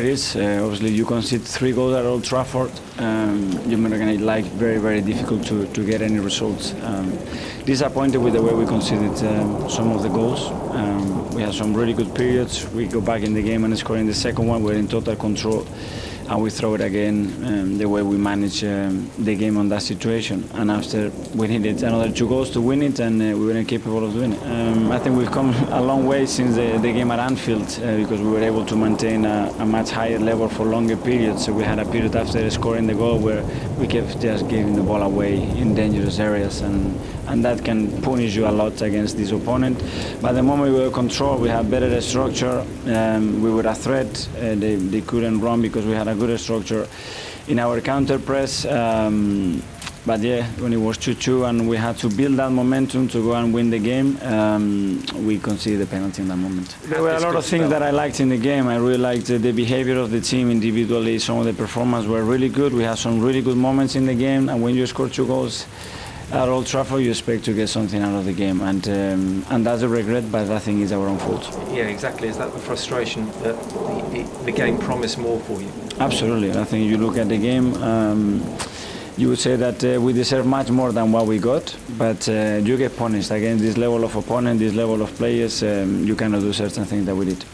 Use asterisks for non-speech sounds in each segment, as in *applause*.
it is. Uh, obviously, you concede three goals at Old Trafford. Um, you're going to like very, very difficult to, to get any results. Um, disappointed with the way we conceded um, some of the goals. Um, we had some really good periods. We go back in the game and score in the second one. We're in total control and we throw it again um, the way we manage um, the game on that situation. And after we needed another two goals to win it, and uh, we weren't capable of doing it. Um, I think we've come *laughs* a long way since the, the game at Anfield uh, because we were able to maintain a, a, much higher level for longer periods. So we had a period after scoring the goal where we kept just giving the ball away in dangerous areas, and and that can punish you a lot against this opponent. But the moment we were control, we had better structure. Um, we were a threat. Uh, they, they couldn't run because we had a good structure in our counter press. Um, but yeah, when it was 2-2 and we had to build that momentum to go and win the game, um, we conceded the penalty in that moment. There were a lot of things that I liked in the game. I really liked the behavior of the team individually. Some of the performance were really good. We had some really good moments in the game, and when you score two goals at Old Trafford, you expect to get something out of the game, and um, and that's a regret, but I think it's our own fault. Yeah, exactly. Is that the frustration that the, the game promised more for you? Absolutely. I think you look at the game. Um, you would say that uh, we deserve much more than what we got, but uh, you get punished against this level of opponent, this level of players. Um, you cannot do certain things that we did.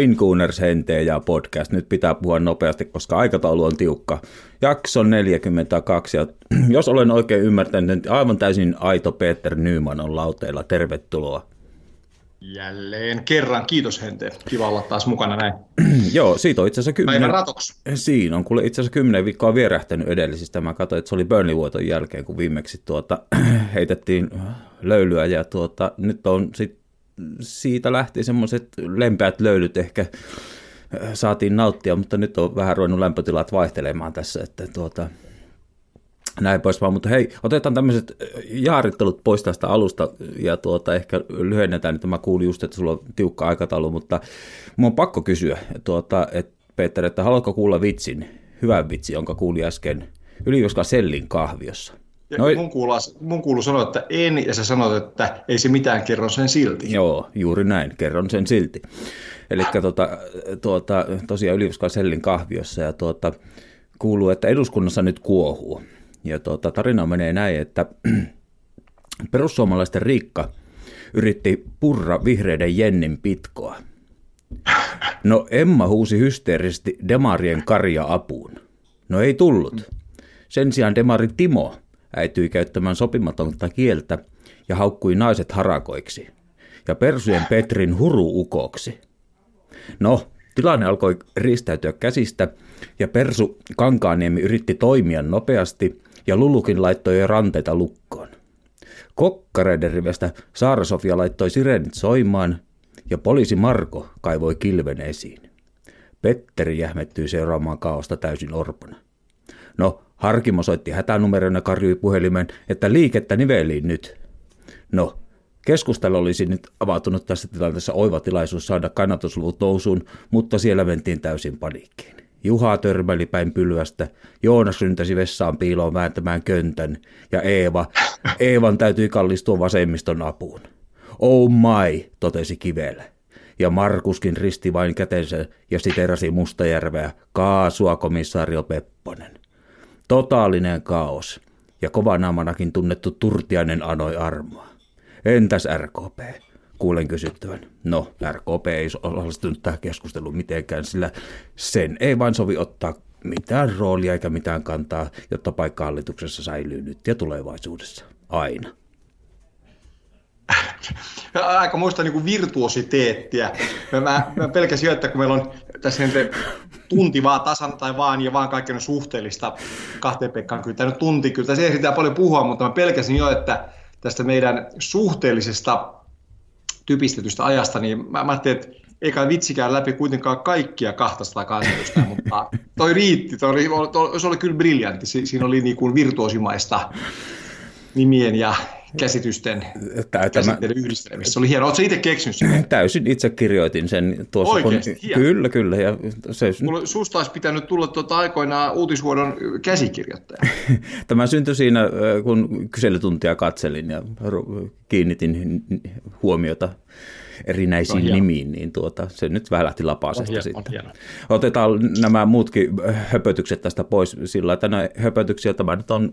Boom! Fincooners henteen ja podcast. Nyt pitää puhua nopeasti, koska aikataulu on tiukka. Jakso 42. Ja *clears throat* jos olen oikein ymmärtänyt, niin aivan täysin aito Peter Nyman on lauteilla. Tervetuloa. Jälleen kerran. Kiitos Hente. Kiva olla taas mukana näin. *clears throat* Joo, siitä on itse asiassa kymmenen... Päivän ratoksi. Siinä on kuule itse asiassa kymmenen viikkoa vierähtänyt edellisistä. Mä katsoin, että se oli Burnley-vuoton jälkeen, kun viimeksi tuota, *clears throat* heitettiin löylyä ja tuota, nyt on sitten siitä lähti semmoiset lempeät löydyt ehkä äh, saatiin nauttia, mutta nyt on vähän ruvennut lämpötilat vaihtelemaan tässä, että tuota, näin pois vaan, mutta hei, otetaan tämmöiset äh, jaarittelut pois tästä alusta ja tuota, ehkä lyhennetään, että mä kuulin just, että sulla on tiukka aikataulu, mutta mun on pakko kysyä, tuota, että Peter, että haluatko kuulla vitsin, hyvän vitsin, jonka kuuli äsken Ylivoskan Sellin kahviossa? Ja no, mun, kuuluu, mun kuuluu sanoa, että en, ja sä sanot, että ei se mitään, kerron sen silti. Joo, juuri näin, kerron sen silti. Eli tuota, tuota, tosiaan Ylivoskan Sellin kahviossa, ja tuota, kuuluu, että eduskunnassa nyt kuohuu. Ja tuota, tarina menee näin, että *clears throat* perussuomalaisten Riikka yritti purra vihreiden Jennin pitkoa. No Emma huusi hysteerisesti Demarien karja apuun. No ei tullut. Sen sijaan Demari Timo äityi käyttämään sopimatonta kieltä ja haukkui naiset harakoiksi ja Persujen Petrin huruukoksi. No, tilanne alkoi ristäytyä käsistä ja Persu Kankaaniemi yritti toimia nopeasti ja Lulukin laittoi jo ranteita lukkoon. Kokkareiden rivestä Saara Sofia laittoi sirenit soimaan ja poliisi Marko kaivoi kilven esiin. Petteri jähmettyi seuraamaan kaosta täysin orpona. No, Harkimo soitti hätänumeron ja karjui puhelimen, että liikettä niveliin nyt. No, keskustelu olisi nyt avautunut tässä tilanteessa oiva tilaisuus saada kannatusluvut nousuun, mutta siellä mentiin täysin paniikkiin. Juha törmäli päin pylvästä, Joonas ryntäsi vessaan piiloon vääntämään köntän, ja Eeva, Eevan täytyi kallistua vasemmiston apuun. Oh my, totesi kivellä. Ja Markuskin risti vain kätensä ja siterasi Mustajärveä, kaasua komissaario Pepponen. Totaalinen kaos ja kovanamanakin tunnettu Turtiainen anoi armoa. Entäs RKP? Kuulen kysyttävän. No, RKP ei osallistunut tähän keskusteluun mitenkään, sillä sen ei vain sovi ottaa mitään roolia eikä mitään kantaa, jotta paikka hallituksessa säilyy nyt ja tulevaisuudessa. Aina. Aika muista niin kuin virtuositeettia. Mä, mä, pelkäsin jo, että kun meillä on tässä nyt tunti vaan tasan tai vaan ja vaan kaiken suhteellista kahteen Pekkaan kyllä. Tämä tunti kyllä, se ei paljon puhua, mutta mä pelkäsin jo, että tästä meidän suhteellisesta typistetystä ajasta, niin mä, mä ajattelin, että eikä vitsikään läpi kuitenkaan kaikkia 200 kansanedustajaa, mutta toi riitti, toi oli, toi, se oli kyllä briljantti, siinä oli niin kuin virtuosimaista nimien ja käsitysten käsitteiden yhdistelemistä. Se oli hieno. Oletko itse keksinyt sen? *clears throat* Täysin itse kirjoitin sen tuossa. Oikeasti? Kun, kyllä, kyllä. Ja se... Mulla susta olisi pitänyt tulla tuota aikoinaan uutisvuodon käsikirjoittaja. *laughs* Tämä syntyi siinä, kun kyselytuntia katselin ja kiinnitin huomiota erinäisiin no, nimiin, niin tuota, se nyt vähän lähti lapasesta on sitten. Hieno. Otetaan nämä muutkin höpötykset tästä pois sillä, että nämä höpötyksiä, tämä nyt on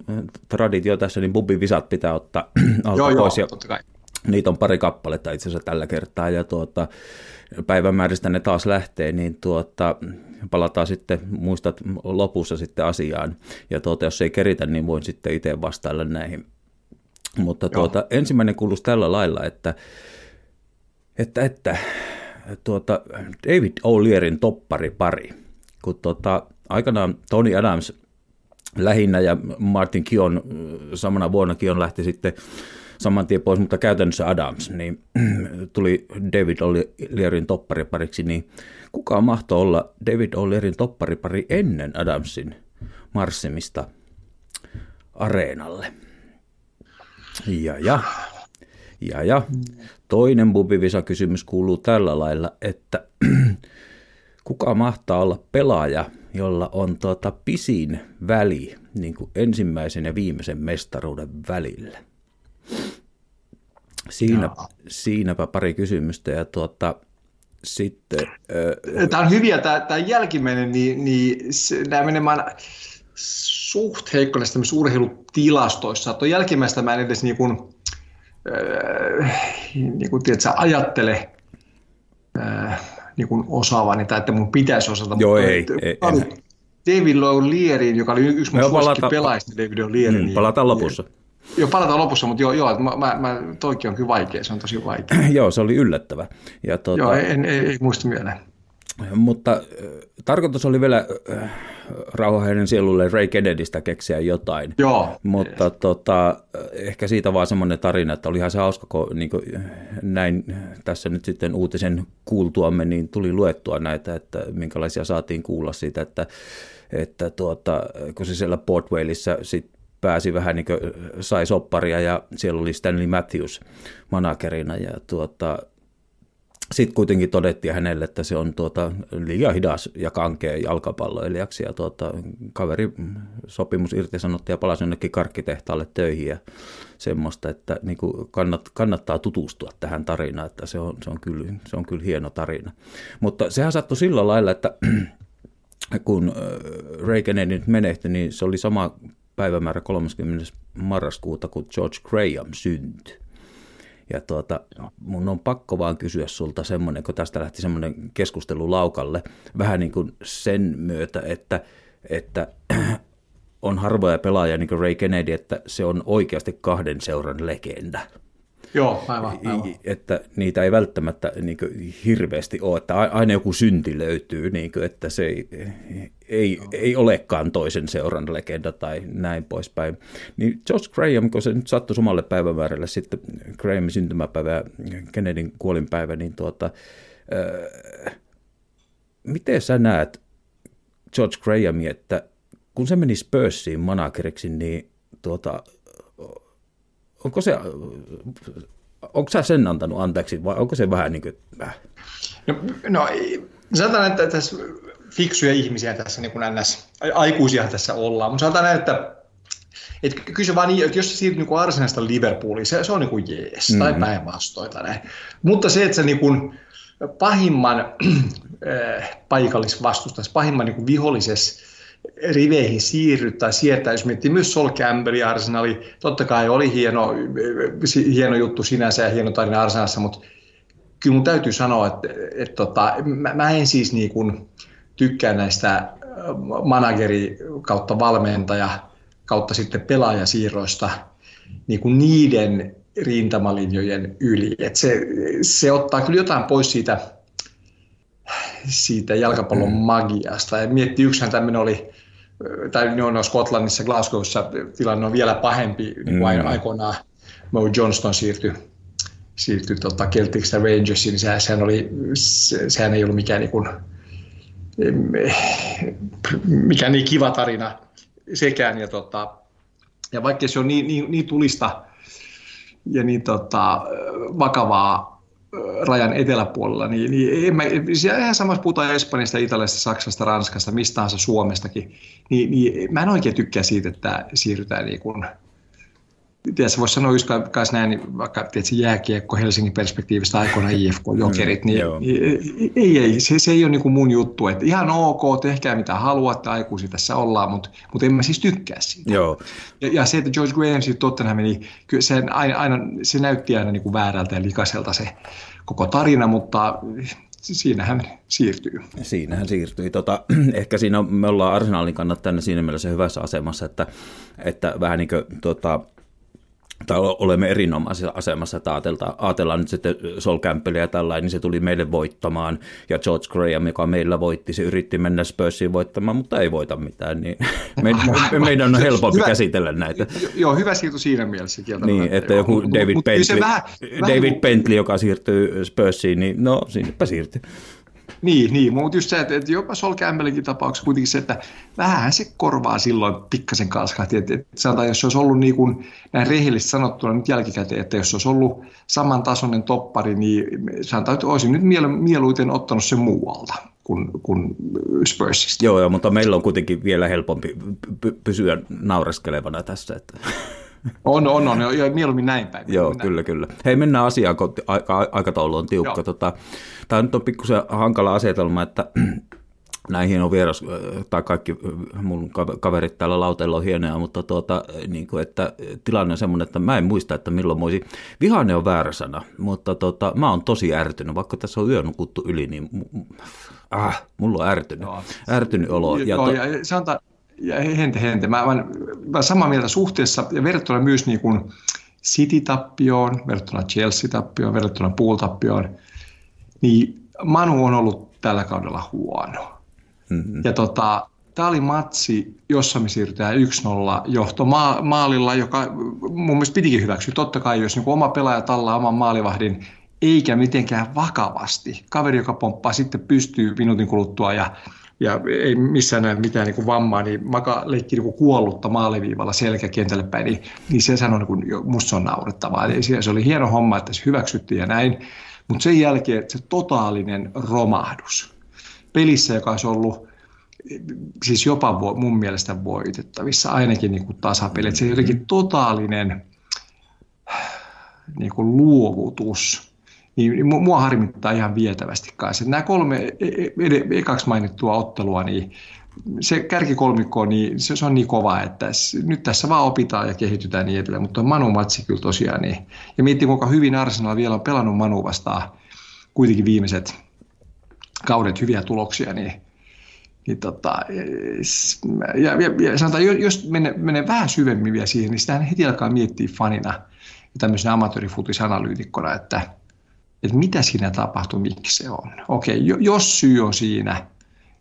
traditio tässä, niin bubivisat pitää ottaa *clears throat* alta joo, pois. Joo, ja Niitä on pari kappaletta itse asiassa tällä kertaa, ja tuota, päivämääristä ne taas lähtee, niin tuota, palataan sitten, muistat lopussa sitten asiaan, ja tuota, jos ei keritä, niin voin sitten itse vastailla näihin. Mutta tuota, ensimmäinen kuuluisi tällä lailla, että että, että tuota, David O'Learyn pari, kun tuota, aikanaan Tony Adams lähinnä ja Martin Kion samana vuonna Kion lähti sitten saman tien pois, mutta käytännössä Adams, niin tuli David O'Learyn topparipariksi, niin kuka mahtoi olla David O'Learyn topparipari ennen Adamsin marssimista areenalle? Ja, ja ja, ja toinen bubivisa-kysymys kuuluu tällä lailla, että *clears throat* kuka mahtaa olla pelaaja, jolla on tuota pisin väli niin kuin ensimmäisen ja viimeisen mestaruuden välillä? Siinä, siinäpä pari kysymystä ja tuota, sitten... Tämä on hyviä, tämä, tämä jälkimmäinen, niin, niin se, nämä menemään suht heikko näissä urheilutilastoissa. Tuo jälkimmäistä mä en edes niin kuin, niin kuin, tiedät, ajattele äh, niin kuin osaavani tai että mun pitäisi osata. Joo, mutta, ei, ei, ei. David O'Learyn, joka oli yksi mun suosikki pelaajista, David O'Leary. Mm, niin, palataan lopussa. Joo, palataan lopussa, mutta joo, joo mä, mä, mä, toikin on kyllä vaikea, se on tosi vaikea. joo, se oli yllättävä. Ja tuota, joo, en, ei, ei muista mieleen. Mutta tarkoitus oli vielä äh, rauhainen sielulle Ray Kennedystä keksiä jotain. Joo. Mutta yes. tota, ehkä siitä vaan semmoinen tarina, että olihan se hauska, kun niin kuin näin tässä nyt sitten uutisen kuultuamme, niin tuli luettua näitä, että minkälaisia saatiin kuulla siitä, että, että tuota, kun se siellä Port Whalessa sit pääsi vähän niin kuin sai sopparia ja siellä oli Stanley Matthews managerina ja tuota, sitten kuitenkin todettiin hänelle, että se on tuota, liian hidas ja kankea jalkapalloilijaksi ja tuota, kaveri sopimus irtisanottiin ja palasi jonnekin karkkitehtaalle töihin ja semmoista, että niin kuin kannat, kannattaa tutustua tähän tarinaan, että se on, se, on kyllä, se on kyllä hieno tarina. Mutta sehän sattui sillä lailla, että *clears throat* kun äh, Ray Kennedy nyt menehtyi, niin se oli sama päivämäärä 30. marraskuuta, kun George Graham syntyi. Ja tuota, mun on pakko vaan kysyä sulta semmoinen, kun tästä lähti semmoinen keskustelu laukalle, vähän niin kuin sen myötä, että, että *clears throat* on harvoja pelaajia niin kuin Ray Kennedy, että se on oikeasti kahden seuran legenda. Joo, aivan, aivan. Että niitä ei välttämättä niin kuin, hirveästi ole, että aina joku synti löytyy, niin kuin, että se ei, ei, ei olekaan toisen seuran legenda tai näin poispäin. Niin George Graham, kun se nyt sattui samalle päivämäärälle sitten Grahamin syntymäpäivä ja Kennedyn kuolinpäivä, niin tuota, äh, miten sä näet George Grahami, että kun se meni Spursiin manageriksi, niin tuota, onko se, onko sä sen antanut anteeksi vai onko se vähän niin kuin, äh? No, no sanotaan, että tässä fiksuja ihmisiä tässä niin kuin ns. aikuisia tässä ollaan, mutta sanotaan että että kyllä se vaan niin, että jos sä siirryt niin Arsenalista Liverpooliin, se, se on niin kuin jees, mm-hmm. tai päinvastoin. näin. Mutta se, että sä niin kuin pahimman *clears throat* äh, paikallisvastustaisi, pahimman niin kuin vihollisessa riveihin siirryt tai siirtää, jos miettii myös Sol Campbell Arsenali, totta kai oli hieno, hieno juttu sinänsä ja hieno tarina Arsenalissa, mutta kyllä mun täytyy sanoa, että, että, tota, mä, mä en siis niin kuin tykkää näistä äh, manageri kautta valmentaja kautta sitten pelaajasiirroista niin kuin niiden rintamalinjojen yli. Et se, se ottaa kyllä jotain pois siitä, siitä jalkapallon magiasta. Ja miettii, yksihän tämmöinen oli tai ne on Skotlannissa, Glasgowssa tilanne on vielä pahempi, niin kuin mm. aikoinaan Mo Johnston siirtyi, siirtyi tota Celticsista Rangersiin, niin sehän, sehän, oli, se, sehän ei ollut mikään niin kuin, mikään niin kiva tarina sekään. Ja, tota, ja vaikka se on niin, niin, niin tulista ja niin tota, vakavaa rajan eteläpuolella, niin, niin en mä, ihan samassa puhutaan Espanjasta, Italiasta, Saksasta, Ranskasta, mistä tahansa Suomestakin, niin, niin mä en oikein tykkää siitä, että siirrytään niin kuin tiedätkö, voisi sanoa just kanssa näin, niin vaikka tiedätkö, jääkiekko Helsingin perspektiivistä aikoina IFK Jokerit, niin mm, ei, ei, se, se ei ole niin kuin mun juttu, että ihan ok, tehkää mitä haluatte, aikuisia tässä ollaan, mutta, mutta en mä siis tykkää siitä. Joo. Ja, ja se, että George Graham siitä Tottenham, niin kyllä se, aina, aina, se näytti aina niin kuin väärältä ja likaiselta se koko tarina, mutta siinähän siirtyy. Siinähän siirtyy. Tota, *clears throat* ehkä siinä me ollaan Arsenalin kannattajana siinä mielessä hyvässä asemassa, että, että vähän niin kuin tota, tai olemme erinomaisessa asemassa, että ajatellaan, ajatellaan nyt sitten Sol Campbellia ja tällainen, niin se tuli meille voittamaan, ja George Graham, joka meillä voitti, se yritti mennä Spursiin voittamaan, mutta ei voita mitään, niin *laughs* me, me, *laughs* meidän on helpompi hyvä, käsitellä näitä. Joo, hyvä siirto siinä mielessä. Niin, että joku David, mut, Bentley, vähän, David vähän... Bentley, joka siirtyy Spursiin, niin no, sinnepä siirtyy. Niin, niin, mutta just se, että, että jopa Sol Campbellinkin tapauksessa kuitenkin se, että vähän se korvaa silloin pikkasen kalskahti. Että, että sanotaan, jos se olisi ollut niin kuin, näin rehellisesti sanottuna nyt jälkikäteen, että jos se olisi ollut samantasoinen toppari, niin sanotaan, että olisin nyt mieluiten ottanut sen muualta kuin, kuin Spursista. Joo, joo, mutta meillä on kuitenkin vielä helpompi pysyä naureskelevana tässä. Että. On, on, on, ja mieluummin näin päin. Joo, näin. kyllä, kyllä. Hei, mennään asiaan, kun aika, aikataulu on tiukka. Tota, tämä nyt on pikkusen hankala asetelma, että *clears throat* näihin on vieras, tai kaikki mun kaverit täällä lauteilla on hienoja, mutta tuota, niin kuin, että tilanne on semmoinen, että mä en muista, että milloin voisi, vihanne on väärä sana, mutta tuota, mä oon tosi ärtynyt, vaikka tässä on yön nukuttu yli, niin ah, mulla on ärtynyt, Joo. ärtynyt olo. Ja, Joo, to... ja sanotaan, ja hente, hente. Mä olen, mä samaa mieltä suhteessa ja verrattuna myös niin kuin City-tappioon, verrattuna Chelsea-tappioon, verrattuna Pool-tappioon, niin Manu on ollut tällä kaudella huono. Mm-hmm. Ja tota, tämä oli matsi, jossa me siirrytään 1-0 johto ma- maalilla, joka mun mielestä pitikin hyväksyä. Totta kai, jos niin oma pelaaja tallaa oman maalivahdin, eikä mitenkään vakavasti. Kaveri, joka pomppaa sitten pystyy minuutin kuluttua ja ja ei missään näe mitään niin kuin vammaa, niin Maka leikki niin kuin kuollutta maaliviivalla selkäkentälle päin, niin, niin se sanoi, niin kuin, musta on naurettavaa. Eli se oli hieno homma, että se hyväksyttiin ja näin, mutta sen jälkeen se totaalinen romahdus pelissä, joka olisi ollut siis jopa mun mielestä voitettavissa, ainakin niin kuin tasapeli. Että se jotenkin totalinen niin kuin luovutus niin mua harmittaa ihan vietävästi kanssa. Nämä kolme e, e, ekaksi mainittua ottelua, niin se kärkikolmikko, niin se, se on niin kova, että nyt tässä vaan opitaan ja kehitytään niin edelleen, mutta Manu matsi kyllä tosiaan niin. Ja miettii, kuinka hyvin Arsenal vielä on pelannut Manu vastaan kuitenkin viimeiset kaudet hyviä tuloksia, niin, niin tota, ja, ja, ja sanotaan, jos menee, menee vähän syvemmin vielä siihen, niin sitä heti alkaa miettiä fanina ja tämmöisenä amatöörifutisanalyytikkona, että – että mitä siinä tapahtuu, miksi se on. Okei, jos syy on siinä,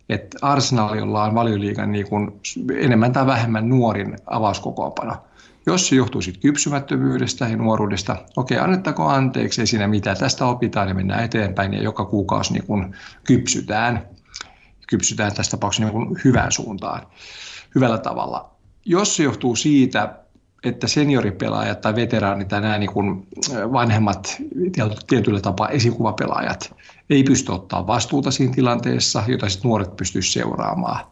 että Arsenalilla on valioliigan niin kuin enemmän tai vähemmän nuorin avauskokoonpano, jos se johtuu siitä kypsymättömyydestä ja nuoruudesta, okei, annettako anteeksi, ei siinä mitään, tästä opitaan ja mennään eteenpäin ja joka kuukausi niin kuin kypsytään, kypsytään tässä tapauksessa niin kuin hyvään suuntaan, hyvällä tavalla. Jos se johtuu siitä, että senioripelaajat tai veteraanit tai nämä niin kuin vanhemmat tietyllä tapaa esikuvapelaajat ei pysty ottaa vastuuta siinä tilanteessa, jota sitten nuoret pystyisivät seuraamaan.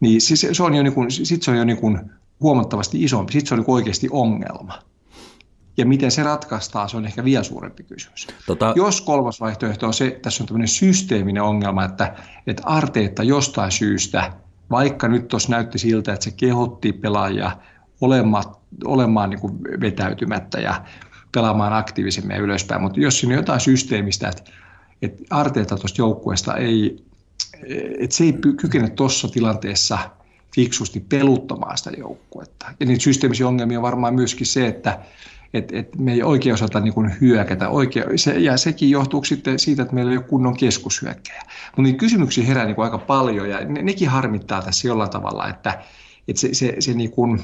Niin siis se on jo, niin kuin, sit se on jo niin kuin huomattavasti isompi, sitten se on niin oikeasti ongelma. Ja miten se ratkaistaan, se on ehkä vielä suurempi kysymys. Tota... Jos kolmas vaihtoehto on se, että tässä on tämmöinen systeeminen ongelma, että, että Arteetta jostain syystä, vaikka nyt tuossa näytti siltä, että se kehotti pelaajia olemaan, olemaan niin kuin vetäytymättä ja pelaamaan aktiivisemmin ja ylöspäin. Mutta jos siinä on jotain systeemistä, että, että Arteeta tuosta joukkueesta ei, että se ei kykene tuossa tilanteessa fiksusti peluttamaan sitä joukkuetta. Ja niitä systeemisiä ongelmia on varmaan myöskin se, että et, et me ei oikein osata niin kuin hyökätä. Oikein, se, ja sekin johtuu sitten siitä, että meillä ei ole kunnon keskushyökkäjä. Mutta niitä kysymyksiä herää niin kuin aika paljon ja ne, nekin harmittaa tässä jollain tavalla, että, että se, se, se niin kuin,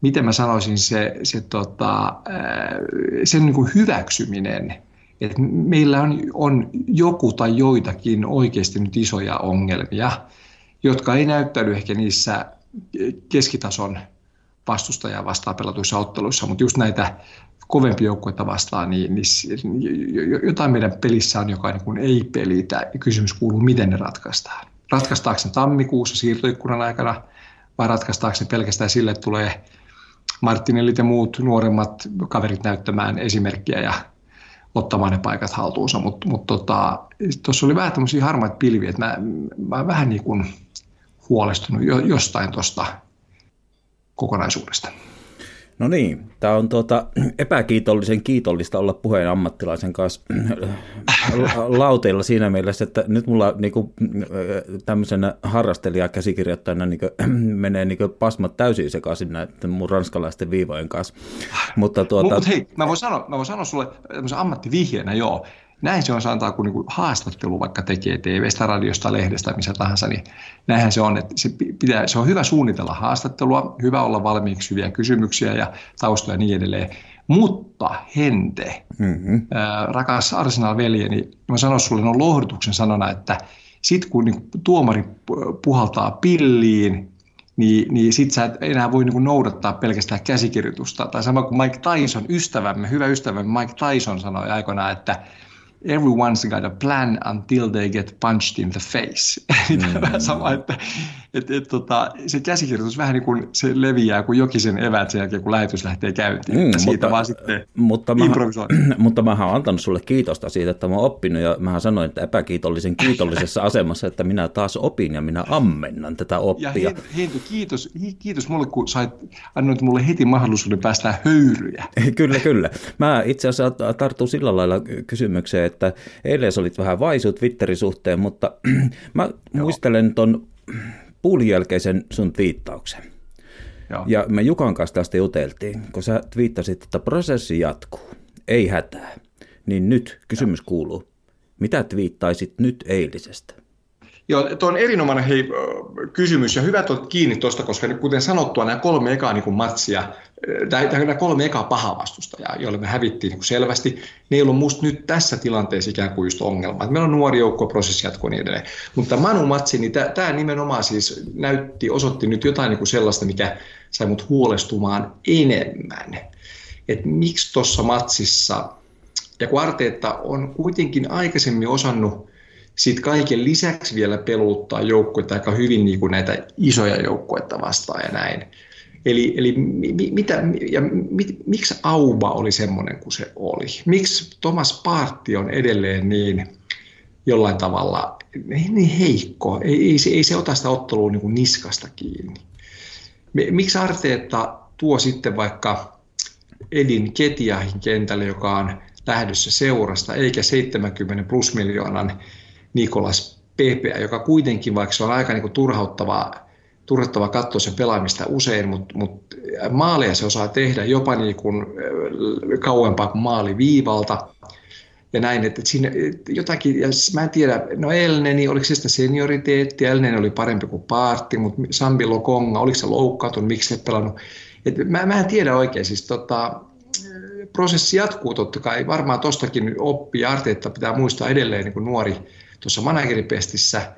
miten mä sanoisin, se, se tota, sen niin kuin hyväksyminen että meillä on, on joku tai joitakin oikeasti nyt isoja ongelmia, jotka ei näyttäydy ehkä niissä keskitason vastustajaa vastaan pelatuissa otteluissa, mutta just näitä kovempia joukkueita vastaan, niin, niin jotain meidän pelissä on, joka niin ei pelitä. Kysymys kuuluu, miten ne ratkaistaan. Ratkaistaanko ne tammikuussa siirtoikkunan aikana vai ratkaistaanko ne pelkästään sille, että tulee Martinellit ja muut nuoremmat kaverit näyttämään esimerkkiä ja ottamaan ne paikat haltuunsa, mutta mut tota, tuossa oli vähän tämmöisiä harmaita pilviä, että mä, mä vähän niin kuin huolestunut jo, jostain tuosta kokonaisuudesta. No niin, tämä on tuota, *clears throat* epäkiitollisen kiitollista olla puheen ammattilaisen kanssa lauteilla siinä mielessä, että nyt mulla niinku, tämmöisenä harrastelijakäsikirjoittajana niinku, *clears throat* menee niinku pasmat täysin sekaisin näiden mun ranskalaisten viivojen kanssa. Mutta tuota... Mut hei, mä voin sanoa, mä voin sanoa sulle ammattivihjeenä, joo, näin se on sanotaan, kun niin haastattelu vaikka tekee TV-stä, radiosta, lehdestä, missä tahansa, niin näinhän se on, että se, pitää, se on hyvä suunnitella haastattelua, hyvä olla valmiiksi hyviä kysymyksiä ja taustoja ja niin edelleen. Mutta Hente, mm-hmm. ää, rakas Arsenal-veljeni, mä sanon sulle no lohdutuksen sanona, että sit kun niin tuomari puhaltaa pilliin, niin, niin sit sä et enää voi niin noudattaa pelkästään käsikirjoitusta. Tai sama kuin Mike Tyson, ystävämme, hyvä ystävämme Mike Tyson sanoi aikoinaan, että everyone's got a plan until they get punched in the face. *laughs* Mm. Sama, että et, et, tota, se käsikirjoitus vähän niin kuin se leviää kuin jokisen evät sen jälkeen, kun lähetys lähtee käyntiin. Mm, siitä mutta, vaan sitten mutta mä, *clears throat* mutta mä oon antanut sulle kiitosta siitä, että mä oon oppinut ja mä sanoin, että epäkiitollisen kiitollisessa asemassa, että minä taas opin ja minä ammennan tätä oppia. Ja Hentu, kiitos, kiitos mulle, kun sait, annoit mulle heti mahdollisuuden päästä höyryjä. *laughs* kyllä, kyllä. Mä itse asiassa tartun sillä lailla kysymykseen, että eilen olit vähän vaisu Twitterin suhteen, mutta *clears throat* mä Joo. muistelen ton puulin jälkeisen sun twiittauksen. Joo. Ja me Jukan kanssa tästä juteltiin, kun sä twiittasit, että prosessi jatkuu, ei hätää. Niin nyt kysymys kuuluu, mitä twiittaisit nyt eilisestä? Joo, tuo on erinomainen hei, kysymys ja hyvä tuot kiinni tuosta, koska kuten sanottua, nämä kolme ekaa niin matsia, tai nämä kolme ekaa pahaa vastustajaa, joille me hävittiin niin selvästi, ne ei ollut musta nyt tässä tilanteessa ikään kuin just ongelma. Meillä on nuori joukko, prosessi jatkuu niin edelleen. Mutta Manu-matsi, niin tämä nimenomaan siis näytti, osoitti nyt jotain niin kuin sellaista, mikä sai mut huolestumaan enemmän. Että miksi tuossa matsissa, ja kun Arteetta on kuitenkin aikaisemmin osannut sitten kaiken lisäksi vielä peluttaa joukkueita aika hyvin niin kuin näitä isoja joukkueita vastaan ja näin. Eli, eli mi, mitä, ja mi, miksi Auba oli semmoinen kuin se oli? Miksi Thomas Partti on edelleen niin jollain tavalla niin heikko? Ei, ei, se, ei se ota sitä ottelua niin kuin niskasta kiinni. Miksi Arteetta tuo sitten vaikka Edin Ketiahin kentälle, joka on lähdössä seurasta, eikä 70 plus miljoonan Nikolas Pepeä, joka kuitenkin, vaikka se on aika niin kuin turhauttavaa, turhauttavaa katsoa sen pelaamista usein, mutta, mutta maaleja se osaa tehdä jopa niin kuin äh, kauempaa kuin maaliviivalta. Ja näin, että siinä jotakin, ja mä en tiedä, no Elneni, oliko se sitä senioriteetti, Elneni oli parempi kuin Paartti, mutta Sambi Lokonga, oliko se loukkaantunut, miksi se pelannut. Et mä, mä en tiedä oikein, siis tota, prosessi jatkuu totta kai, varmaan tostakin oppii, Arteetta pitää muistaa edelleen niin kuin nuori, tuossa manageripestissä,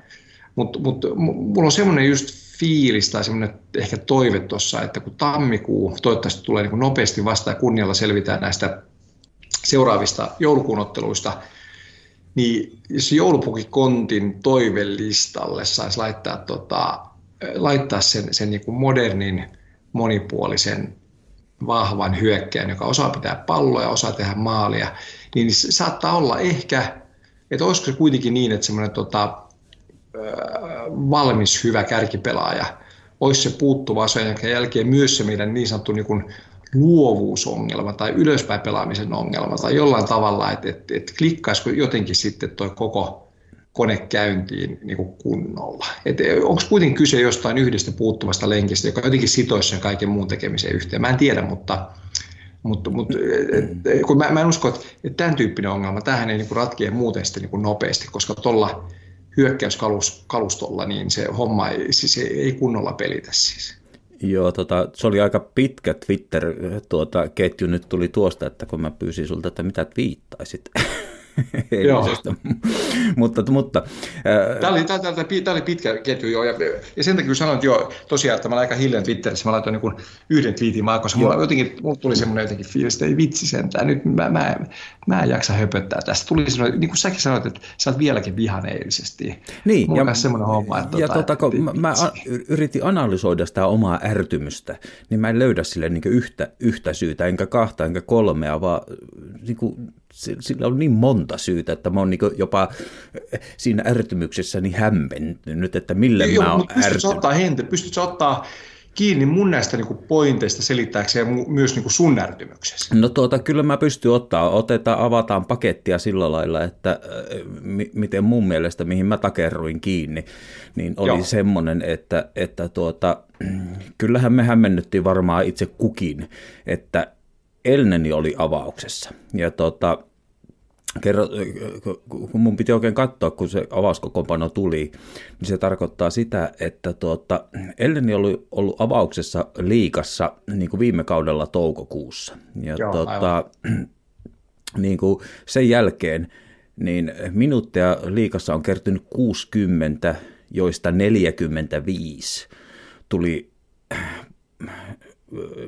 mutta mut, mulla on semmoinen just fiilis tai semmoinen ehkä toive tuossa, että kun tammikuu toivottavasti tulee niin nopeasti vastaan ja kunnialla selvitään näistä seuraavista joulukuun otteluista, niin jos joulupukikontin toivelistalle saisi laittaa, tota, laittaa sen, sen niin modernin, monipuolisen, vahvan hyökkäjän, joka osaa pitää palloa ja osaa tehdä maalia, niin saattaa olla ehkä että olisiko se kuitenkin niin, että semmoinen tota, valmis hyvä kärkipelaaja olisi se puuttuva sen jälkeen myös se meidän niin sanottu niin kuin luovuusongelma tai ylöspäin pelaamisen ongelma tai jollain tavalla, että, että, että klikkaisiko jotenkin sitten tuo koko kone käyntiin niin kuin kunnolla. Onko kuitenkin kyse jostain yhdestä puuttuvasta lenkistä, joka jotenkin sitoisi sen kaiken muun tekemiseen yhteen? Mä en tiedä, mutta mutta, mutta kun mä, mä en usko, että, että tämän tyyppinen ongelma, tähän ei niin ratkea muuten sitten niin nopeasti, koska tuolla hyökkäyskalustolla niin se homma ei, siis ei kunnolla pelitä siis. Joo, tota, se oli aika pitkä Twitter-ketju tuota, nyt tuli tuosta, että kun mä pyysin sulta, että mitä viittaisit. *laughs* *laughs* eilisestä. *laughs* mutta, mutta, tämä, oli, tämä, tämä, tämä, oli pitkä ketju jo, ja, ja sen takia kun sanoin, että joo, tosiaan, että mä olen aika hiljan Twitterissä, mä laitoin niin yhden twiitin maan, koska mulla, jotenkin, mulla tuli semmoinen jotenkin fiilis, että ei vitsi sentään, nyt mä, mä, mä en jaksa höpöttää tästä. Tuli semmoinen, niin kuin säkin sanoit, että sä oot vieläkin vihan eilisesti. Niin, mulla ja, semmoinen homma, että, ja tota, tota, kun mä, mä yritin analysoida sitä omaa ärtymystä, niin mä en löydä sille niin yhtä, yhtä syytä, enkä kahta, enkä kolmea, vaan niin kuin, sillä on niin monta syytä, että mä oon niin jopa siinä ärtymyksessä niin hämmentynyt, että millä Joo, mä oon ärtynyt. Ottaa hente, pystytkö ottaa kiinni mun näistä niin kuin pointeista selittääkseen myös niin kuin sun ärtymyksessä? No tuota, kyllä mä pystyn ottaa, otetaan, avataan pakettia sillä lailla, että äh, m- miten mun mielestä, mihin mä takerruin kiinni, niin oli Joo. semmoinen, että, että tuota, *clears throat* kyllähän me hämmennyttiin varmaan itse kukin, että Elneni oli avauksessa. Ja tota, kerro, kun mun piti oikein katsoa, kun se avauskokoonpano tuli, niin se tarkoittaa sitä, että tuota, Elneni oli ollut avauksessa liikassa niin kuin viime kaudella toukokuussa. Ja Joo, tuota, *clears throat* niin kuin sen jälkeen niin minuutteja liikassa on kertynyt 60, joista 45 tuli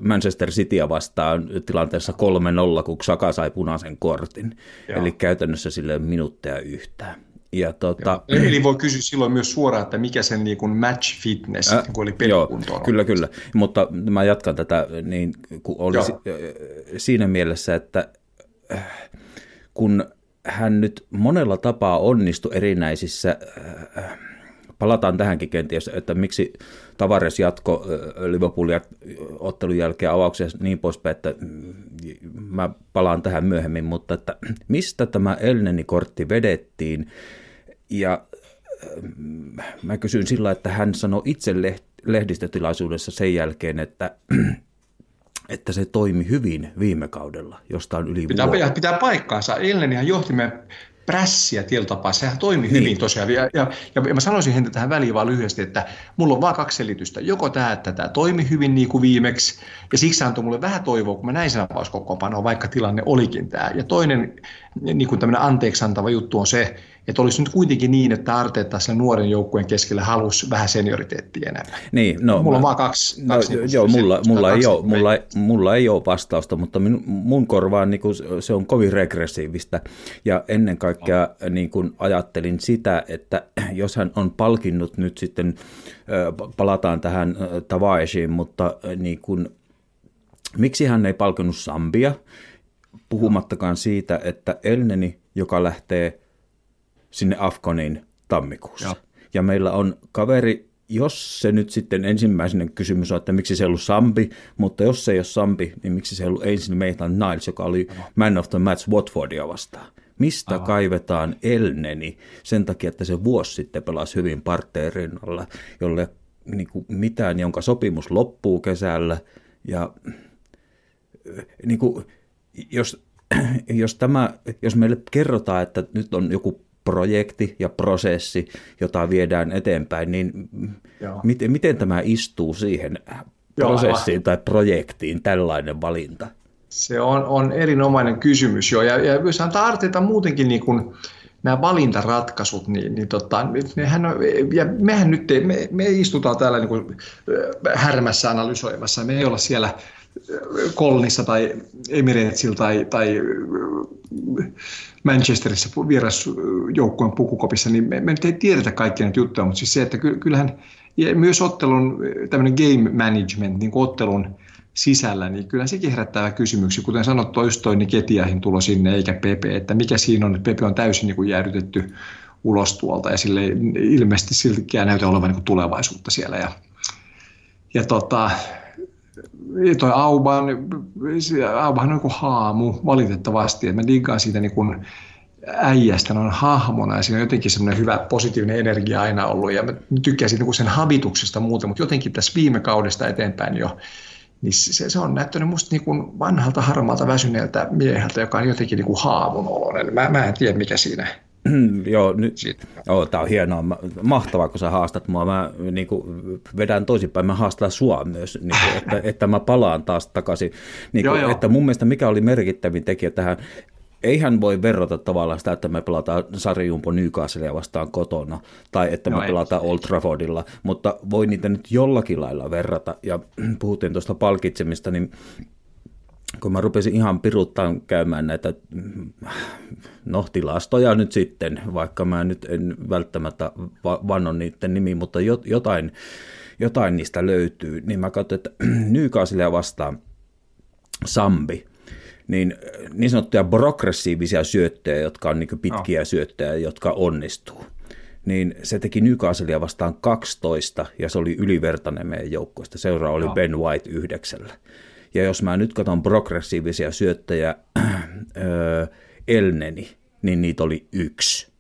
Manchester Cityä vastaan tilanteessa 3-0, kun Saka sai punaisen kortin. Joo. Eli käytännössä sille minuutteja yhtään. Ja tota, Eli voi kysyä silloin myös suoraan, että mikä sen niin kuin match fitness äh, kun oli joo, Kyllä, kyllä. Mutta mä jatkan tätä niin, kun oli si- siinä mielessä, että äh, kun hän nyt monella tapaa onnistui erinäisissä äh, palataan tähänkin kenties, että miksi Tavares jatko Liverpoolia ottelun jälkeen avauksessa niin poispäin, että mm, mä palaan tähän myöhemmin, mutta että *clears throat* mistä tämä Elneni-kortti vedettiin ja mä kysyn sillä, että hän sanoi itse lehdistötilaisuudessa sen jälkeen, että *clears throat* että se toimi hyvin viime kaudella, josta on yli pitää, vuotta. pitää paikkaansa. Elnenihan johti me prässiä tietyllä Sehän toimi niin. hyvin tosiaan. Ja, ja, ja mä sanoisin häntä tähän väliin vaan lyhyesti, että mulla on vaan kaksi selitystä. Joko tämä, että tämä toimi hyvin niin kuin viimeksi, ja siksi antoi mulle vähän toivoa, kun mä näin sen avauskokoonpanoa, vaikka tilanne olikin tämä. Ja toinen niin kuin tämmöinen anteeksi antava juttu on se, että olisi nyt kuitenkin niin, että Arteetta sen nuoren joukkueen keskellä halusi vähän senioriteettia enemmän. Niin, no, mulla on vaan kaksi. No, kaksi joo, mulla, mulla, ei ole, mulla, mulla ei ole vastausta, mutta min, mun korvaan niin kuin, se on kovin regressiivistä. Ja ennen kaikkea niin kuin ajattelin sitä, että jos hän on palkinnut nyt sitten, palataan tähän Tavaesiin, mutta niin kuin, miksi hän ei palkinnut Sambia, puhumattakaan siitä, että Elneni, joka lähtee sinne Afganiin tammikuussa. Ja. ja meillä on kaveri, jos se nyt sitten ensimmäinen kysymys on, että miksi se ei ollut Sambi, mutta jos se ei ole Sambi, niin miksi se ei ollut ensin Maitland Niles, joka oli man of the match Watfordia vastaan. Mistä Aha. kaivetaan Elneni sen takia, että se vuosi sitten pelasi hyvin partteen rinnalla, jolle niin kuin mitään, jonka sopimus loppuu kesällä. Ja niin kuin, jos, *clears throat* jos, tämä, jos meille kerrotaan, että nyt on joku projekti ja prosessi, jota viedään eteenpäin, niin miten, miten tämä istuu siihen prosessiin Joo, tai projektiin tällainen valinta? Se on, on erinomainen kysymys jo, ja, ja jos antaa Arteeta muutenkin niin kuin, nämä valintaratkaisut, niin, niin tota, nehän on, ja mehän nyt, me, me istutaan täällä niin kuin härmässä analysoimassa, me ei olla siellä Kolnissa tai Emiratesilla tai, tai Manchesterissa vierasjoukkueen pukukopissa, niin me, me ei tiedetä kaikkia näitä juttuja, mutta siis se, että kyllähän myös ottelun tämmöinen game management, niin ottelun sisällä, niin kyllä sekin herättää kysymyksiä. Kuten sanottu, just toi niin Ketiahin tulo sinne eikä Pepe, että mikä siinä on, että Pepe on täysin niin kuin jäädytetty ulos tuolta ja sille ilmeisesti siltikään näytä olevan niin kuin tulevaisuutta siellä. Ja, ja tota, toi Auban, Aubahan on kuin haamu valitettavasti, että mä diggaan siitä niin kuin äijästä on hahmona ja siinä on jotenkin semmoinen hyvä positiivinen energia aina ollut ja mä tykkään siitä niin sen habituksesta muuten, mutta jotenkin tässä viime kaudesta eteenpäin jo niin se, se on näyttänyt musta niin kuin vanhalta harmaalta väsyneeltä mieheltä, joka on jotenkin niin kuin haavun oloinen. Mä, mä en tiedä, mikä siinä, *clears throat* joo, nyt, joo, tää on hienoa. Mahtavaa, kun sä haastat mua. Mä niin kuin, vedän toisinpäin, mä haastan sua myös, niin kuin, *laughs* että, että mä palaan taas takaisin. Niin kuin, joo, joo. Että mun mielestä mikä oli merkittävin tekijä tähän, eihän voi verrata tavallaan sitä, että me pelataan sarjumpo Newcastlea vastaan kotona, tai että me no pelataan Old Traffordilla, mutta voi niitä nyt jollakin lailla verrata. Ja *clears throat* puhuttiin tuosta palkitsemista, niin kun mä rupesin ihan piruttaan käymään näitä no, tilastoja nyt sitten, vaikka mä nyt en välttämättä vannon niiden nimi, mutta jotain, jotain niistä löytyy, niin mä katsoin, että *clears throat* Newcastlea vastaan Sambi, niin niin sanottuja progressiivisia syöttejä, jotka on niin pitkiä no. syöttejä, jotka onnistuu, niin se teki Newcastlea vastaan 12 ja se oli ylivertainen meidän joukkoista. Seuraava oli no. Ben White yhdeksällä. Ja jos mä nyt katson progressiivisia syöttäjä *clears throat* Elneni, niin niitä oli yksi.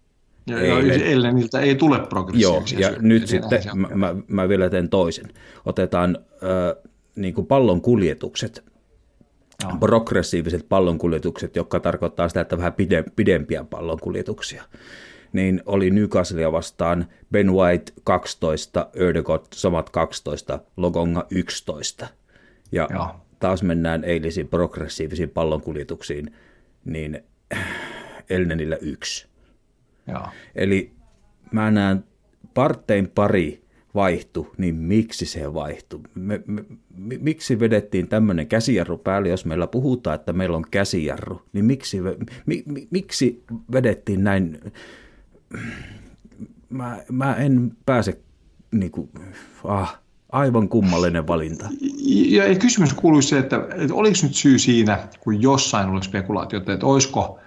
Ja, Eilen. Elneniltä ei tule progressiivisia Joo, ja syöttäjä, nyt sitten mä, mä, mä vielä teen toisen. Otetaan äh, niin kuin pallon kuljetukset, no. progressiiviset pallonkuljetukset, jotka tarkoittaa sitä, että vähän pide, pidempiä pallonkuljetuksia. Niin oli Newcastlea vastaan Ben White 12, Ödegott samat 12, Logonga 11. Ja Joo taas mennään eilisiin progressiivisiin pallonkuljetuksiin, niin Elnenillä yksi. Joo. Eli mä näen parttein pari vaihtu, niin miksi se vaihtui? Me, me, miksi vedettiin tämmöinen käsijarru päälle, jos meillä puhutaan, että meillä on käsijarru, niin miksi, mi, mi, miksi vedettiin näin? Mä, mä en pääse niin kuin, ah, Aivan kummallinen valinta. Ja, kysymys kuului se, että, että oliko nyt syy siinä, kun jossain oli spekulaatiota, että olisiko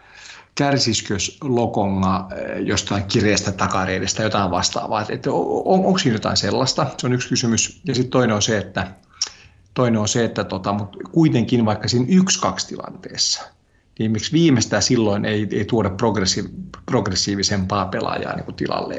kärsisikö Lokonga eh, jostain kirjeestä takareidestä jotain vastaavaa, että on, onko siinä jotain sellaista, se on yksi kysymys. Ja sitten toinen on se, että, toinen on se, että tota, mutta kuitenkin vaikka siinä yksi-kaksi tilanteessa, niin miksi viimeistään silloin ei, ei tuoda progressi, progressiivisempaa pelaajaa niin kuin tilalle.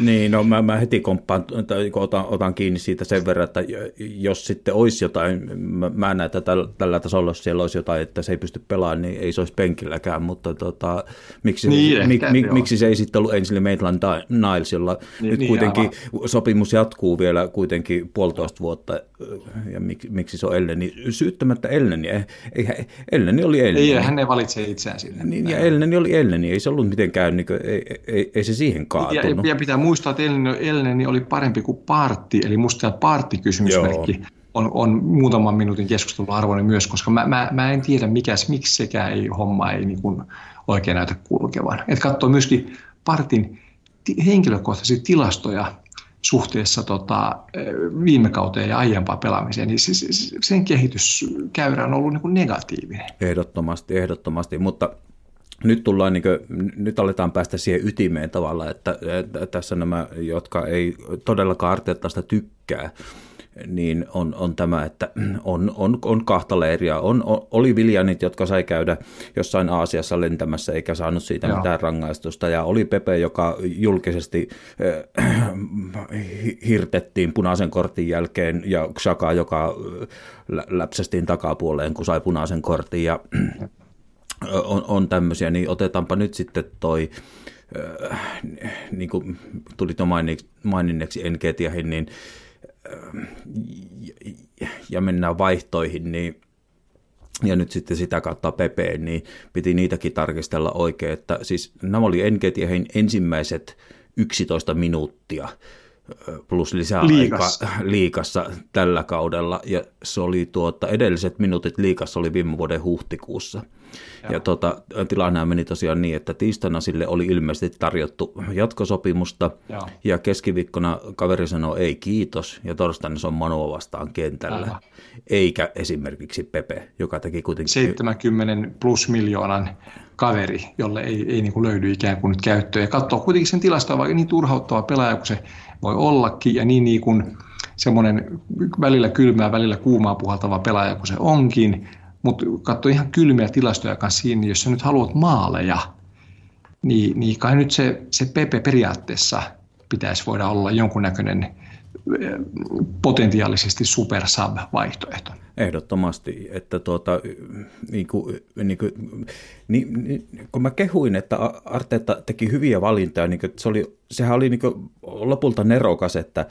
Niin, no mä, mä heti komppaan, otan, otan kiinni siitä sen verran, että jos sitten olisi jotain, mä, mä näen, että tällä, tällä tasolla, jos siellä olisi jotain, että se ei pysty pelaamaan, niin ei se olisi penkilläkään, mutta tota, miksi, niin, mi, mi, miksi se ei sitten ollut ensin Maitland Niles, jolla niin, nyt niin, kuitenkin aivan. sopimus jatkuu vielä kuitenkin puolitoista vuotta, ja mik, miksi se on Elleni, syyttämättä Elleni, Elleni oli Elleni. Ei, hän ei valitse itseään sinne. Niin, ja Elleni oli Elleni, ei se ollut mitenkään, niin kuin, ei, ei, ei, se siihen kaatunut. Ja, ja pitää muistaa, että Elleni, Elleni oli parempi kuin Partti, eli musta tämä Partti-kysymysmerkki on, on muutaman minuutin keskustelun arvoinen myös, koska mä, mä, mä en tiedä, mikä, miksi sekään ei, homma ei niin kuin oikein näytä kulkevan. Että katsoo myöskin Partin henkilökohtaisia tilastoja suhteessa tota, viime kauteen ja aiempaa pelaamiseen, niin siis sen kehityskäyrä on ollut niin kuin negatiivinen. Ehdottomasti, ehdottomasti, mutta nyt, tullaan, niin kuin, nyt aletaan päästä siihen ytimeen tavalla, että, että tässä nämä, jotka ei todellakaan Arteettasta tykkää, niin on, on tämä, että on, on, on kahta leiriä. On, oli Viljanit, jotka sai käydä jossain Aasiassa lentämässä eikä saanut siitä Joo. mitään rangaistusta. Ja oli Pepe, joka julkisesti äh, hirtettiin punaisen kortin jälkeen ja Xhaka, joka äh, läpsästiin takapuoleen, kun sai punaisen kortin. Ja on, on tämmöisiä, niin otetaanpa nyt sitten toi äh, niin kuin tulit jo maininneeksi Enketiahin, niin ja mennään vaihtoihin, niin ja nyt sitten sitä kautta Pepeen, niin piti niitäkin tarkistella oikein, että siis nämä oli Enketiahin ensimmäiset 11 minuuttia plus lisää liikassa. liikassa *laughs* tällä kaudella, ja se oli tuota, edelliset minuutit liikassa oli viime vuoden huhtikuussa. Joo. Ja tota, tilanne meni tosiaan niin, että tiistaina sille oli ilmeisesti tarjottu jatkosopimusta Joo. ja keskiviikkona kaveri sanoi ei kiitos ja torstaina se on Manoa vastaan kentällä. Aivan. Eikä esimerkiksi Pepe, joka teki kuitenkin... 70 plus miljoonan kaveri, jolle ei, ei niin kuin löydy ikään kuin nyt käyttöä. Ja katsoo kuitenkin sen tilastoa, vaikka niin turhauttava pelaaja kuin se voi ollakin. Ja niin, niin kuin semmoinen välillä kylmää, välillä kuumaa puhaltava pelaaja kuin se onkin, mutta katso ihan kylmiä tilastoja kanssa siinä, jos sä nyt haluat maaleja, niin, niin kai nyt se, se Pepe periaatteessa pitäisi voida olla jonkunnäköinen potentiaalisesti super sub-vaihtoehto. Ehdottomasti, että tuota, niin kuin, niin kuin, niin, niin, kun mä kehuin, että Arteetta teki hyviä valintoja, niin kuin, se oli, sehän oli niin kuin, lopulta nerokas, että,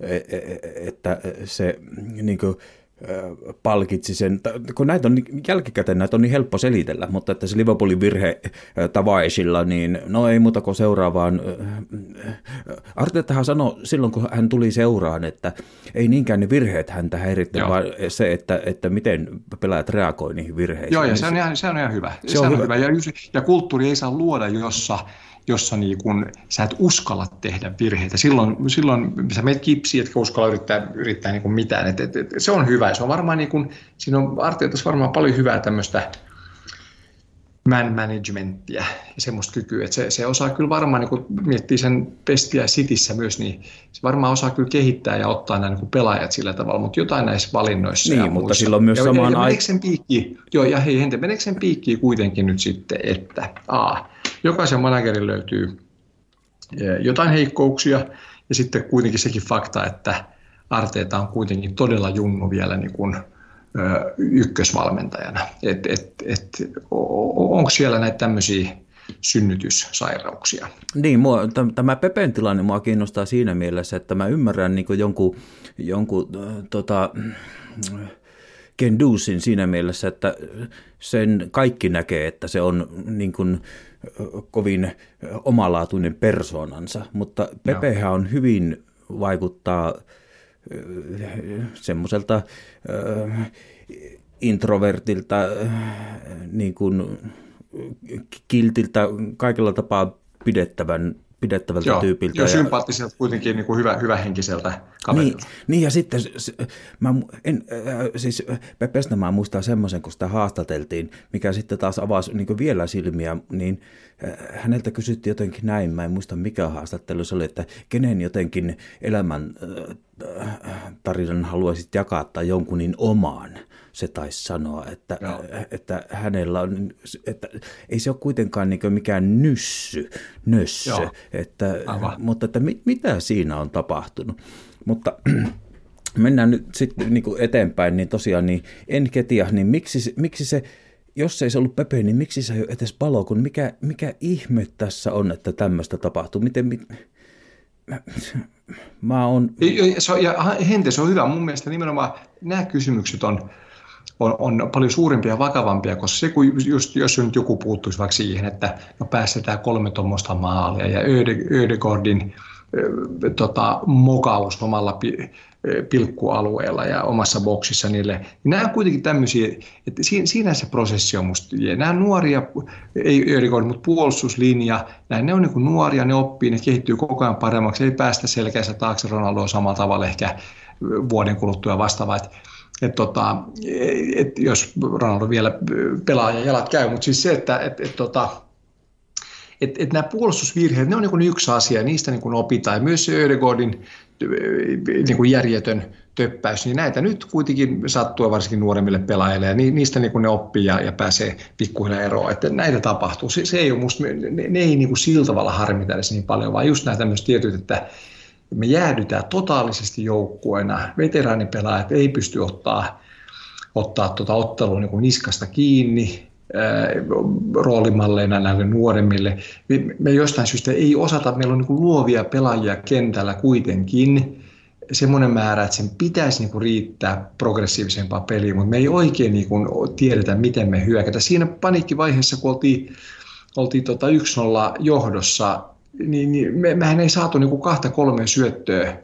e, e, e, että se niin kuin, palkitsi sen, kun näitä on jälkikäteen näitä on niin helppo selitellä, mutta että se Liverpoolin virhe Tavaisilla, niin no ei muuta kuin seuraavaan. Arteettahan sanoi silloin, kun hän tuli seuraan, että ei niinkään ne virheet häntä häiritte, vaan se, että, että miten pelaajat reagoi niihin virheisiin. Joo, ja se on ihan, se on ihan hyvä. Se, se on, on hyvä. hyvä. Ja, ja kulttuuri ei saa luoda, jossa jossa niin kun, sä et uskalla tehdä virheitä. Silloin, silloin sä meet kipsiin, etkä uskalla yrittää, yrittää niin mitään. Et, et, et, se on hyvä. Se on varmaan, niin kun, siinä on varmaan paljon hyvää tämmöistä man managementtia ja semmoista kykyä, että se, se osaa kyllä varmaan, niin kun miettii sen pestiä sitissä myös, niin se varmaan osaa kyllä kehittää ja ottaa nämä niin pelaajat sillä tavalla, mutta jotain näissä valinnoissa Niin, mutta muissa. silloin myös ja, samaan aikaan. Joo, ja hei, hente, meneekö sen piikkiin kuitenkin nyt sitten, että a, jokaisen managerin löytyy jotain heikkouksia ja sitten kuitenkin sekin fakta, että Arteeta on kuitenkin todella junnu vielä niin kuin, ykkösvalmentajana. Et, et, et, onko siellä näitä tämmöisiä synnytyssairauksia? Niin, mua, tämä Pepen tilanne mua kiinnostaa siinä mielessä, että mä ymmärrän niin jonkun, jonkun tota, Ken Dusin siinä mielessä, että sen kaikki näkee, että se on niin kuin, kovin omalaatuinen persoonansa, mutta Pepehän on hyvin vaikuttaa semmoiselta introvertilta, niin kuin kiltiltä, kaikella tapaa pidettävän pidettävältä Joo, tyypiltä. Joo, sympaattiselta kuitenkin niin kuin hyvä, hyvähenkiseltä kaverilta. Niin, niin, ja sitten, se, mä, en, äh, siis Pepestä mä muistan semmoisen, kun sitä haastateltiin, mikä sitten taas avasi niin vielä silmiä, niin äh, häneltä kysyttiin jotenkin näin, mä en muista mikä haastattelu se oli, että kenen jotenkin elämän äh, tarinan haluaisit jakaa tai jonkun niin omaan se taisi sanoa, että, että hänellä on, että ei se ole kuitenkaan niin mikään nyssy, nössö, että, mutta että mit, mitä siinä on tapahtunut. Mutta *clears throat* mennään nyt sitten niin eteenpäin, niin tosiaan niin Enketia, niin miksi, miksi se, jos ei se ollut Pepe, niin miksi se ei ole edes palo, kun mikä, mikä ihme tässä on, että tämmöistä tapahtuu? Miten, mit, mä, mä on... Ja, Hente, se on hyvä. Mun mielestä nimenomaan nämä kysymykset on, on, on paljon suurempia ja vakavampia, koska se, kun just, jos nyt joku puuttuisi vaikka siihen, että no päästetään kolme tuommoista maalia ja Öde, Ödegordin tota, mokaus omalla pi, pilkkualueella ja omassa boksissa niille. Nämä on kuitenkin tämmöisiä, että siinä, se prosessi on musta. Nämä nuoria, ei Ödegord, mutta puolustuslinja, nämä, ne on niin nuoria, ne oppii, ne kehittyy koko ajan paremmaksi, ei päästä selkeässä taakse Ronaldoa samalla tavalla ehkä vuoden kuluttua vastaavaa. Et tota, et jos Ronaldo vielä pelaa ja jalat käy, mutta siis se, että et, et, tota, et, et nämä puolustusvirheet, ne on niin yksi asia, niistä niin opitaan. Ja myös Ödegordin niin järjetön töppäys, niin näitä nyt kuitenkin sattuu varsinkin nuoremmille pelaajille, ja niistä niin ne oppii ja, ja pääsee pikkuhiljaa eroon. Että näitä tapahtuu. Se, se ei ole musta, ne, ne ei niin kuin sillä tavalla harmita edes niin paljon, vaan just nämä tämmöiset tietyt, että me jäädytään totaalisesti joukkueena. Veteraanipelaajat ei pysty ottaa, ottaa tuota ottelua niin kuin niskasta kiinni roolimalleina näille nuoremmille. Me, jostain syystä ei osata, meillä on niin luovia pelaajia kentällä kuitenkin, semmoinen määrä, että sen pitäisi niin kuin riittää progressiivisempaa peliä, mutta me ei oikein niin kuin tiedetä, miten me hyökätä. Siinä paniikkivaiheessa, kun oltiin, oltiin tota 1-0 johdossa, niin, niin me, mehän ei saatu niin kuin kahta kolmea syöttöä,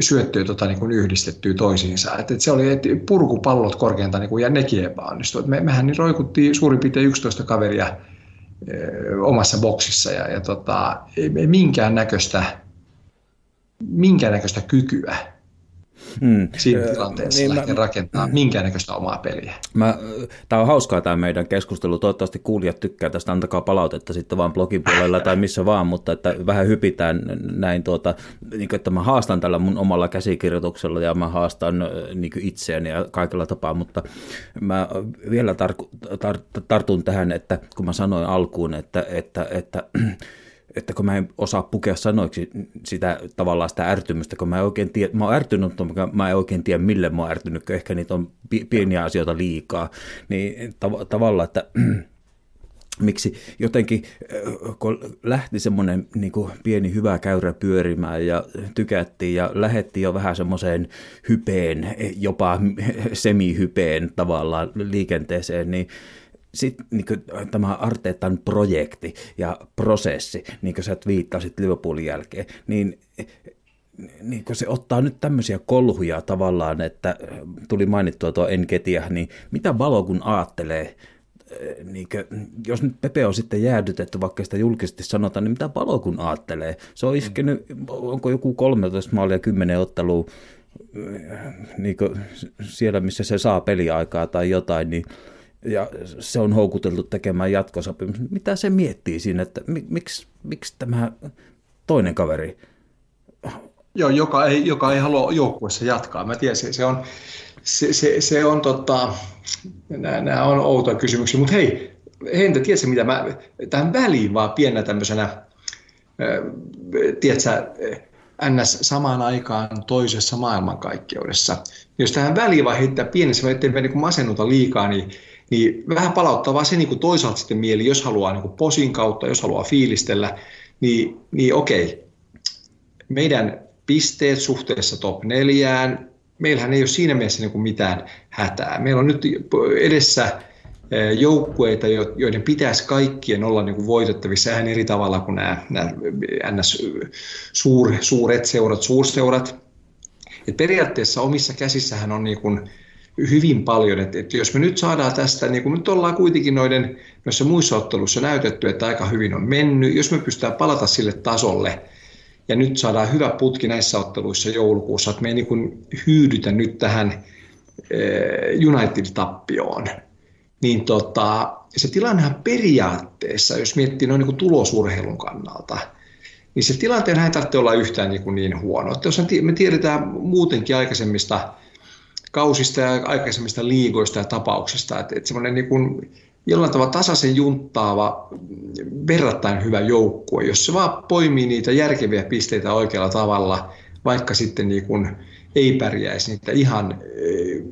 syöttöä tota, niin yhdistettyä toisiinsa. Et, et se oli et purkupallot korkeinta niin kuin, ja nekin epäonnistui. Me, mehän niin roikuttiin suurin piirtein 11 kaveria omassa boksissa ja, ja tota, ei, ei minkään näköistä minkään näköistä kykyä mm. siinä tilanteessa niin lähteä mä, rakentaa minkäännäköistä omaa peliä. Mä, tämä on hauskaa tämä meidän keskustelu. Toivottavasti kuulijat tykkää tästä. Antakaa palautetta sitten vaan blogin puolella tai missä vaan, mutta että vähän hypitään näin, tuota, niin kuin, että mä haastan tällä mun omalla käsikirjoituksella ja mä haastan niin kuin itseäni ja kaikella tapaa, mutta mä vielä tar- tar- tartun tähän, että kun mä sanoin alkuun, että, että, että että kun mä en osaa pukea sanoiksi sitä tavallaan sitä ärtymystä, kun mä en oikein tiedä, mä oon ärtynyt, mutta mä en oikein tiedä mille mä oon ärtynyt, kun ehkä niitä on pieniä asioita liikaa, niin tav- tavallaan, että *clears throat* miksi jotenkin, kun lähti semmoinen niin pieni hyvä käyrä pyörimään ja tykättiin ja lähettiin jo vähän semmoiseen hypeen, jopa *laughs* semihypeen tavallaan liikenteeseen, niin sitten niin tämä Arteetan projekti ja prosessi, niin kuin sä viittasit Liverpoolin jälkeen, niin niin se ottaa nyt tämmöisiä kolhuja tavallaan, että tuli mainittua tuo Enketiä, niin mitä valo kun ajattelee niin kuin, jos nyt Pepe on sitten jäädytetty, vaikka sitä julkisesti sanotaan, niin mitä palo kun ajattelee? Se on iskenyt, onko joku 13 maalia 10 ottelua niin siellä, missä se saa peliaikaa tai jotain, niin ja se on houkuteltu tekemään jatkosopimus. Mitä se miettii siinä, että miksi, miksi tämä toinen kaveri? Joo, joka ei, joka ei halua joukkueessa jatkaa. Mä tiedän, se, se on, se, se, se on tota, nämä, nämä on outoja kysymyksiä, mutta hei, Hente, tiedätkö mitä mä, tähän väliin vaan pienä tämmöisenä, tiedätkö, NS samaan aikaan toisessa maailmankaikkeudessa. Jos tähän väliin vaan heittää pienessä, ettei niin masennuta liikaa, niin, niin vähän palauttaa vaan se niin kuin toisaalta sitten mieli, jos haluaa niin kuin posin kautta, jos haluaa fiilistellä, niin, niin okei, meidän pisteet suhteessa top neljään, meillähän ei ole siinä mielessä niin kuin mitään hätää. Meillä on nyt edessä eh, joukkueita, joiden pitäisi kaikkien olla niin kuin voitettavissa ihan eri tavalla kuin nämä, nämä NS suur, suuret seurat, suurseurat. Et periaatteessa omissa käsissähän on niin kuin hyvin paljon, että, että jos me nyt saadaan tästä, niin kuin nyt ollaan kuitenkin noiden noissa muissa otteluissa näytetty, että aika hyvin on mennyt, jos me pystytään palata sille tasolle – ja nyt saadaan hyvä putki näissä otteluissa joulukuussa, että me ei niin kuin hyydytä nyt tähän eh, United-tappioon. Niin tota, se tilannehan periaatteessa, jos miettii noin niin tulosurheilun kannalta, niin se tilanteen ei tarvitse olla yhtään niin, kuin niin huono. Että jos me tiedetään muutenkin aikaisemmista kausista ja aikaisemmista liigoista ja tapauksista, että, että semmoinen niin kuin jollain tavalla tasaisen junttaava, verrattain hyvä joukkue, jos se vaan poimii niitä järkeviä pisteitä oikealla tavalla, vaikka sitten niin kuin ei pärjäisi niitä ihan eh,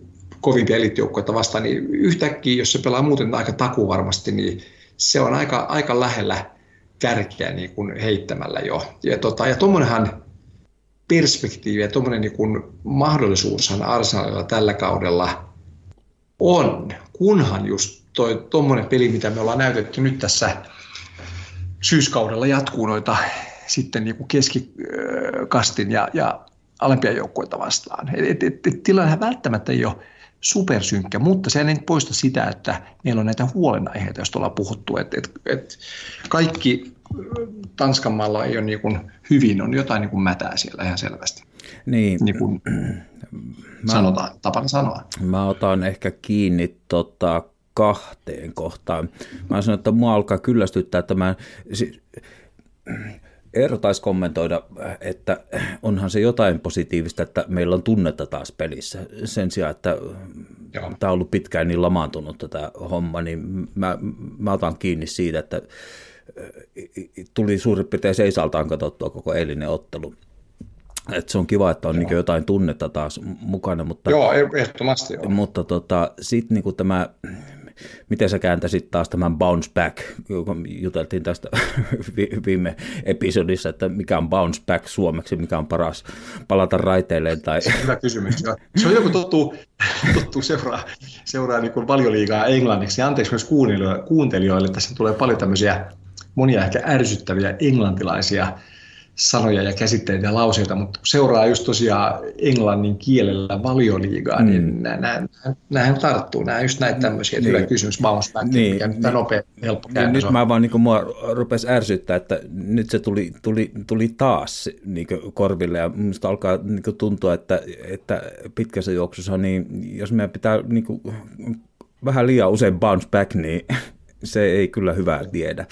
kovimpia elitjoukkoita vastaan, niin yhtäkkiä, jos se pelaa muuten aika taku varmasti, niin se on aika, aika lähellä kärkeä niin kuin heittämällä jo. Ja, tota, ja perspektiivi ja tuommoinen niin mahdollisuushan Arsenalilla tällä kaudella on, kunhan just toi tuommoinen peli, mitä me ollaan näytetty nyt tässä syyskaudella jatkuu noita sitten niin kuin keskikastin ja, ja alempia joukkoita vastaan. Et, et, et, tilanne välttämättä ei ole supersynkkä, mutta se ei poista sitä, että meillä on näitä huolenaiheita, joista ollaan puhuttu. Et, et, et kaikki Tanskan maalla ei ole niin kuin hyvin, on jotain niin kuin mätää siellä ihan selvästi. Niin, niin kuin *clears throat* mä, sanotaan, tapana sanoa. Mä otan ehkä kiinni tota, kahteen kohtaan. Mä sanon, että mua alkaa kyllästyttää tämä... Eero taisi kommentoida, että onhan se jotain positiivista, että meillä on tunnetta taas pelissä. Sen sijaan, että Joo. tämä on ollut pitkään niin lamaantunut tätä homma, niin mä, mä otan kiinni siitä, että tuli suurin piirtein seisaltaan katsottua koko eilinen ottelu. Et se on kiva, että on niin jotain tunnetta taas mukana. Mutta, joo, ehdottomasti joo. Mutta tota, sitten niin tämä miten sä kääntäisit taas tämän bounce back, kun juteltiin tästä *laughs* viime episodissa, että mikä on bounce back suomeksi, mikä on paras palata raiteilleen? Tai... Se on hyvä kysymys. Se on joku tottuu, *laughs* tottuu seuraa, seuraa niin valioliigaa englanniksi. Ja anteeksi myös kuuntelijoille, kuuntelijoille, tässä tulee paljon tämmöisiä monia ehkä ärsyttäviä englantilaisia sanoja ja käsitteitä ja lauseita, mutta seuraa just tosiaan englannin kielellä valioliigaa, niin mm. niin nämähän tarttuu. Nämä just näitä tämmöisiä, niin. hyvä kysymys, bounce back, niin. mikä niin. nopea, helppo niin, Nyt mä vaan niin mua rupesi ärsyttää, että nyt se tuli, tuli, tuli taas niin korville ja minusta alkaa niin tuntua, että, että pitkässä juoksussa, niin jos meidän pitää niin kuin, vähän liian usein bounce back, niin *laughs* se ei kyllä hyvää tiedä.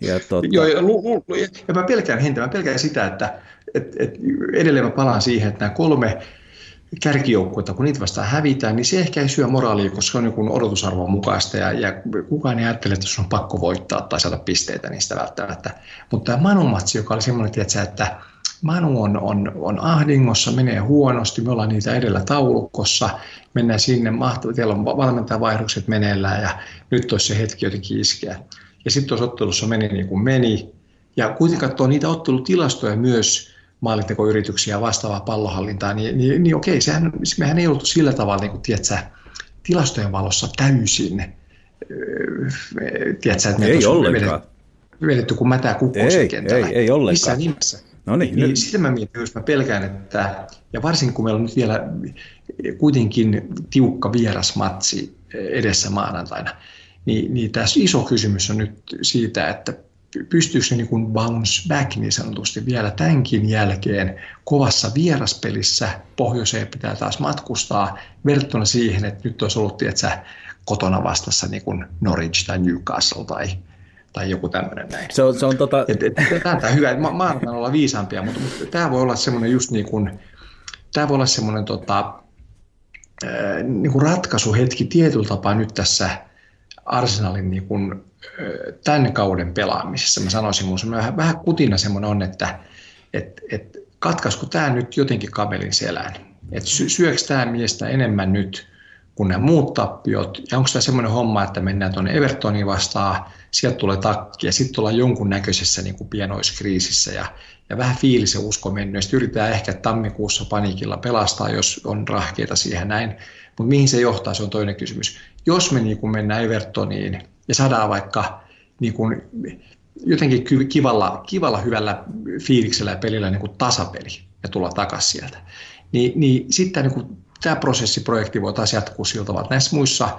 Ja, totta... Joo, ja, lu, lu, ja mä pelkään hentä, mä pelkään sitä, että et, et, edelleen mä palaan siihen, että nämä kolme kärkijoukkuetta, kun niitä vastaan hävitään, niin se ehkä ei syö moraalia, koska se on niin odotusarvon mukaista ja, ja kukaan ei ajattele, että sun on pakko voittaa tai saada pisteitä niistä välttämättä. Mutta tämä Manu-matsi, joka oli semmoinen, tietysti, että Manu on, on, on ahdingossa, menee huonosti, me ollaan niitä edellä taulukossa, mennään sinne, mahtavasti, siellä on valmentajavaihdokset meneillään ja nyt olisi se hetki jotenkin iskeä. Ja sitten tuossa ottelussa meni niin kuin meni. Ja kuitenkin katsoo niitä ottelutilastoja myös, maalintekoyrityksiä ja vastaavaa pallohallintaa, niin, niin, niin okei, sehän, mehän ei oltu sillä tavalla, niin kuin, tiedätkö, tilastojen valossa täysin, tiedätkö, että me ei ollenkaan. Vedetty kuin mätää kukkosen kentällä. Ei, ei ollenkaan. Missään nimessä. No niin, niin, sitä mä mietin, jos mä pelkään, että, ja varsinkin kun meillä on nyt vielä kuitenkin tiukka vierasmatsi edessä maanantaina, niin, niin tässä iso kysymys on nyt siitä, että pystyykö se niin kuin bounce back niin sanotusti vielä tämänkin jälkeen kovassa vieraspelissä pohjoiseen pitää taas matkustaa verrattuna siihen, että nyt olisi ollut tiedätkö, kotona vastassa niin kuin Norwich tai Newcastle tai, tai joku tämmöinen näin. Se on, se on tota... et, et, tämä on hyvä, että maanantaina olla viisaampia, mutta, mutta tämä voi olla semmoinen just niin kuin, tämä voi olla semmoinen tota, niin kuin ratkaisuhetki tietyllä tapaa nyt tässä Arsenalin niin kuin, tämän kauden pelaamisessa. Mä sanoisin, mun vähän, vähän kutina semmoinen on, että et, et, katkaisko tämä nyt jotenkin kabelin selään? Et sy, syöks tämä miestä enemmän nyt kuin nämä muut tappiot? Ja onko tämä semmoinen homma, että mennään tuonne Evertoniin vastaan, sieltä tulee takki ja sitten ollaan jonkunnäköisessä niin kuin pienoiskriisissä ja, ja vähän fiilis ja usko mennyt. Sitten yritetään ehkä tammikuussa paniikilla pelastaa, jos on rahkeita siihen näin. Mutta mihin se johtaa, se on toinen kysymys. Jos me niin kuin mennään Evertoniin ja saadaan vaikka niin kuin jotenkin kivalla, kivalla, hyvällä fiiliksellä ja pelillä niin kuin tasapeli ja tulla takaisin sieltä, niin, niin sitten niin kuin, tämä prosessiprojekti voi taas jatkuu siltä tavalla, että näissä muissa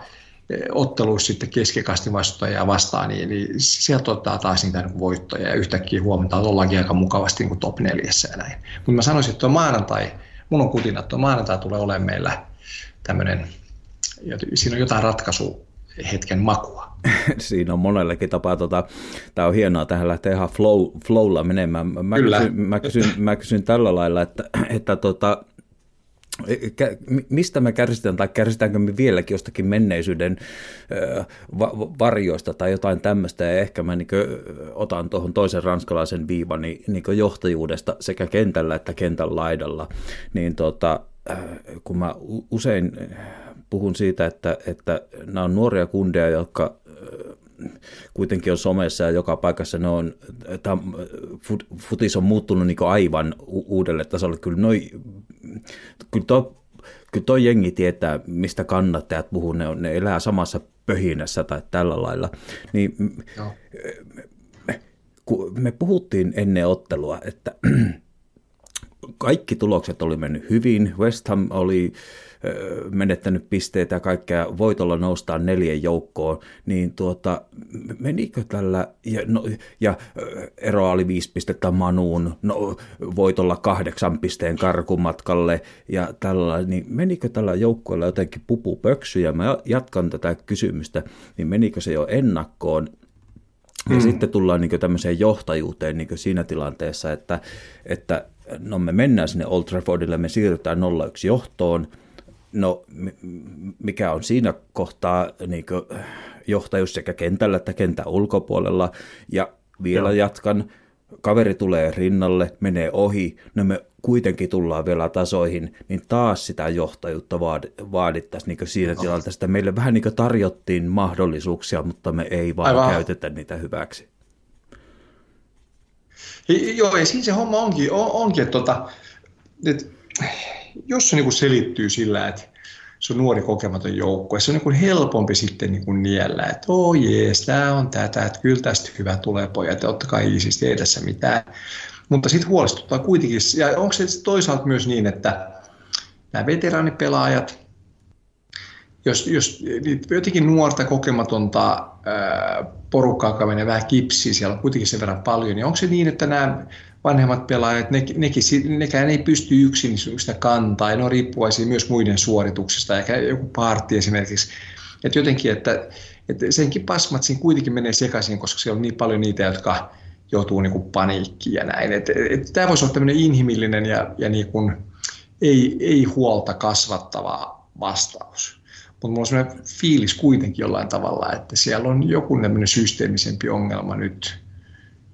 eh, otteluissa sitten keskikasti vastustajia vastaan, niin, niin sieltä ottaa taas niitä niin voittoja ja yhtäkkiä huomataan, että ollaankin aika mukavasti niin kuin top neljässä ja näin. Mutta mä sanoisin, että tuo maanantai, mun on kutina, että tuo maanantai tulee olemaan meillä tämmöinen, siinä on jotain ratkaisu hetken makua. *laughs* Siinä on monellekin tapaa. Tota, tämä on hienoa, tähän lähtee ihan flow, flowlla menemään. Mä Kyllä. Kysyn, mä, kysyn, mä kysyn tällä lailla, että, että tota, mistä me kärsitään tai kärsitäänkö me vieläkin jostakin menneisyyden varjoista tai jotain tämmöistä ja ehkä mä niin otan tuohon toisen ranskalaisen viivan niin, niin johtajuudesta sekä kentällä että kentän laidalla, niin tota, kun mä usein puhun siitä, että, että nämä on nuoria kundeja, jotka kuitenkin on somessa ja joka paikassa ne on, tämä futis on muuttunut niin aivan uudelle tasolle. Kyllä, noi, kyllä, toi, kyllä toi jengi tietää, mistä kannattajat puhuu, ne, on, ne elää samassa pöhinässä tai tällä lailla. Niin, Joo. me puhuttiin ennen ottelua, että *clears throat* kaikki tulokset oli mennyt hyvin. West Ham oli menettänyt pisteitä ja kaikkea, voitolla noustaan neljän joukkoon, niin tuota, menikö tällä, ja, no, ja eroa oli viisi pistettä Manuun, no, voitolla kahdeksan pisteen karkumatkalle ja tällä, niin menikö tällä joukkueella jotenkin pupu pöksy, ja mä jatkan tätä kysymystä, niin menikö se jo ennakkoon, ja mm. sitten tullaan niin tämmöiseen johtajuuteen niin siinä tilanteessa, että, että no me mennään sinne Old Traffordille, me siirrytään 0-1 johtoon, no mikä on siinä kohtaa niin johtajuus sekä kentällä että kentän ulkopuolella, ja vielä Joo. jatkan, kaveri tulee rinnalle, menee ohi, no me kuitenkin tullaan vielä tasoihin, niin taas sitä johtajuutta vaadittaisiin niin siinä tilanteessa, että meille vähän niin tarjottiin mahdollisuuksia, mutta me ei vaan Aivan. käytetä niitä hyväksi. Joo, ja siinä se homma onkin, on, onkin että, tota, että jos se niin kuin selittyy sillä, että se on nuori kokematon joukkue, se on niin kuin helpompi sitten niin kuin niellä, että oh jees, tämä on tätä, että kyllä tästä hyvä tulee pojat, ja ottakaa iisisti, ei tässä mitään. Mutta sitten huolestuttaa kuitenkin, ja onko se toisaalta myös niin, että nämä veteraanipelaajat, jos, jos jotenkin nuorta kokematonta porukkaa, joka menee vähän kipsiin, siellä on kuitenkin sen verran paljon, niin onko se niin, että nämä vanhemmat pelaajat, ne, nekin, nekään ei pysty yksin sitä kantaa, ja ne on riippuvaisia myös muiden suorituksista, eikä joku parti esimerkiksi. Että jotenkin, että, että senkin pasmat siinä kuitenkin menee sekaisin, koska siellä on niin paljon niitä, jotka joutuu niin kuin paniikkiin ja näin. Tämä voisi olla tämmöinen inhimillinen ja, ja niin ei, ei huolta kasvattava vastaus. Mutta mulla on sellainen fiilis kuitenkin jollain tavalla, että siellä on joku tämmöinen systeemisempi ongelma nyt,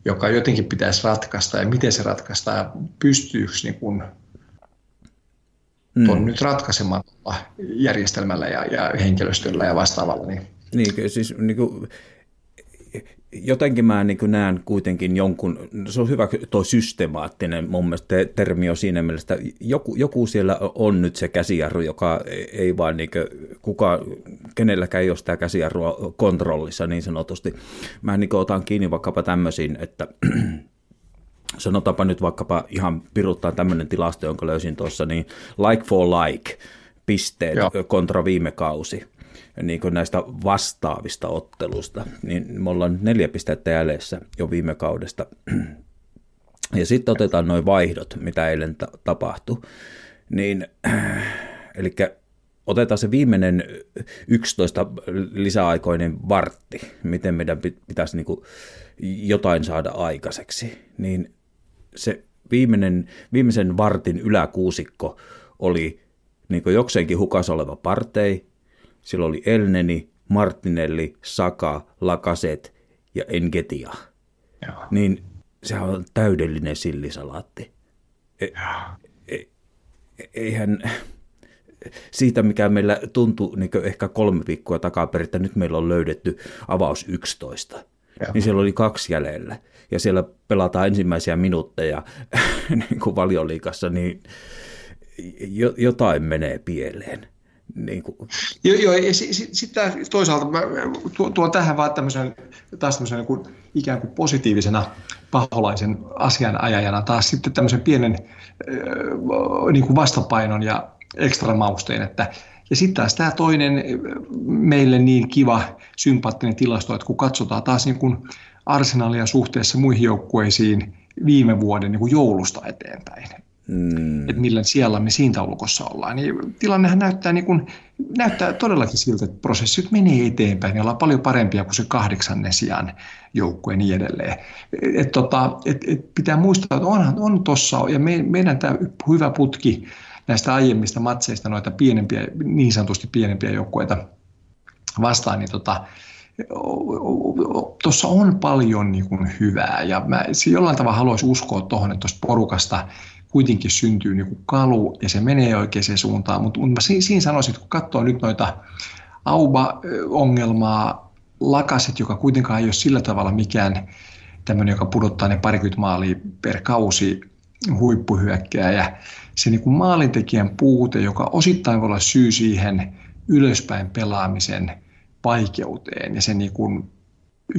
joka jotenkin pitäisi ratkaista ja miten se ratkaistaan ja pystyykö niin kun mm. nyt ratkaisemaan järjestelmällä ja, ja henkilöstöllä ja vastaavalla. Niin, niin siis niin kuin, jotenkin mä niin näen kuitenkin jonkun, se on hyvä tuo systemaattinen mun mielestä termi on siinä mielessä, että joku, joku siellä on nyt se käsijarru, joka ei vaan niin kuka, kenelläkään ei ole sitä käsijarrua kontrollissa niin sanotusti. Mä niin otan kiinni vaikkapa tämmöisiin, että *clears throat* sanotaanpa nyt vaikkapa ihan piruttaa tämmöinen tilasto, jonka löysin tuossa, niin like for like pisteet Joo. kontra viime kausi niin kuin näistä vastaavista ottelusta, niin me ollaan neljä pistettä jäljessä jo viime kaudesta. *clears throat* Ja sitten otetaan noin vaihdot, mitä eilen ta- tapahtui. Niin, *clears throat* eli otetaan se viimeinen 11 lisäaikoinen vartti, miten meidän pitäisi niin kuin jotain saada aikaiseksi. Niin se viimeinen, viimeisen vartin yläkuusikko oli niin jokseenkin hukas oleva partei, sillä oli Elneni, Martinelli, Saka, Lakaset ja Engetia. Joo. Niin sehän on täydellinen sillisalaatti. E, e, eihän siitä, mikä meillä tuntui niin ehkä kolme viikkoa takaperin, että nyt meillä on löydetty avaus 11. Joo. Niin siellä oli kaksi jäljellä. Ja siellä pelataan ensimmäisiä minuutteja *laughs* niin kuin valioliikassa, niin jotain menee pieleen. Niin kuin. Joo, joo ja sitten sit, toisaalta mä tuon tähän vaan tämmöisen, taas tämmöisen niin kuin, ikään kuin positiivisena paholaisen asianajajana taas sitten tämmöisen pienen niin kuin vastapainon ja ekstra mausteen, että ja sitten taas tämä toinen meille niin kiva, sympaattinen tilasto, että kun katsotaan taas niin kuin arsenalia suhteessa muihin joukkueisiin viime vuoden niin kuin joulusta eteenpäin, mm. että millä siellä me siinä taulukossa ollaan. Niin tilannehan näyttää, niin kuin, näyttää todellakin siltä, että prosessit menee eteenpäin ja ollaan paljon parempia kuin se kahdeksannen sijaan joukkue ja niin edelleen. Et, tota, et, et pitää muistaa, että onhan on tuossa, ja me, meidän tämä hyvä putki näistä aiemmista matseista noita pienempiä, niin sanotusti pienempiä joukkueita vastaan, niin tota, tuossa on paljon niin kuin hyvää ja mä jollain tavalla haluaisin uskoa tuohon, että tuosta porukasta kuitenkin syntyy niin kuin kalu ja se menee oikeaan suuntaan, mutta mä siinä sanoisin, että kun katsoo nyt noita Auba-ongelmaa, Lakaset, joka kuitenkaan ei ole sillä tavalla mikään tämmöinen, joka pudottaa ne parikymmentä maalia per kausi huippuhyökkääjä. Se niin kuin maalintekijän puute, joka osittain voi olla syy siihen ylöspäin pelaamisen vaikeuteen ja sen niin kuin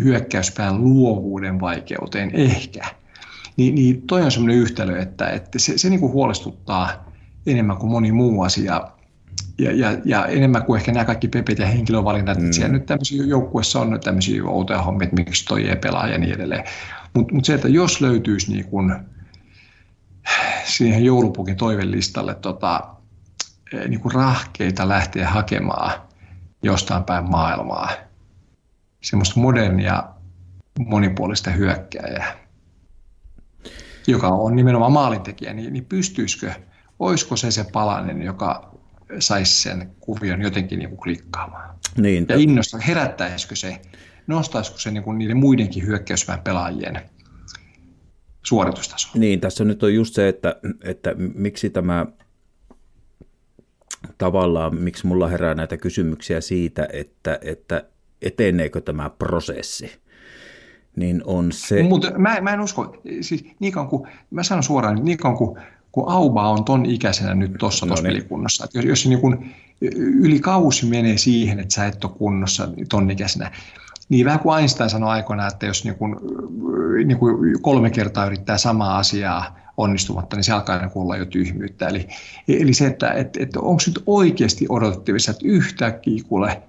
hyökkäyspään luovuuden vaikeuteen ehkä – niin, niin toi on semmoinen yhtälö, että, että se, se niin kuin huolestuttaa enemmän kuin moni muu asia ja, ja, ja enemmän kuin ehkä nämä kaikki pepet ja henkilövalinnat, mm. että siellä nyt tämmöisiä joukkueessa on nyt tämmöisiä outoja hommia, että miksi toi ei pelaa ja niin edelleen. Mutta mut se, että jos löytyisi niin kuin siihen joulupukin toivelistalle tota, e, niin kuin rahkeita lähteä hakemaan jostain päin maailmaa, semmoista modernia monipuolista hyökkääjää, joka on nimenomaan maalintekijä, niin, niin pystyisikö, olisiko se se palanen, joka saisi sen kuvion jotenkin niin kuin klikkaamaan? Niin, ja innosta, herättäisikö se, nostaisiko se niin kuin niiden muidenkin hyökkäysvään pelaajien suoritustasoa? Niin, tässä nyt on just se, että, että miksi tämä tavallaan, miksi mulla herää näitä kysymyksiä siitä, että, että eteneekö tämä prosessi niin on se... Mutta mä, mä en usko, siis niin kauan kuin, mä sanon suoraan, niin kauan kuin, kun Auba on ton ikäisenä nyt tuossa no niin. pelikunnassa, että jos, jos se niin kuin yli kausi menee siihen, että sä et ole kunnossa ton ikäisenä, niin vähän kuin Einstein sanoi aikoinaan, että jos niin kuin, niin kuin kolme kertaa yrittää samaa asiaa onnistumatta, niin se alkaa niin olla jo tyhmyyttä. Eli, eli se, että, että, että onko nyt oikeasti odotettavissa, että yhtäkkiä kuule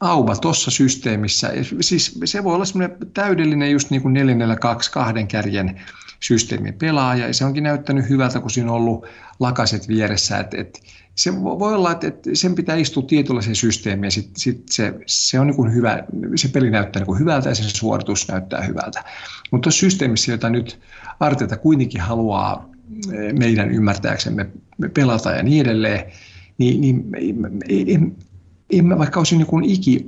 auba tuossa systeemissä. Siis se voi olla semmoinen täydellinen just niin kuin 442 kahden kärjen systeemin pelaaja, ja se onkin näyttänyt hyvältä, kun siinä on ollut lakaset vieressä, että, että se voi olla, että, että sen pitää istua tietynlaiseen systeemiin, ja sit, sit se, se, on niin kuin hyvä, se peli näyttää niin kuin hyvältä, ja se suoritus näyttää hyvältä. Mutta tuossa systeemissä, jota nyt Arteta kuitenkin haluaa meidän ymmärtääksemme pelata ja niin edelleen, niin, niin mä vaikka olisin niin iki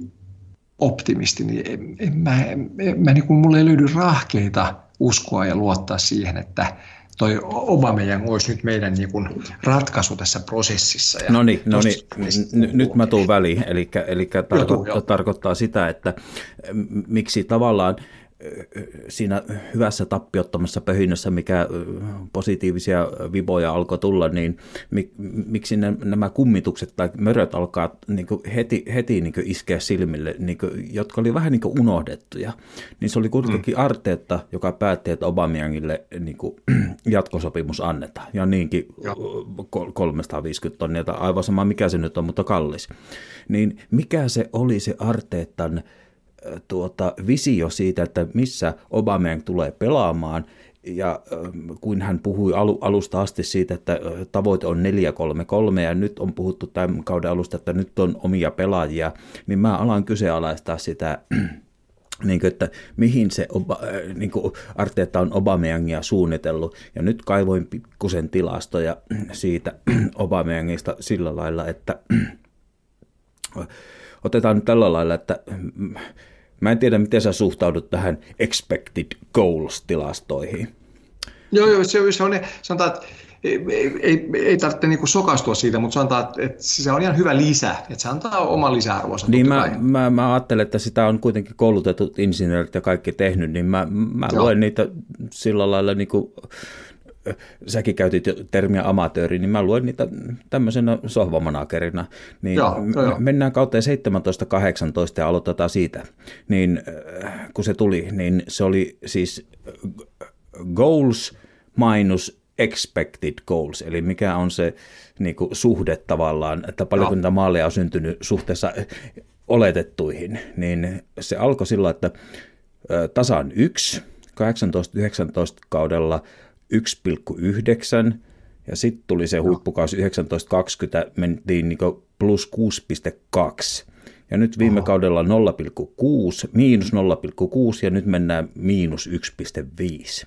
optimisti, niin en, en mä, en, mä niin kuin, mulle ei löydy rahkeita uskoa ja luottaa siihen, että toi Obameyang olisi nyt meidän niin kuin ratkaisu tässä prosessissa. Ja no niin, no niin. N- nyt mä tuun väliin, eli, eli tarkoittaa, tarkoittaa sitä, että miksi tavallaan siinä hyvässä tappiottomassa pöhinnössä, mikä positiivisia viboja alkoi tulla, niin miksi ne, nämä kummitukset tai möröt alkaa niin heti, heti niin iskeä silmille, niin kuin, jotka oli vähän niin unohdettuja. Niin se oli kuitenkin mm. Arteetta, joka päätti, että Obamiangille niin *clears throat* jatkosopimus annetaan. Ja niinkin ja. 350 tonnia, tai aivan sama mikä se nyt on, mutta kallis. Niin mikä se oli se Arteettan tuota, visio siitä, että missä Obameyang tulee pelaamaan, ja kun hän puhui alusta asti siitä, että tavoite on 4-3-3 ja nyt on puhuttu tämän kauden alusta, että nyt on omia pelaajia, niin mä alan kyseenalaistaa sitä, *clears throat* niin kuin, että mihin se Oba, niin kuin Arteetta on Obameyangia suunnitellut. Ja nyt kaivoin pikkusen tilastoja siitä *clears throat* Obameyangista sillä lailla, että *clears throat* otetaan nyt tällä lailla, että Mä en tiedä, miten sä suhtaudut tähän expected goals-tilastoihin. Joo, joo, se, se on, sanotaan, että ei, ei, ei tarvitse niinku sokastua siitä, mutta sanotaan, että se on ihan hyvä lisä, että se antaa oman lisäarvonsa. Niin mä, mä, mä, ajattelen, että sitä on kuitenkin koulutetut insinöörit ja kaikki tehnyt, niin mä, mä luen niitä sillä lailla niin kuin, säkin käytit termiä amatööri, niin mä luen niitä tämmöisenä sohvamanagerina. Niin joo, joo. Mennään kauteen 17-18 ja aloitetaan siitä. Niin äh, kun se tuli, niin se oli siis goals minus expected goals, eli mikä on se niin kuin, suhde tavallaan, että paljonko niitä maaleja on syntynyt suhteessa oletettuihin, niin se alkoi sillä, että tasan yksi, 18-19 kaudella 1,9 ja sitten tuli se huippukausi 1920, mentiin niin plus 6,2. Ja nyt viime Oho. kaudella 0,6, miinus 0,6 ja nyt mennään miinus 1,5.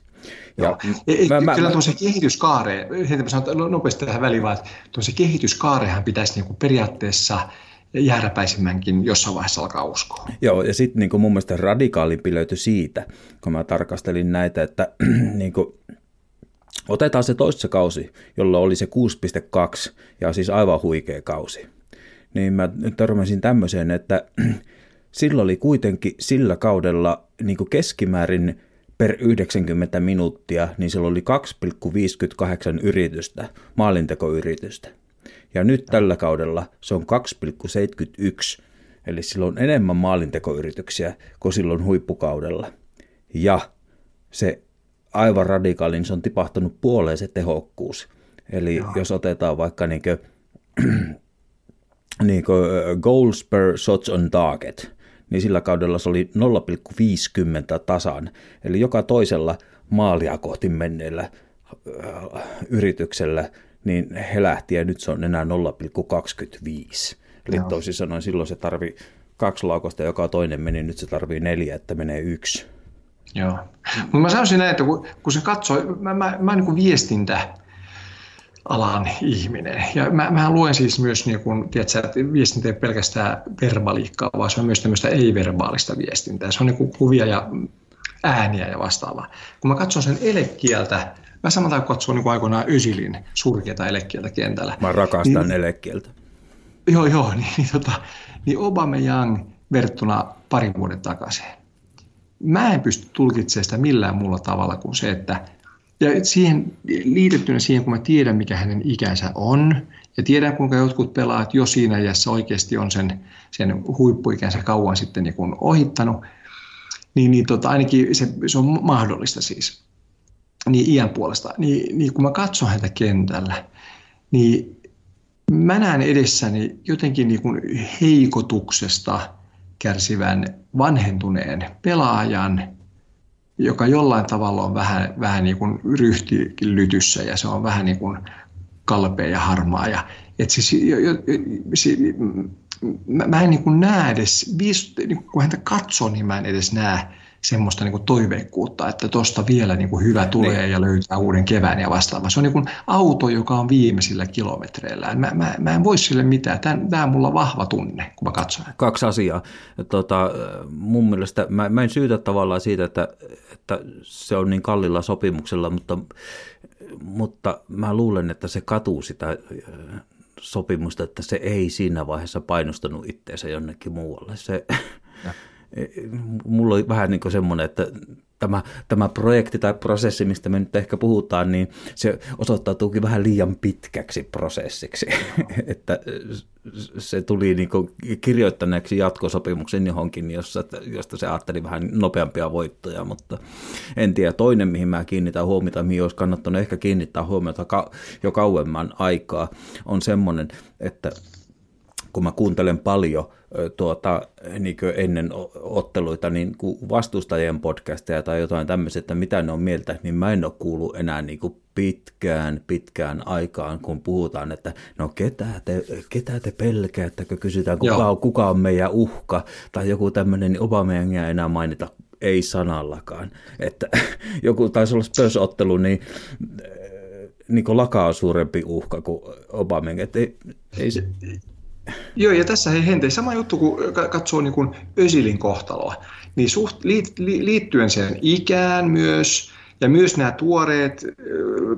Ja Ei, mä, mä, kyllä tuossa kehityskaare, mä sanon nopeasti tähän väliin vaan, että tuossa kehityskaarehan pitäisi niin kuin periaatteessa jääräpäisimmänkin jossain vaiheessa alkaa uskoa. Joo, ja sitten niin mun mielestä radikaalimpi löytyi siitä, kun mä tarkastelin näitä, että *clears throat* niin kuin, Otetaan se toista kausi, jolla oli se 6,2 ja siis aivan huikea kausi. Niin mä törmäsin tämmöiseen, että *clears throat* sillä oli kuitenkin sillä kaudella niin keskimäärin per 90 minuuttia, niin sillä oli 2,58 yritystä, maalintekoyritystä. Ja nyt tällä kaudella se on 2,71, eli sillä on enemmän maalintekoyrityksiä kuin silloin huippukaudella. Ja se aivan radikaali, niin se on tipahtanut puoleen se tehokkuus. Eli Joo. jos otetaan vaikka niin kuin, niin kuin goals per shots on target, niin sillä kaudella se oli 0,50 tasan. Eli joka toisella maalia kohti menneellä yrityksellä, niin he lähti ja nyt se on enää 0,25. Eli Joo. toisin sanoen silloin se tarvii kaksi laukosta, joka toinen meni, nyt se tarvii neljä, että menee yksi. Joo. Mutta mä sanoisin näin, että kun, kun se katsoo, mä, mä, mä niin viestintä, alan ihminen. Ja mä, mä luen siis myös, niin kun, tiedätkö, että viestintä ei pelkästään verbaliikkaa, vaan se on myös tämmöistä ei-verbaalista viestintää. Se on niin kuvia ja ääniä ja vastaavaa. Kun mä katson sen elekieltä, mä samalla katson niin aikoinaan Ysilin surkeita elekieltä kentällä. Mä rakastan niin, elekieltä. Joo, joo, niin, *laughs* niin, tota, niin Obama Young verrattuna parin vuoden takaisin mä en pysty tulkitsemaan sitä millään muulla tavalla kuin se, että ja siihen, liitettynä siihen, kun mä tiedän, mikä hänen ikänsä on, ja tiedän, kuinka jotkut pelaat jo siinä iässä oikeasti on sen, sen huippuikänsä kauan sitten niin kuin ohittanut, niin, niin tota, ainakin se, se on mahdollista siis niin iän puolesta. Niin, niin kun mä katson häntä kentällä, niin mä näen edessäni jotenkin niin kuin heikotuksesta – kärsivän vanhentuneen pelaajan, joka jollain tavalla on vähän, vähän niin kuin ryhtilytyssä ja se on vähän niin kuin kalpea ja harmaa. Ja, et siis, jo, jo, si, mä, mä en niin kuin näe edes, niin kun häntä katsoo, niin mä en edes näe semmoista niin kuin toiveikkuutta, että tuosta vielä niin kuin hyvä tulee niin. ja löytää uuden kevään ja vastaava. Se on niin kuin auto, joka on viimeisillä kilometreillä. Mä, mä, mä en voi sille mitään. Tämä, on mulla vahva tunne, kun mä katson. Kaksi asiaa. Tota, mun mielestä mä, mä en syytä tavallaan siitä, että, että se on niin kallilla sopimuksella, mutta, mutta mä luulen, että se katuu sitä sopimusta, että se ei siinä vaiheessa painostanut itteensä jonnekin muualle. Se, mulla oli vähän niin kuin semmoinen, että tämä, tämä projekti tai prosessi, mistä me nyt ehkä puhutaan, niin se osoittautuukin vähän liian pitkäksi prosessiksi, *laughs* että se tuli niin kirjoittaneeksi jatkosopimuksen johonkin, jossa, josta se ajatteli vähän nopeampia voittoja, mutta en tiedä. Toinen, mihin mä kiinnitän huomiota, mihin olisi kannattanut ehkä kiinnittää huomiota jo kauemman aikaa, on semmoinen, että kun mä kuuntelen paljon tuota, niin ennen otteluita niin kuin vastustajien podcasteja tai jotain tämmöistä, että mitä ne on mieltä, niin mä en ole kuullut enää niin kuin pitkään, pitkään aikaan, kun puhutaan, että no ketä te, ketä te pelkäätte, kun kysytään, kuka on, kuka on meidän uhka tai joku tämmöinen, niin Obama ei enää mainita ei sanallakaan. Että *laughs* joku taisi olla Spurs-ottelu, niin niin lakaa suurempi uhka kuin Obama. Että ei, ei se, Joo, ja tässä hei Hente, sama juttu kun katsoo niin kuin Ösilin kohtaloa, niin suht, liit, liittyen sen ikään myös, ja myös nämä tuoreet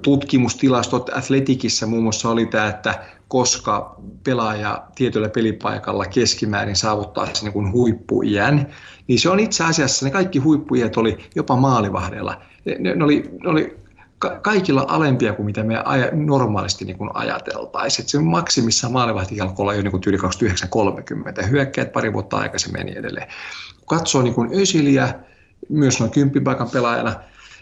tutkimustilastot. Athleticissa muun muassa oli tämä, että koska pelaaja tietyllä pelipaikalla keskimäärin saavuttaa sen niin huippuiän, niin se on itse asiassa, ne kaikki huippuiät oli jopa maalivahdeilla. Ne, ne, oli, ne oli kaikilla alempia kuin mitä me normaalisti niin ajateltaisiin. Se maksimissa maalivahti alkoi olla jo niin tyyli 29-30, hyökkäät pari vuotta aikaisemmin ja niin edelleen. Kun katsoo niin kuin Ösiliä, myös noin kymppipaikan pelaajana,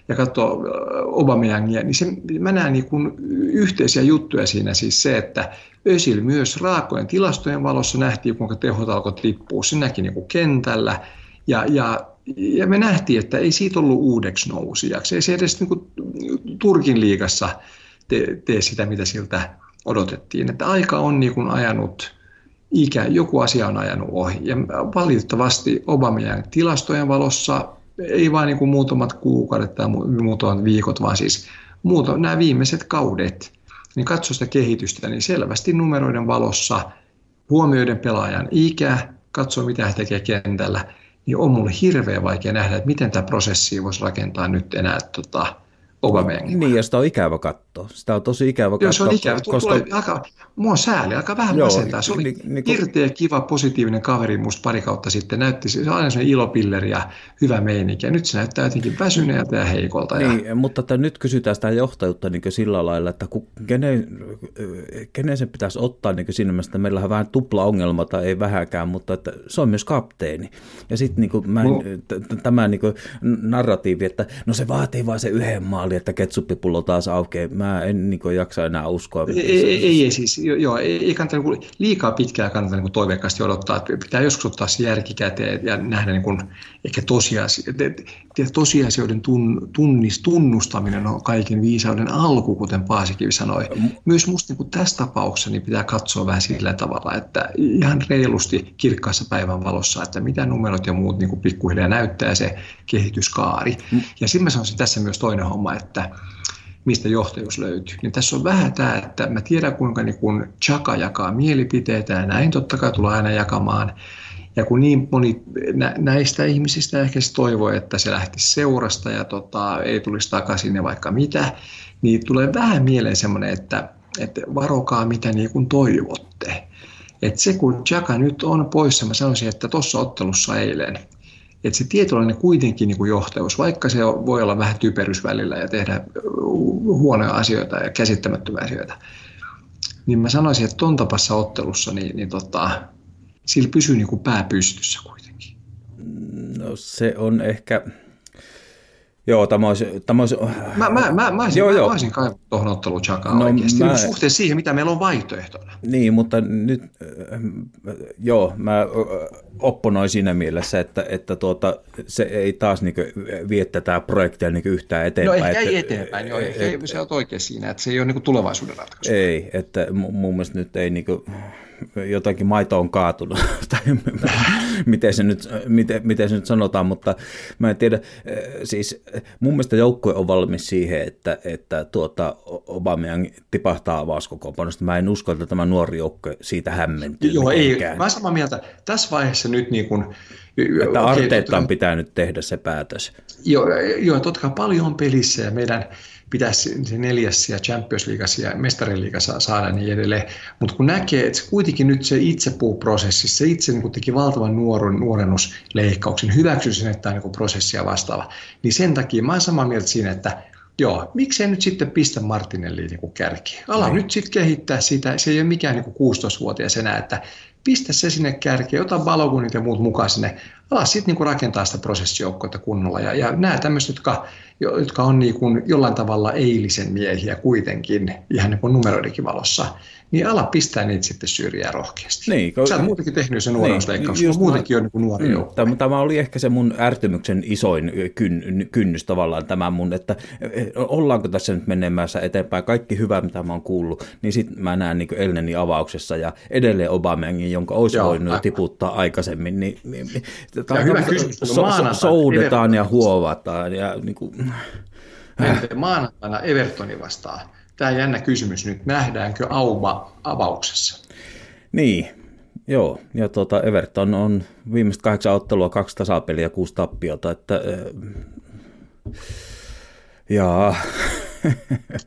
ja katsoo Obameyangia, niin se, mä näen niin kuin yhteisiä juttuja siinä siis se, että Ösil myös raakojen tilastojen valossa nähtiin, kuinka tehot alkoi tippua. Se näki niin kuin kentällä, ja, ja ja me nähtiin, että ei siitä ollut uudeksi nousijaksi. Ei se edes niin kuin Turkin liigassa tee, sitä, mitä siltä odotettiin. Että aika on niin kuin ajanut, ikä, joku asia on ajanut ohi. Ja valitettavasti Obamien tilastojen valossa, ei vain niin kuin muutamat kuukaudet tai muutamat viikot, vaan siis muuta, nämä viimeiset kaudet, niin katso sitä kehitystä, niin selvästi numeroiden valossa huomioiden pelaajan ikä, katso mitä hän tekee kentällä – niin on mulle hirveän vaikea nähdä, että miten tämä prosessi voisi rakentaa nyt enää tota, Aubameyangin. Niin, ja sitä on ikävä katsoa. Sitä on tosi ikävä katsoa. Joo, se on ikävä. Koska... Tulee, alkaa, mua on sääli, aika vähän Joo, masentaa. Se oli niin, niin, irteä, kiva, positiivinen kaveri musta pari kautta sitten. Näytti, se on aina sellainen ilopilleri ja hyvä meininki. Ja nyt se näyttää jotenkin väsyneeltä ja heikolta. Niin, ja... mutta että nyt kysytään sitä johtajuutta niin sillä lailla, että kenen, kenen sen pitäisi ottaa niin siinä mielessä, että meillä on vähän tupla ongelma tai ei vähäkään, mutta että se on myös kapteeni. Ja sitten niin mä no. tämä niin narratiivi, että no se vaatii vain se yhden maali, että ketsuppipullo taas aukeaa. Mä en niin jaksa enää uskoa. Ei, ei, ei, ei siis, joo, ei, ei kannata niin liikaa pitkään kannata niin toiveikkaasti odottaa. Että pitää joskus ottaa se järki käteen ja nähdä niin kuin, ehkä tosiasioiden, tosiasioiden tun, tunnis, tunnustaminen on kaiken viisauden alku, kuten Paasikivi sanoi. Myös musta niin tässä tapauksessa niin pitää katsoa vähän sillä tavalla, että ihan reilusti kirkkaassa päivän valossa, että mitä numerot ja muut niin kuin pikkuhiljaa näyttää se kehityskaari. Mm. Ja sitten mä sanoisin tässä myös toinen homma, että mistä johtajuus löytyy. Niin tässä on vähän tämä, että mä tiedän kuinka niin kun Chaka jakaa mielipiteitä ja näin totta kai tulee aina jakamaan. Ja kun niin moni näistä ihmisistä ehkä se toivoo, että se lähtisi seurasta ja tota, ei tulisi takaisin ja vaikka mitä, niin tulee vähän mieleen semmoinen, että, että varokaa mitä niin kuin toivotte. että se kun Chaka nyt on poissa, mä sanoisin, että tuossa ottelussa eilen – että se tietynlainen kuitenkin niin kuin johtajuus, vaikka se voi olla vähän typerys välillä ja tehdä huonoja asioita ja käsittämättömiä asioita, niin mä sanoisin, että ton tapassa ottelussa, niin, niin tota, sillä pysyy niin kuin pää pystyssä kuitenkin. No se on ehkä, Joo, tämä olisi... Tämä olisi... Mä, mä, mä, mä, olisin, joo, mä, joo. mä olisin kaivannut tuohon otteluun Chakaa no, oikeasti, mä... suhteessa siihen, mitä meillä on vaihtoehtona. Niin, mutta nyt, äh, joo, mä äh, opponoin siinä mielessä, että, että tuota, se ei taas niin vie tätä projektia niin yhtään eteenpäin. No ehkä että, ei eteenpäin, joo, ehkä ei, se on oikein siinä, että se ei ole niin tulevaisuuden ratkaisu. Ei, että mun mielestä nyt ei... Niin kuin, jotakin maito on kaatunut, *laughs* tai miten se, nyt, miten, miten se nyt sanotaan, mutta mä en tiedä, siis mun mielestä joukkue on valmis siihen, että, että tuota, Aubameyang tipahtaa avauskokoonpanosta. Mä en usko, että tämä nuori joukkue siitä hämmentyy Joo, mitenkään. ei, mä samaa mieltä. Tässä vaiheessa nyt niin kuin, että okay, Arteetta pitää nyt tehdä se päätös. Joo, joo totta kai paljon on pelissä ja meidän pitäisi se neljäs ja Champions Leagueassa ja mestariliigassa saada niin edelleen. Mutta kun näkee, että se kuitenkin nyt se itsepuuprosessi, se itse niin teki valtavan nuoren, nuorennusleikkauksen, hyväksy sen, että tämä niin prosessia vastaava, niin sen takia mä olen samaa mieltä siinä, että Joo, miksei nyt sitten pistä Martinelliin niin kärki. Ala no. nyt sitten kehittää sitä, se ei ole mikään niin 16-vuotias enää, että pistä se sinne kärkeen, ota Balogunit ja muut mukaan sinne, ala sitten niin rakentaa sitä prosessijoukkoita kunnolla. Ja, ja nämä tämmöiset, jotka, jotka on niin kuin jollain tavalla eilisen miehiä kuitenkin, ihan niin kuin numeroidenkin valossa, niin ala pistää niitä sitten syrjää rohkeasti. Niin, kun... Sä oot muutenkin tehnyt sen nuoruusleikkaus, niin, muutenkin on niin nuori mm, tämä, tämä oli ehkä se mun ärtymyksen isoin kyn, kynnys tavallaan tämä mun, että ollaanko tässä nyt menemässä eteenpäin, kaikki hyvä mitä mä oon kuullut, niin sitten mä näen niin Elnenin avauksessa ja edelleen Obamangin, jonka olisi Joo, voinut aivan. tiputtaa aikaisemmin, niin, niin, niin ja hyvä kysymys, so, so, soudetaan ja huovataan ja niin kuin, Maanantaina Evertoni vastaan tämä jännä kysymys nyt, nähdäänkö Auba avauksessa? Niin, joo. Ja tuota, Everton on viimeiset kahdeksan ottelua, kaksi tasapeliä, kuusi tappiota, että äh, jaa.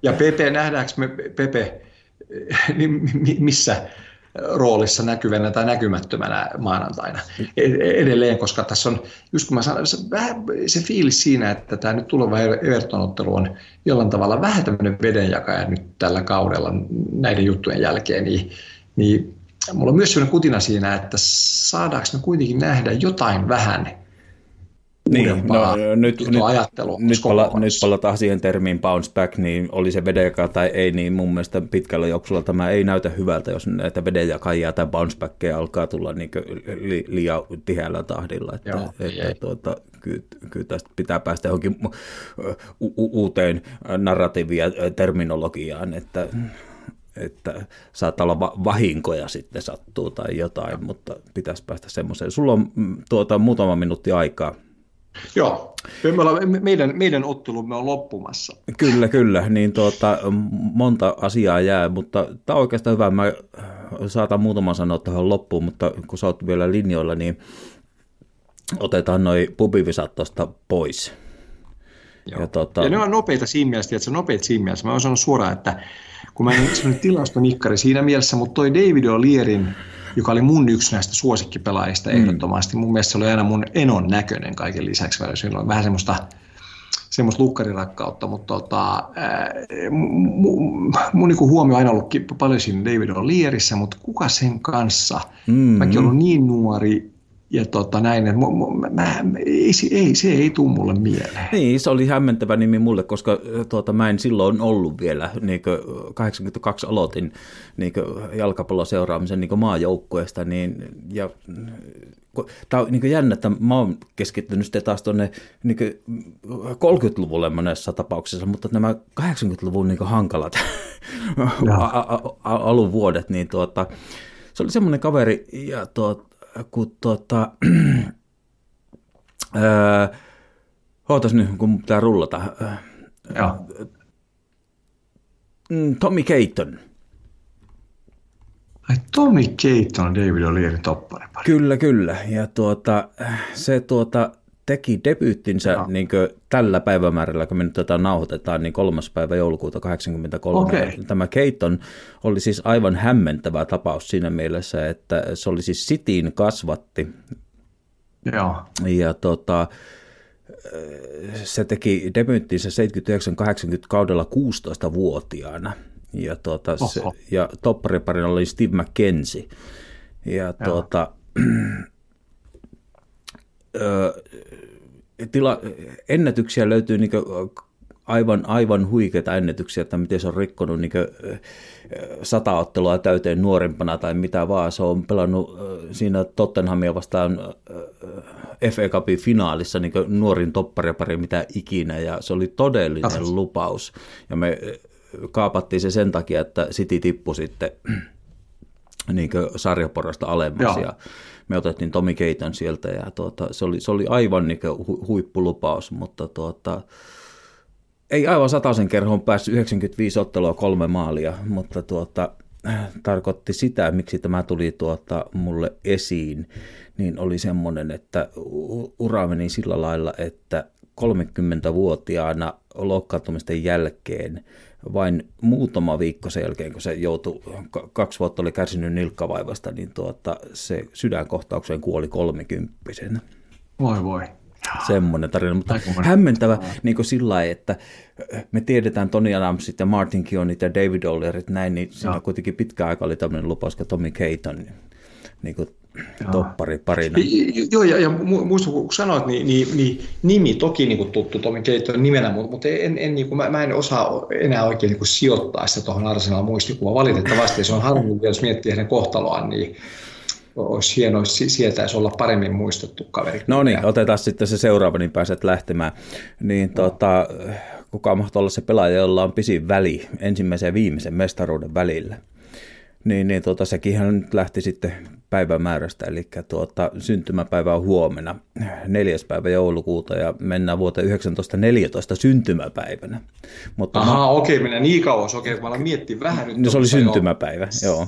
ja Pepe, nähdäänkö me Pepe, *laughs* niin missä roolissa näkyvänä tai näkymättömänä maanantaina e-, edelleen, koska tässä on, just kun mä sanon, se, vähän se fiilis siinä, että tämä nyt tuleva Everton-ottelu on jollain tavalla vähän tämmöinen vedenjakaja nyt tällä kaudella näiden juttujen jälkeen, niin, niin mulla on myös sellainen kutina siinä, että saadaanko me kuitenkin nähdä jotain vähän niin, no, nyt, nyt, nyt, pala, nyt palataan siihen termiin bounce back, niin oli se vedenjaka tai ei, niin mun mielestä pitkällä juoksulla tämä ei näytä hyvältä, jos näitä vedenjakajia tai bounce backkejä alkaa tulla niin li, liian tiheällä tahdilla. Että, Joo, että, ei. tuota, kyllä, kyllä tästä pitää päästä johonkin u- u- uuteen narratiivia terminologiaan, että että saattaa olla vahinkoja sitten sattuu tai jotain, mutta pitäisi päästä semmoiseen. Sulla on mm, tuota, muutama minuutti aikaa. Joo, me ollaan, meidän, meidän ottelumme on loppumassa. Kyllä, kyllä, niin tuota, monta asiaa jää, mutta tämä on oikeastaan hyvä. Mä saatan muutaman sanoa tähän loppuun, mutta kun sä oot vielä linjoilla, niin otetaan noi pubivisat tuosta pois. Joo. Ja, tuota... ja ne on nopeita siinä mielessä, että se nopeat siinä mielessä. Mä oon sanonut suoraan, että kun mä en tilastonikkari siinä mielessä, mutta toi David O'Learyn joka oli mun yksi näistä suosikkipelaajista mm. ehdottomasti. Mun mielestä se oli aina mun enon näköinen kaiken lisäksi. Sillä on vähän semmoista, semmoista lukkarirakkautta, mutta tota, mun, mun niin huomio on aina ollut paljon siinä David O'Learissä, mutta kuka sen kanssa? Mm. Mäkin ollut niin nuori, ja tota näin, että mä, mä, ei, ei, se ei tule mulle mieleen. Niin, se oli hämmentävä nimi mulle, koska tuota, mä en silloin ollut vielä, niin 82 aloitin niin jalkapallon seuraamisen niin maajoukkueesta, niin, ja Tämä on niin jännä, että mä oon keskittynyt sitten taas tuonne niin 30-luvulle monessa tapauksessa, mutta nämä 80-luvun niin hankalat *laughs* alun vuodet, niin tuota, se oli semmoinen kaveri, ja tuota, kun tuota, *clears throat* öö, ootas nyt, kun pitää rullata. Joo. Mm, Tommy Keiton. Ai Tommy Keiton David O'Leary toppari. Kyllä, kyllä. Ja tuota, se tuota, teki debyyttinsä no. niin tällä päivämäärällä, kun me nyt tätä nauhoitetaan, niin kolmas päivä joulukuuta 83. Okay. Tämä Keiton oli siis aivan hämmentävä tapaus siinä mielessä, että se oli siis Sitiin kasvatti. Joo. Ja tota, se teki debyyttinsä 79-80 kaudella 16-vuotiaana. Ja, tuota, se, ja toppariparina oli Steve McKenzie. Ja Joo. tuota, tila, ennätyksiä löytyy niin aivan, aivan huikeita ennätyksiä, että miten se on rikkonut niin sata ottelua täyteen nuorempana tai mitä vaan. Se on pelannut siinä Tottenhamia vastaan FA Cupin finaalissa niin nuorin topparipari mitä ikinä ja se oli todellinen Kasvus. lupaus. Ja me kaapattiin se sen takia, että City tippui sitten niin sarjaporasta alemmas. Ja me otettiin Tomi Keiton sieltä ja tuota, se, oli, se oli aivan niin hu, huippulupaus, mutta tuota, ei aivan sataisen kerhoon päässyt 95 ottelua kolme maalia, mutta tuota, tarkoitti sitä, miksi tämä tuli tuota mulle esiin, niin oli semmoinen, että ura meni sillä lailla, että 30-vuotiaana loukkaantumisten jälkeen vain muutama viikko sen jälkeen, kun se joutui, kaksi vuotta oli kärsinyt nilkkavaivasta, niin tuota, se sydänkohtaukseen kuoli kolmikymppisenä. Voi voi. Semmoinen tarina, mutta hämmentävä niin kuin sillä lailla, että me tiedetään Tony Adamsit ja Martin Kionit ja David Ollerit näin, niin siinä kuitenkin pitkä aika oli tämmöinen lupaus, että Tommy Keiton niin kuin toppari parina. Joo, ja, ja muista kun sanoit, niin, niin, niin nimi toki niin kuin tuttu Tomi Keitton nimenä, mutta, mutta en, en, niin kuin, mä, mä, en osaa enää oikein niin kuin sijoittaa sitä tuohon Arsenal muistikuvaan valitettavasti. Se on harmi, jos miettii hänen kohtaloaan, niin olisi hienoa, sietäisi olla paremmin muistettu kaveri. No niin, otetaan sitten se seuraava, niin pääset lähtemään. Niin, no. tota, kuka mahtaa olla se pelaaja, jolla on pisin väli ensimmäisen ja viimeisen mestaruuden välillä? Niin, niin tota, sekin hän nyt lähti sitten päivämäärästä, eli tuota, syntymäpäivä on huomenna, neljäs päivä joulukuuta ja mennään vuoteen 1914 syntymäpäivänä. Mutta Aha, okei, okay, mennään niin kauas, okei, okay, mä miettiä vähän nyt. No, se oli syntymäpäivä, joo. joo.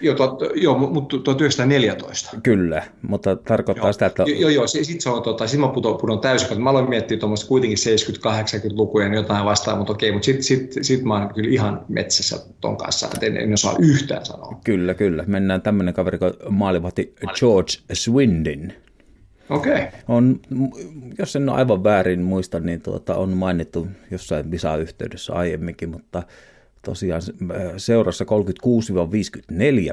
Joo, tuot, joo, mutta 1914. Kyllä, mutta tarkoittaa joo. sitä, että... Joo, joo, sitten se on, tota, sit mä pudon, pudon täysin, kun mä aloin miettiä tuommoista kuitenkin 70-80-lukuja ja jotain vastaan, mutta okei, mutta sitten sit, sit mä oon kyllä ihan metsässä ton kanssa, että en, en osaa yhtään sanoa. Kyllä, kyllä. Mennään tämmöinen kaveri kuin maalivahti George Swindin. Okei. Okay. On, jos en ole aivan väärin muista, niin tuota, on mainittu jossain visa-yhteydessä aiemminkin, mutta tosiaan äh, seurassa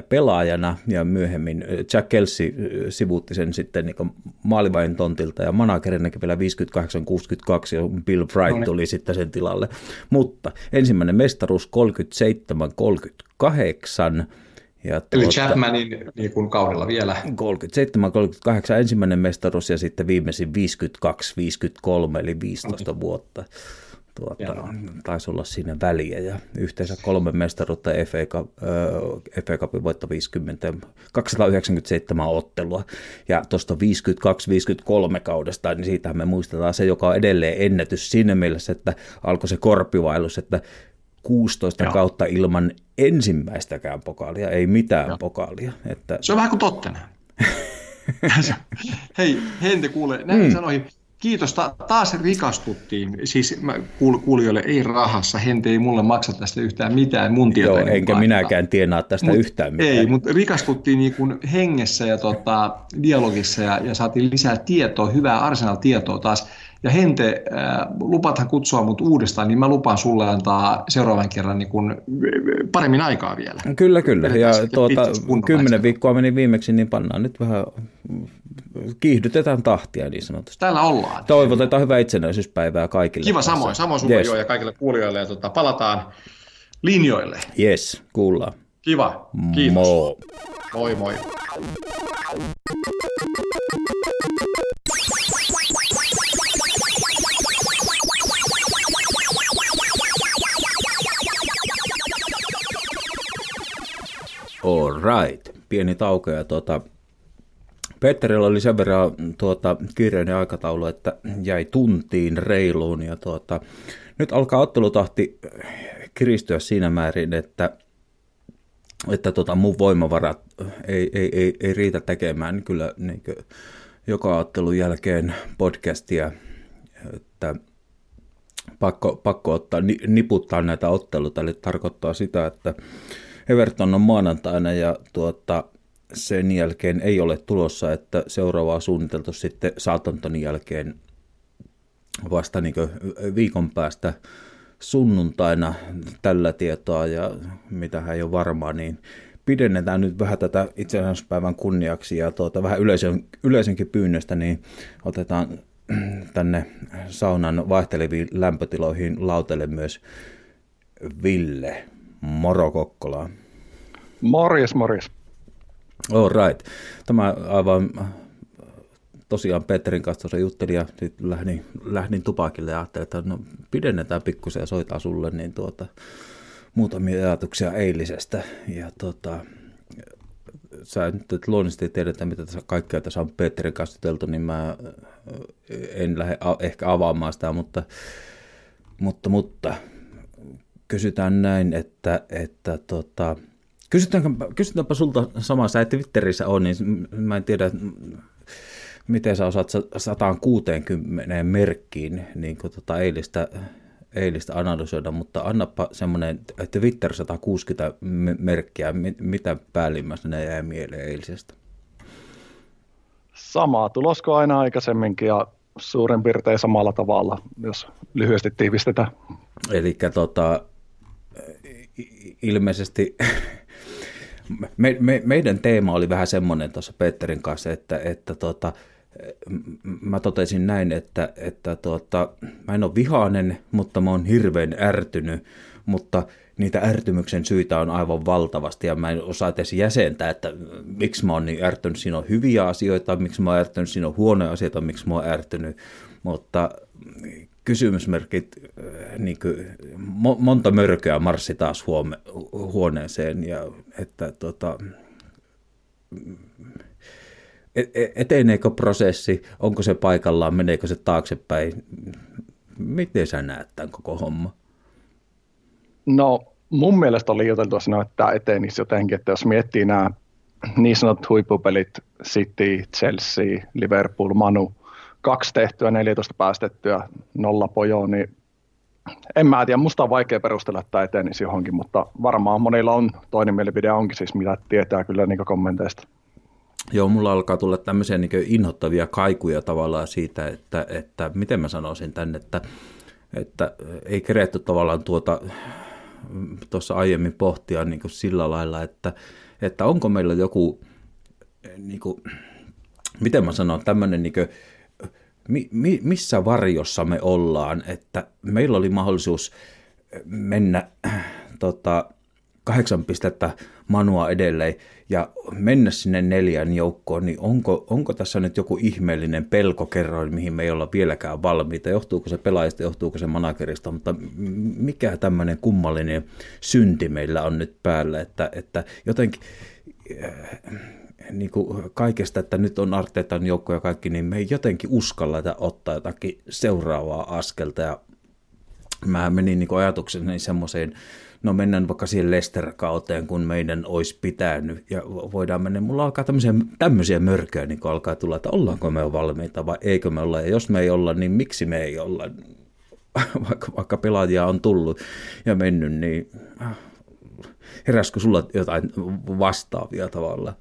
36-54 pelaajana ja myöhemmin äh, Jack Kelsey äh, sivuutti sen sitten niin maalivain tontilta ja managerinakin vielä 58-62 ja Bill Wright no niin. tuli sitten sen tilalle. Mutta ensimmäinen mestaruus 37-38 ja Eli tuota, Chapmanin niin kuin kaudella vielä. 37-38 ensimmäinen mestaruus ja sitten viimeisin 52-53 eli 15 okay. vuotta tuota, taisi olla siinä väliä ja yhteensä kolme mestaruutta FA, Cup, äh, FA Cupin voitto 50, 297 ottelua ja tuosta 52-53 kaudesta, niin siitä me muistetaan se, joka on edelleen ennätys siinä mielessä, että alkoi se korpivailus, että 16 Joo. kautta ilman ensimmäistäkään pokaalia, ei mitään Joo. pokaalia. Että... Se on vähän kuin tottena. *laughs* *laughs* Hei, Hente kuule, näin mm. sanoihin, Kiitos, Ta- taas rikastuttiin. Siis mä kuul- kuulijoille ei rahassa, Hente ei mulle maksa tästä yhtään mitään mun Joo, enkä mukaan. minäkään tienaa tästä mut, yhtään mitään. Ei, mutta rikastuttiin niin kuin hengessä ja tota, dialogissa ja, ja saatiin lisää tietoa, hyvää Arsenal-tietoa taas. Ja Hente, äh, lupathan kutsua mut uudestaan, niin mä lupaan sulle antaa seuraavan kerran niin kun, paremmin aikaa vielä. Kyllä, kyllä. Ja tuota, kymmenen viikkoa meni viimeksi, niin pannaan nyt vähän, kiihdytetään tahtia niin sanotusti. Täällä ollaan. Toivotetaan hyvää itsenäisyyspäivää kaikille. Kiva samoin, samoin sulle yes. jo ja kaikille kuulijoille. Ja tuota, palataan linjoille. Yes, kuullaan. Kiva, kiitos. Mo. Moi moi. All right. Pieni tauko ja tuota, Petterillä oli sen verran tuota, kiireinen aikataulu, että jäi tuntiin reiluun ja tuota, nyt alkaa ottelutahti kiristyä siinä määrin, että että tota, mun voimavarat ei, ei, ei, ei riitä tekemään. Kyllä niin kuin, joka ottelun jälkeen podcastia, että pakko, pakko ottaa, niputtaa näitä otteluita, eli tarkoittaa sitä, että Everton on maanantaina ja tuota, sen jälkeen ei ole tulossa, että seuraavaa suunniteltu sitten Southamptonin jälkeen vasta niin viikon päästä sunnuntaina tällä tietoa ja mitä hän ei ole varmaa, niin pidennetään nyt vähän tätä itsenäisyyspäivän kunniaksi ja tuota, vähän yleisön, yleisönkin pyynnöstä, niin otetaan *clears throat* tänne saunan vaihteleviin lämpötiloihin lautelle myös Ville Moro Kokkola. Morjes, morjes. All right. Tämä aivan tosiaan Petterin kanssa tuossa juttelin ja sitten lähdin, lähdin tupakille ja ajattelin, että no pidennetään pikkusen ja soitaan sulle niin tuota, muutamia ajatuksia eilisestä. Ja tuota, sä nyt luonnollisesti tiedetä, mitä tässä kaikkea tässä on Petterin kanssa juteltu, niin mä en lähde ehkä avaamaan sitä, mutta, mutta, mutta kysytään näin, että, että tota, kysytäänpä, kysytäänpä sulta sama, sä et Twitterissä ole, niin mä en tiedä, miten sä osaat 160 merkkiin niin kuin tota eilistä, eilistä analysoida, mutta annapa semmoinen Twitter 160 merkkiä, mitä päällimmäisenä jäi mieleen eilisestä? Samaa tulosko aina aikaisemminkin ja suurin piirtein samalla tavalla, jos lyhyesti tiivistetään. Eli tota, ilmeisesti me, me, meidän teema oli vähän semmoinen tuossa Petterin kanssa, että, että tota, mä totesin näin, että, että tota, mä en ole vihainen, mutta mä oon hirveän ärtynyt, mutta niitä ärtymyksen syitä on aivan valtavasti ja mä en osaa edes jäsentää, että miksi mä oon niin ärtynyt, siinä on hyviä asioita, miksi mä oon ärtynyt, siinä on huonoja asioita, miksi mä oon ärtynyt, mutta kysymysmerkit, äh, niin kuin, monta mörköä marssi taas huome, huoneeseen ja että tota, e, e, eteneekö prosessi, onko se paikallaan, meneekö se taaksepäin, miten sä näet tämän koko homma? No mun mielestä oli jotenkin sanoa, että tämä etenisi jotenkin, että jos miettii nämä niin sanotut huippupelit, City, Chelsea, Liverpool, Manu, kaksi tehtyä, 14 päästettyä, nolla pojoa, niin en mä tiedä, musta on vaikea perustella, että etenisi johonkin, mutta varmaan monilla on toinen mielipide onkin siis, mitä tietää kyllä niin kommenteista. Joo, mulla alkaa tulla tämmöisiä niin inhottavia kaikuja tavallaan siitä, että, että miten mä sanoisin tänne, että, että ei keretty tavallaan tuota tuossa aiemmin pohtia niin kuin sillä lailla, että, että onko meillä joku, niin kuin, miten mä sanon, tämmöinen niin kuin, mi, mi, missä varjossa me ollaan, että meillä oli mahdollisuus mennä *clears throat* tota, kahdeksan pistettä manua edelleen ja mennä sinne neljän joukkoon, niin onko, onko tässä nyt joku ihmeellinen pelkokerroin, mihin me ei olla vieläkään valmiita? Johtuuko se pelaajista, johtuuko se managerista, mutta mikä tämmöinen kummallinen synti meillä on nyt päällä, että, että jotenkin niin kuin kaikesta, että nyt on Arteetan joukko ja kaikki, niin me ei jotenkin uskalleta ottaa jotakin seuraavaa askelta. Ja mä menin niin ajatukseni semmoiseen, no mennään vaikka siihen Lester-kauteen, kun meidän olisi pitänyt, ja voidaan mennä, mulla alkaa tämmöisiä, tämmöisiä mörköjä niin alkaa tulla, että ollaanko me valmiita vai eikö me olla, ja jos me ei olla, niin miksi me ei olla, *laughs* vaikka, vaikka pelaajia on tullut ja mennyt, niin äh, heräskö sulla jotain vastaavia tavalla?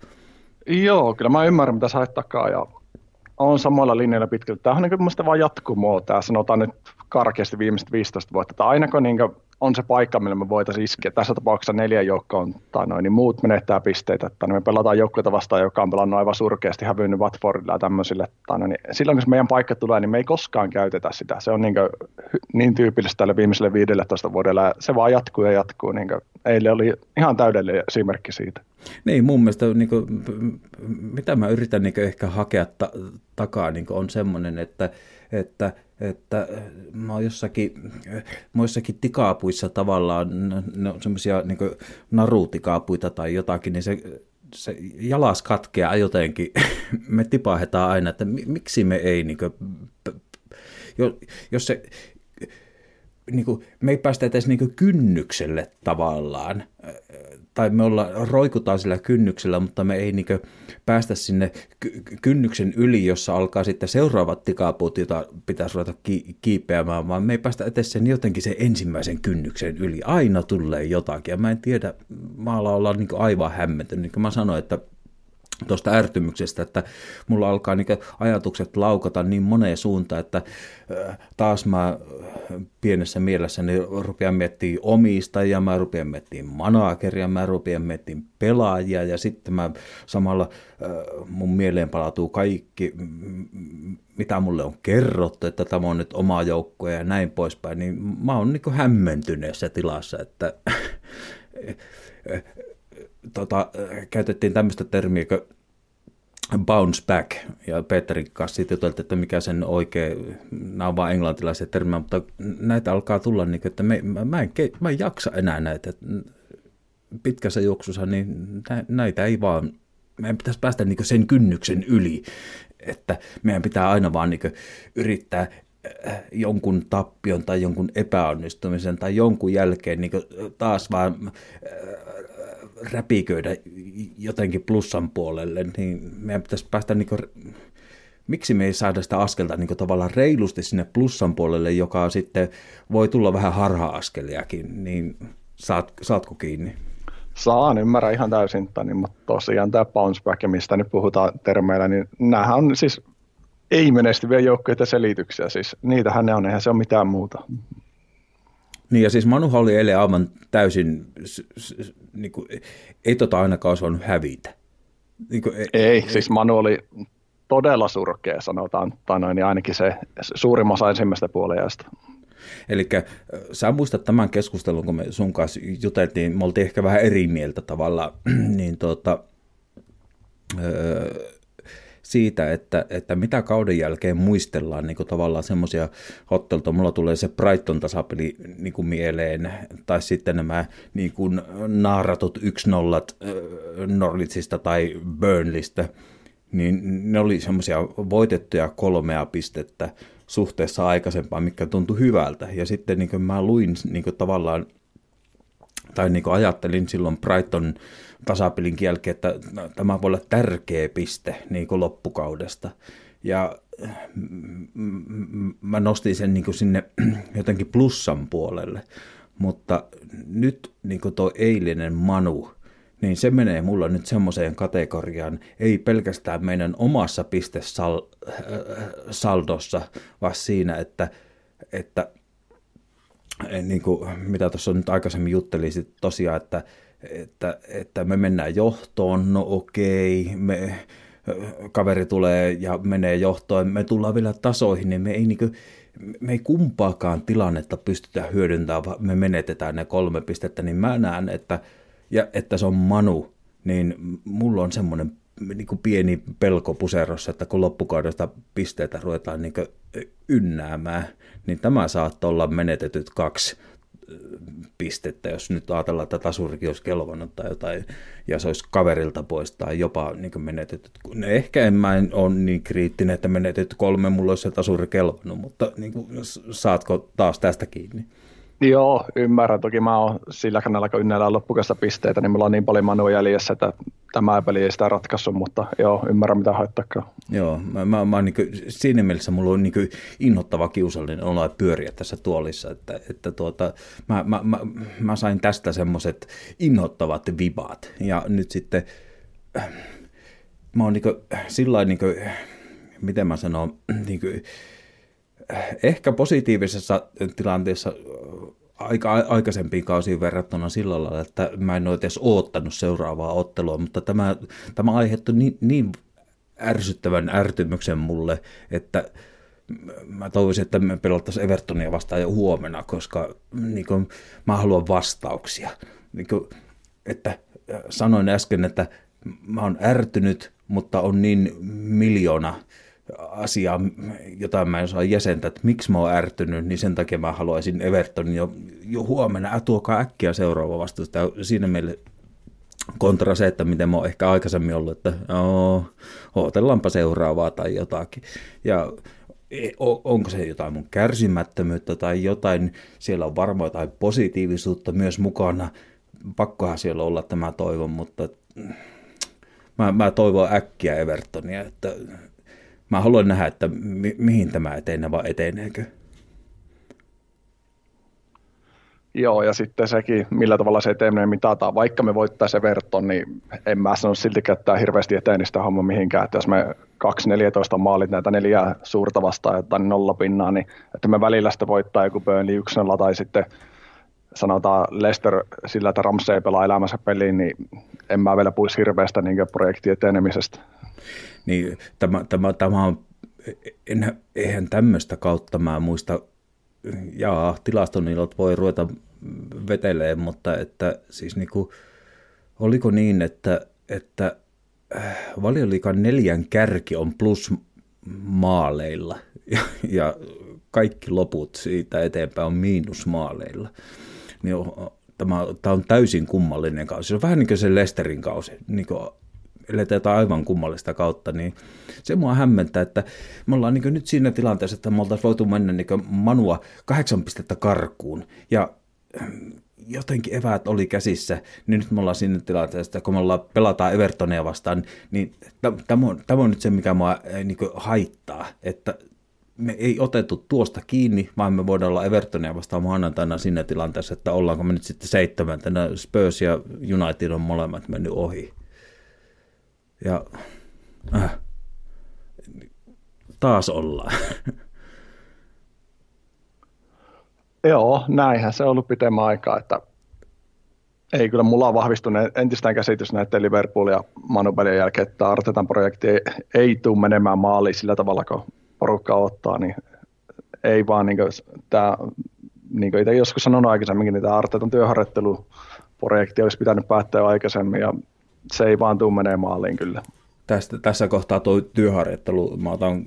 Joo, kyllä mä ymmärrän, mitä sä takaa ja on samalla linjalla pitkälti. Tämä on niin kuin vaan jatkumoa, tämä sanotaan nyt karkeasti viimeiset 15 vuotta, että aina kun niin on se paikka, millä me voitaisiin iskeä, tässä tapauksessa neljä joukkoon, tai noin, niin muut menettää pisteitä, että me pelataan joukkoita vastaan, joka on pelannut aivan surkeasti, hävinnyt Watfordilla ja tämmöisille. Tai noin, niin silloin kun meidän paikka tulee, niin me ei koskaan käytetä sitä. Se on niin, kuin, niin tyypillistä tälle viimeiselle 15 vuodella, ja se vaan jatkuu ja jatkuu. Niin kuin, eilen oli ihan täydellinen esimerkki siitä. Niin, mun mielestä niin kuin, mitä mä yritän niin ehkä hakea ta- takaa niin on semmoinen, että, että, että mä oon jossakin, mä jossakin tikaapuissa tavallaan, ne on semmoisia niin narutikaapuita tai jotakin, niin se, se jalas katkeaa jotenkin, *laughs* me tipahetaan aina, että miksi me ei, niin kuin, jos se, niin kuin, me ei päästä edes niin kynnykselle tavallaan tai me olla, roikutaan sillä kynnyksellä, mutta me ei niin päästä sinne kynnyksen yli, jossa alkaa sitten seuraavat tikapuut, jota pitäisi ruveta ki- kiipeämään, vaan me ei päästä edes sen jotenkin sen ensimmäisen kynnyksen yli. Aina tulee jotakin, ja mä en tiedä, maalla ollaan niin aivan hämmentynyt. Niin kuin mä sanoin, että tuosta ärtymyksestä, että mulla alkaa niin ajatukset laukata niin moneen suuntaan, että taas mä pienessä mielessäni rupean miettimään omistajia, mä rupean miettimään manageria, mä rupean miettimään pelaajia ja sitten mä samalla mun mieleen palautuu kaikki, mitä mulle on kerrottu, että tämä on nyt oma joukko ja näin poispäin, niin mä oon niin hämmentyneessä tilassa, että *laughs* tota, käytettiin tämmöistä termiä kuin bounce back, ja Peterin kanssa siitä juteltiin, että mikä sen oikein, nämä on vain englantilaisia termejä, mutta näitä alkaa tulla, niin että me, mä, mä, en, mä en jaksa enää näitä. Pitkässä juoksussa niin näitä ei vaan meidän pitäisi päästä niin sen kynnyksen yli, että meidän pitää aina vaan niin yrittää äh, jonkun tappion tai jonkun epäonnistumisen tai jonkun jälkeen niin taas vaan äh, räpiköidä jotenkin plussan puolelle, niin meidän pitäisi päästä niin kuin, miksi me ei saada sitä askelta niin tavallaan reilusti sinne plussan puolelle, joka sitten voi tulla vähän harha-askeliakin, niin saat, saatko kiinni? Saan, ymmärrän ihan täysin niin, mutta tosiaan tämä bounce back, mistä nyt puhutaan termeillä, niin näähän on siis ei menestyviä joukkoja selityksiä, siis niitähän ne on, eihän se ole mitään muuta. Niin ja siis Manuha oli eilen aivan täysin, niin kuin, ei tota ainakaan osannut hävitä. Niin kuin, ei, ei, siis Manu oli todella surkea, sanotaan, tai noin, niin ainakin se suurimman osa ensimmäistä puolesta. Eli sä muistat tämän keskustelun, kun me sun kanssa juteltiin, me oltiin ehkä vähän eri mieltä tavalla, *clears throat* niin tuota, öö, siitä, että, että mitä kauden jälkeen muistellaan niin kuin tavallaan semmoisia otteluita. Mulla tulee se Brighton tasapeli niin kuin mieleen, tai sitten nämä niin kuin naaratut 1-0 Norwichista tai Burnleystä, niin ne oli semmoisia voitettuja kolmea pistettä suhteessa aikaisempaan, mikä tuntui hyvältä. Ja sitten niin kuin mä luin niin kuin tavallaan, tai niin kuin ajattelin silloin Brighton tasapelin jälkeen, että tämä voi olla tärkeä piste niin kuin loppukaudesta. Ja mä nostin sen niin kuin sinne *clears throat* jotenkin plussan puolelle. Mutta nyt niin kuin tuo eilinen Manu, niin se menee mulla nyt semmoiseen kategoriaan, ei pelkästään meidän omassa pistesaldossa, vaan siinä, että, että niin kuin, mitä tuossa nyt aikaisemmin juttelin, tosiaan, että että, että me mennään johtoon, no okei, me, kaveri tulee ja menee johtoon, me tullaan vielä tasoihin, niin me ei, niin kuin, me ei kumpaakaan tilannetta pystytä hyödyntämään, vaan me menetetään ne kolme pistettä, niin mä näen, että, ja, että se on Manu, niin mulla on semmoinen niin kuin pieni pelko puserossa, että kun loppukaudesta pisteitä ruvetaan niin ynnäämään, niin tämä saattaa olla menetetyt kaksi pistettä, jos nyt ajatellaan, että tasurikin olisi kelvannut tai jotain, ja se olisi kaverilta pois tai jopa niin menetetty. Ehkä en mä ole niin kriittinen, että menetetty kolme, mulla olisi se tasuri kelvannut, mutta niin kuin, saatko taas tästä kiinni? Joo, ymmärrän. Toki mä oon sillä kannalla, kun ynnäillään loppukassa pisteitä, niin mulla on niin paljon manua jäljessä, että tämä peli ei sitä ratkaissut, mutta joo, ymmärrän mitä haittakaan. Joo, mä, mä, mä niin kuin, siinä mielessä mulla on niin kuin innoittava kiusallinen olla pyöriä tässä tuolissa, että, että tuota, mä, mä, mä, mä, sain tästä semmoiset innoittavat vibaat, ja nyt sitten mä oon niin sillä niin kuin, miten mä sanon, niin kuin, ehkä positiivisessa tilanteessa aika aikaisempiin kausiin verrattuna sillä lailla, että mä en ole edes oottanut seuraavaa ottelua, mutta tämä, tämä aiheutti niin, niin ärsyttävän ärtymyksen mulle, että mä toivoisin, että me pelattaisiin Evertonia vastaan jo huomenna, koska niin kuin, mä haluan vastauksia. Niin kuin, että sanoin äsken, että mä oon ärtynyt, mutta on niin miljoona asiaa, jota mä en osaa jäsentää, että miksi mä oon ärtynyt, niin sen takia mä haluaisin Everton jo, jo huomenna, tuokaa äkkiä seuraava vastaus. Siinä meille kontra se, että miten mä oon ehkä aikaisemmin ollut, että oo, ootellaanpa seuraavaa tai jotakin. Ja e, onko se jotain mun kärsimättömyyttä tai jotain, siellä on varmaan jotain positiivisuutta myös mukana, pakkohan siellä olla tämä toivon, mutta mä, mä toivon äkkiä Evertonia, että Mä haluan nähdä, että mi- mihin tämä etenee vai eteneekö. Joo, ja sitten sekin, millä tavalla se eteneminen mitataan. Vaikka me voittaisiin Everton, niin en mä sano silti, tämä hirveästi etenee sitä homma mihinkään. Että jos me 2-14 maalit näitä neljää suurta vastaan jotain nolla pinnaa, niin että me välillä sitä voittaa joku Burnley 1 tai sitten sanotaan Leicester sillä, että Ramsey pelaa elämänsä peliin, niin en mä vielä puhuisi hirveästä niin projektin etenemisestä. Niin tämä, tämä, tämä on, en, eihän tämmöistä kautta mä muista, jaa, tilastonilot voi ruveta veteleen, mutta että siis niin kuin, oliko niin, että, että äh, valioliikan neljän kärki on plus maaleilla *laughs* ja, ja kaikki loput siitä eteenpäin on miinusmaaleilla. Niin tämä, tämä on täysin kummallinen kausi. Se on vähän niin kuin se Lesterin kausi. Niin kuin eletään jotain aivan kummallista kautta, niin se mua hämmentää, että me ollaan niin nyt siinä tilanteessa, että me oltaisiin voitu mennä niin Manua kahdeksan pistettä karkuun, ja jotenkin eväät oli käsissä, niin nyt me ollaan siinä tilanteessa, että kun me ollaan, pelataan Evertonia vastaan, niin tämä on, tämä on nyt se, mikä mua niin haittaa, että me ei otettu tuosta kiinni, vaan me voidaan olla Evertonia vastaan maanantaina siinä tilanteessa, että ollaanko me nyt sitten seitsemäntenä. Spurs ja United on molemmat mennyt ohi. Ja äh, taas ollaan. Joo, näinhän se on ollut pitemmän aikaa, että ei kyllä mulla on vahvistunut entistään käsitys näiden Liverpool ja Manubelin jälkeen, että Artetan projekti ei, ei tule menemään maaliin sillä tavalla, kun porukka ottaa, niin ei vaan niin kuin, tämä, niin kuin itse joskus sanonut aikaisemminkin, niin tämä Artetan työharjoitteluprojekti olisi pitänyt päättää aikaisemmin ja se ei vaan tule menemään maaliin kyllä. Tästä, tässä kohtaa tuo työharjoittelu, mä otan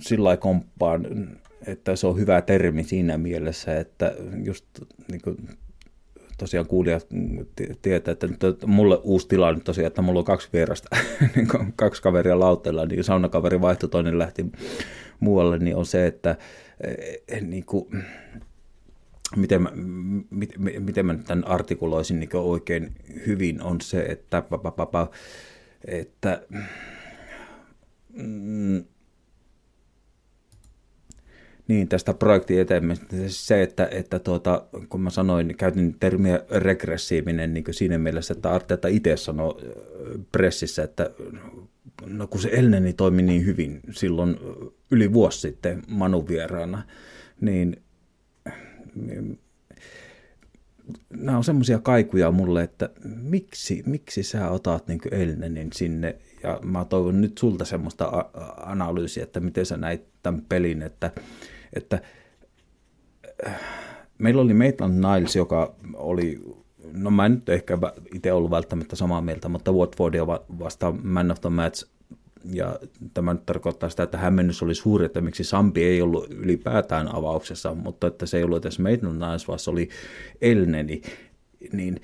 sillä komppaan, että se on hyvä termi siinä mielessä, että just niin kuin tosiaan kuulijat tietää, että nyt mulle uusi tilanne tosiaan, että mulla on kaksi vierasta, *laughs* niin kaksi kaveria lauteella, niin saunakaveri vaihtoi, toinen lähti muualle, niin on se, että eh, niin kuin, miten mä, miten, miten mä tämän artikuloisin niin oikein hyvin, on se, että, että mm, niin, tästä projektin etenemistä. Se, että, että tuota, kun mä sanoin, käytin termiä regressiivinen niin siinä mielessä, että Arteeta itse sanoi pressissä, että no kun se Elneni toimi niin hyvin silloin yli vuosi sitten Manu vieraana, niin, niin nämä on semmoisia kaikuja mulle, että miksi, miksi sä otat niin Elnenin sinne, ja mä toivon nyt sulta semmoista analyysiä, että miten sä näit tämän pelin, että että äh, meillä oli Maitland Niles, joka oli, no mä en nyt ehkä itse ollut välttämättä samaa mieltä, mutta Watfordia vastaan man of the match, ja tämä nyt tarkoittaa sitä, että hämmennys oli suuri, että miksi Sampi ei ollut ylipäätään avauksessa, mutta että se ei ollut edes Maitland Niles, vaan se oli Elneni, niin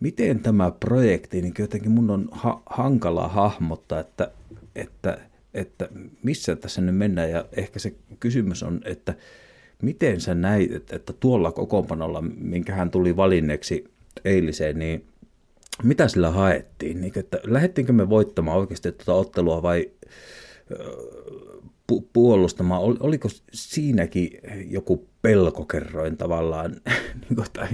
miten tämä projekti, niin jotenkin mun on ha- hankala hahmottaa, että, että – että missä tässä nyt mennään? Ja ehkä se kysymys on, että miten sä näit, että tuolla kokoonpanolla, minkä hän tuli valinneeksi eiliseen, niin mitä sillä haettiin? Niin, että lähdettiinkö me voittamaan oikeasti tuota ottelua vai pu- puolustamaan? Oliko siinäkin joku pelkokerroin tavallaan, *laughs* niin tai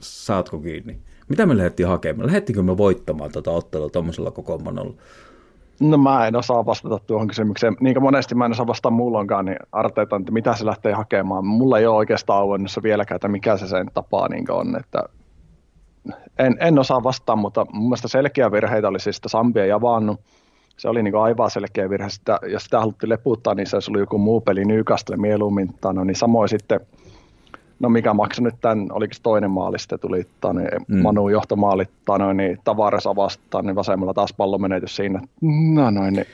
saatko kiinni? Mitä me lähdettiin hakemaan? Lähdettiinkö me voittamaan tuota ottelua tuommoisella kokoonpanolla? No mä en osaa vastata tuohon kysymykseen. Niin kuin monesti mä en osaa vastata mullonkaan, niin Arteeta, että mitä se lähtee hakemaan. Mulla ei ole oikeastaan auennossa vieläkään, että mikä se sen tapaa niin on. Että en, en osaa vastata, mutta mun mielestä selkeä virheitä oli siis, että Sambi ei avannut. Se oli niin aivan selkeä virhe. Sitä, jos sitä haluttiin leputtaa, niin se ollut joku muu peli Newcastle mieluummin. No, niin samoin sitten no mikä maksoi nyt tämän, oliko se toinen maali, sitten tuli tani, mm. Manu johtomaali, tani, niin Tavares avastaa, niin vasemmalla taas menetys siinä. No noin, niin,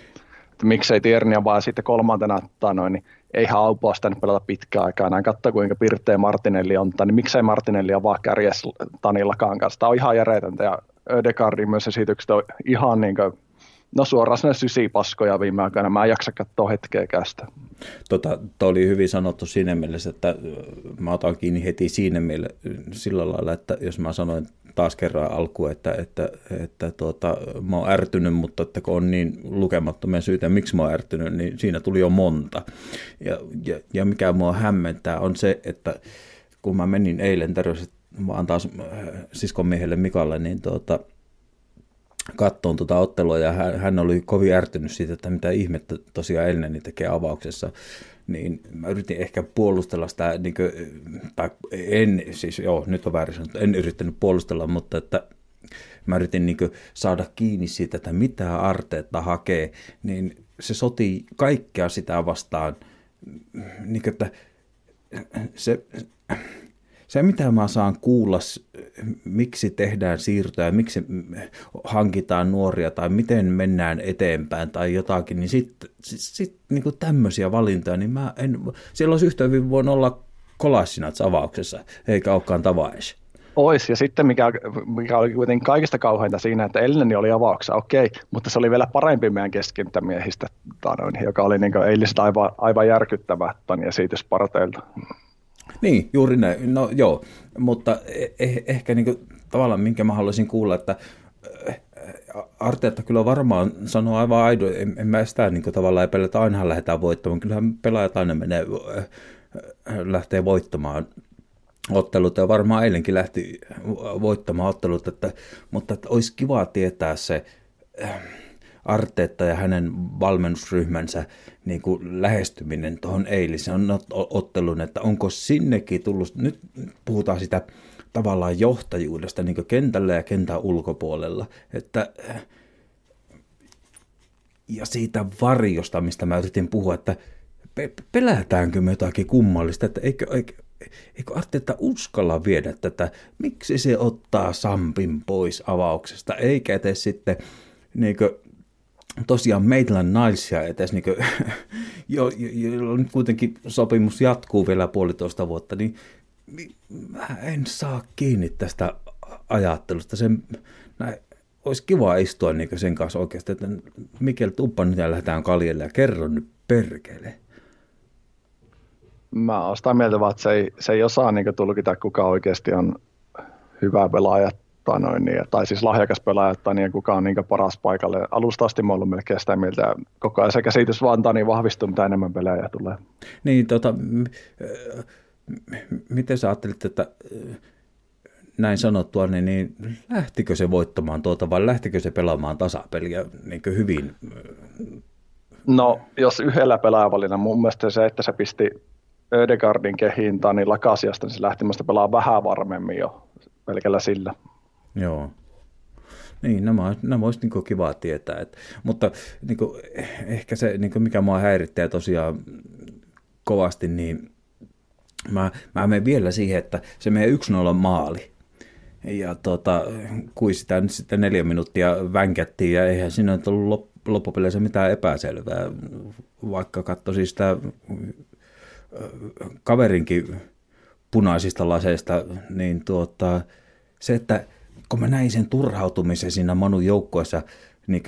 että miksei Tiernia vaan sitten kolmantena, tani, niin ei haupua sitä pelata pitkään aikaa. Näin katsoa, kuinka pirteä Martinelli on, niin miksei Martinelli on vaan kärjessä Tanillakaan kanssa. Tämä on ihan järjetöntä ja Ödegardin myös esitykset on ihan niin kuin No suoraan sinne sysipaskoja viime aikoina. Mä en jaksa katsoa hetkeäkään sitä. Tota, toi oli hyvin sanottu siinä mielessä, että mä otan kiinni heti siinä mielessä sillä lailla, että jos mä sanoin taas kerran alkuun, että, että, että tuota, mä oon ärtynyt, mutta että kun on niin lukemattomia syitä, miksi mä oon ärtynyt, niin siinä tuli jo monta. Ja, ja, ja mikä mua hämmentää on se, että kun mä menin eilen terveiset vaan taas siskon miehelle Mikalle, niin tuota, kattoon tuota ottelua ja hän, hän oli kovin ärtynyt siitä, että mitä ihmettä tosiaan Elneni tekee avauksessa, niin mä yritin ehkä puolustella sitä, niin kuin, tai en, siis joo, nyt on väärin sanottu, en yrittänyt puolustella, mutta että mä yritin niin kuin, saada kiinni siitä, että mitä Arteetta hakee, niin se sotii kaikkea sitä vastaan, niin kuin, että se, se, mitä mä saan kuulla, miksi tehdään siirtoja, miksi hankitaan nuoria tai miten mennään eteenpäin tai jotakin, niin sitten sit, sit, niin tämmöisiä valintoja, niin mä en, siellä olisi yhtä hyvin voinut olla Kolassinats avauksessa, eikä olekaan Tavaes. Ois, ja sitten mikä, mikä oli kuitenkin kaikista kauheinta siinä, että Elneni oli avauksessa, okei, mutta se oli vielä parempi meidän keskentämiehistä, joka oli niin eiliset aivan, aivan järkyttävä ton esitysparteilta. Niin, juuri näin. No joo, mutta eh, ehkä niin kuin, tavallaan minkä mä haluaisin kuulla, että eh, Arteetta kyllä varmaan sanoo aivan aido, en, en mä sitä niin kuin, tavallaan epäile, että aina lähdetään voittamaan. Kyllähän pelaajat aina menee, eh, lähtee voittamaan ottelut ja varmaan eilenkin lähti voittamaan ottelut, että, mutta että olisi kiva tietää se Arteetta ja hänen valmennusryhmänsä niin kuin lähestyminen tuohon eilisen otteluun, että onko sinnekin tullut, nyt puhutaan sitä tavallaan johtajuudesta niin kentällä ja kentän ulkopuolella, että ja siitä varjosta, mistä mä yritin puhua, että pelätäänkö me jotakin kummallista, että eikö, eikö, eikö Arteetta uskalla viedä tätä, miksi se ottaa Sampin pois avauksesta, eikä tee sitten niin kuin, tosiaan Maitland Nilesia edes, niin kuin, *laughs* jo, jo, nyt kuitenkin sopimus jatkuu vielä puolitoista vuotta, niin mä en saa kiinni tästä ajattelusta. Sen, näin, olisi kiva istua niin sen kanssa oikeasti, että Mikel Tuppa nyt lähdetään kaljelle ja kerro nyt perkele. Mä oon sitä mieltä vaan, että se ei, se ei osaa niin tulkita, kuka oikeasti on hyvä pelaaja tai, noin, niin, tai siis lahjakas pelaaja, tai niin, kuka on niin paras paikalle. Alusta asti mä ollut melkein sitä mieltä, koko ajan se käsitys vaan antaa niin vahvistuu, mitä enemmän pelejä tulee. Niin, tota, m- miten sä ajattelit, että näin sanottua, niin, niin lähtikö se voittamaan tuota vai lähtikö se pelaamaan tasapeliä niin hyvin? No, jos yhdellä pelaajavallina, mun mielestä se, että se pisti Ödegardin kehiin niin Lakasiasta, niin se lähti pelaa vähän varmemmin jo pelkällä sillä. Joo. Niin, nämä, nämä olisi niin kiva tietää. Et, mutta niin kuin, ehkä se, niin kuin mikä mua häirittää tosiaan kovasti, niin mä, mä menen vielä siihen, että se meidän 1-0 maali. Ja tota, kui sitä nyt sitten neljä minuuttia vänkättiin ja eihän siinä nyt ollut loppupeleissä mitään epäselvää, vaikka katsoi sitä kaverinkin punaisista laseista, niin tuota, se, että kun mä näin sen turhautumisen siinä Manu joukkoessa, niin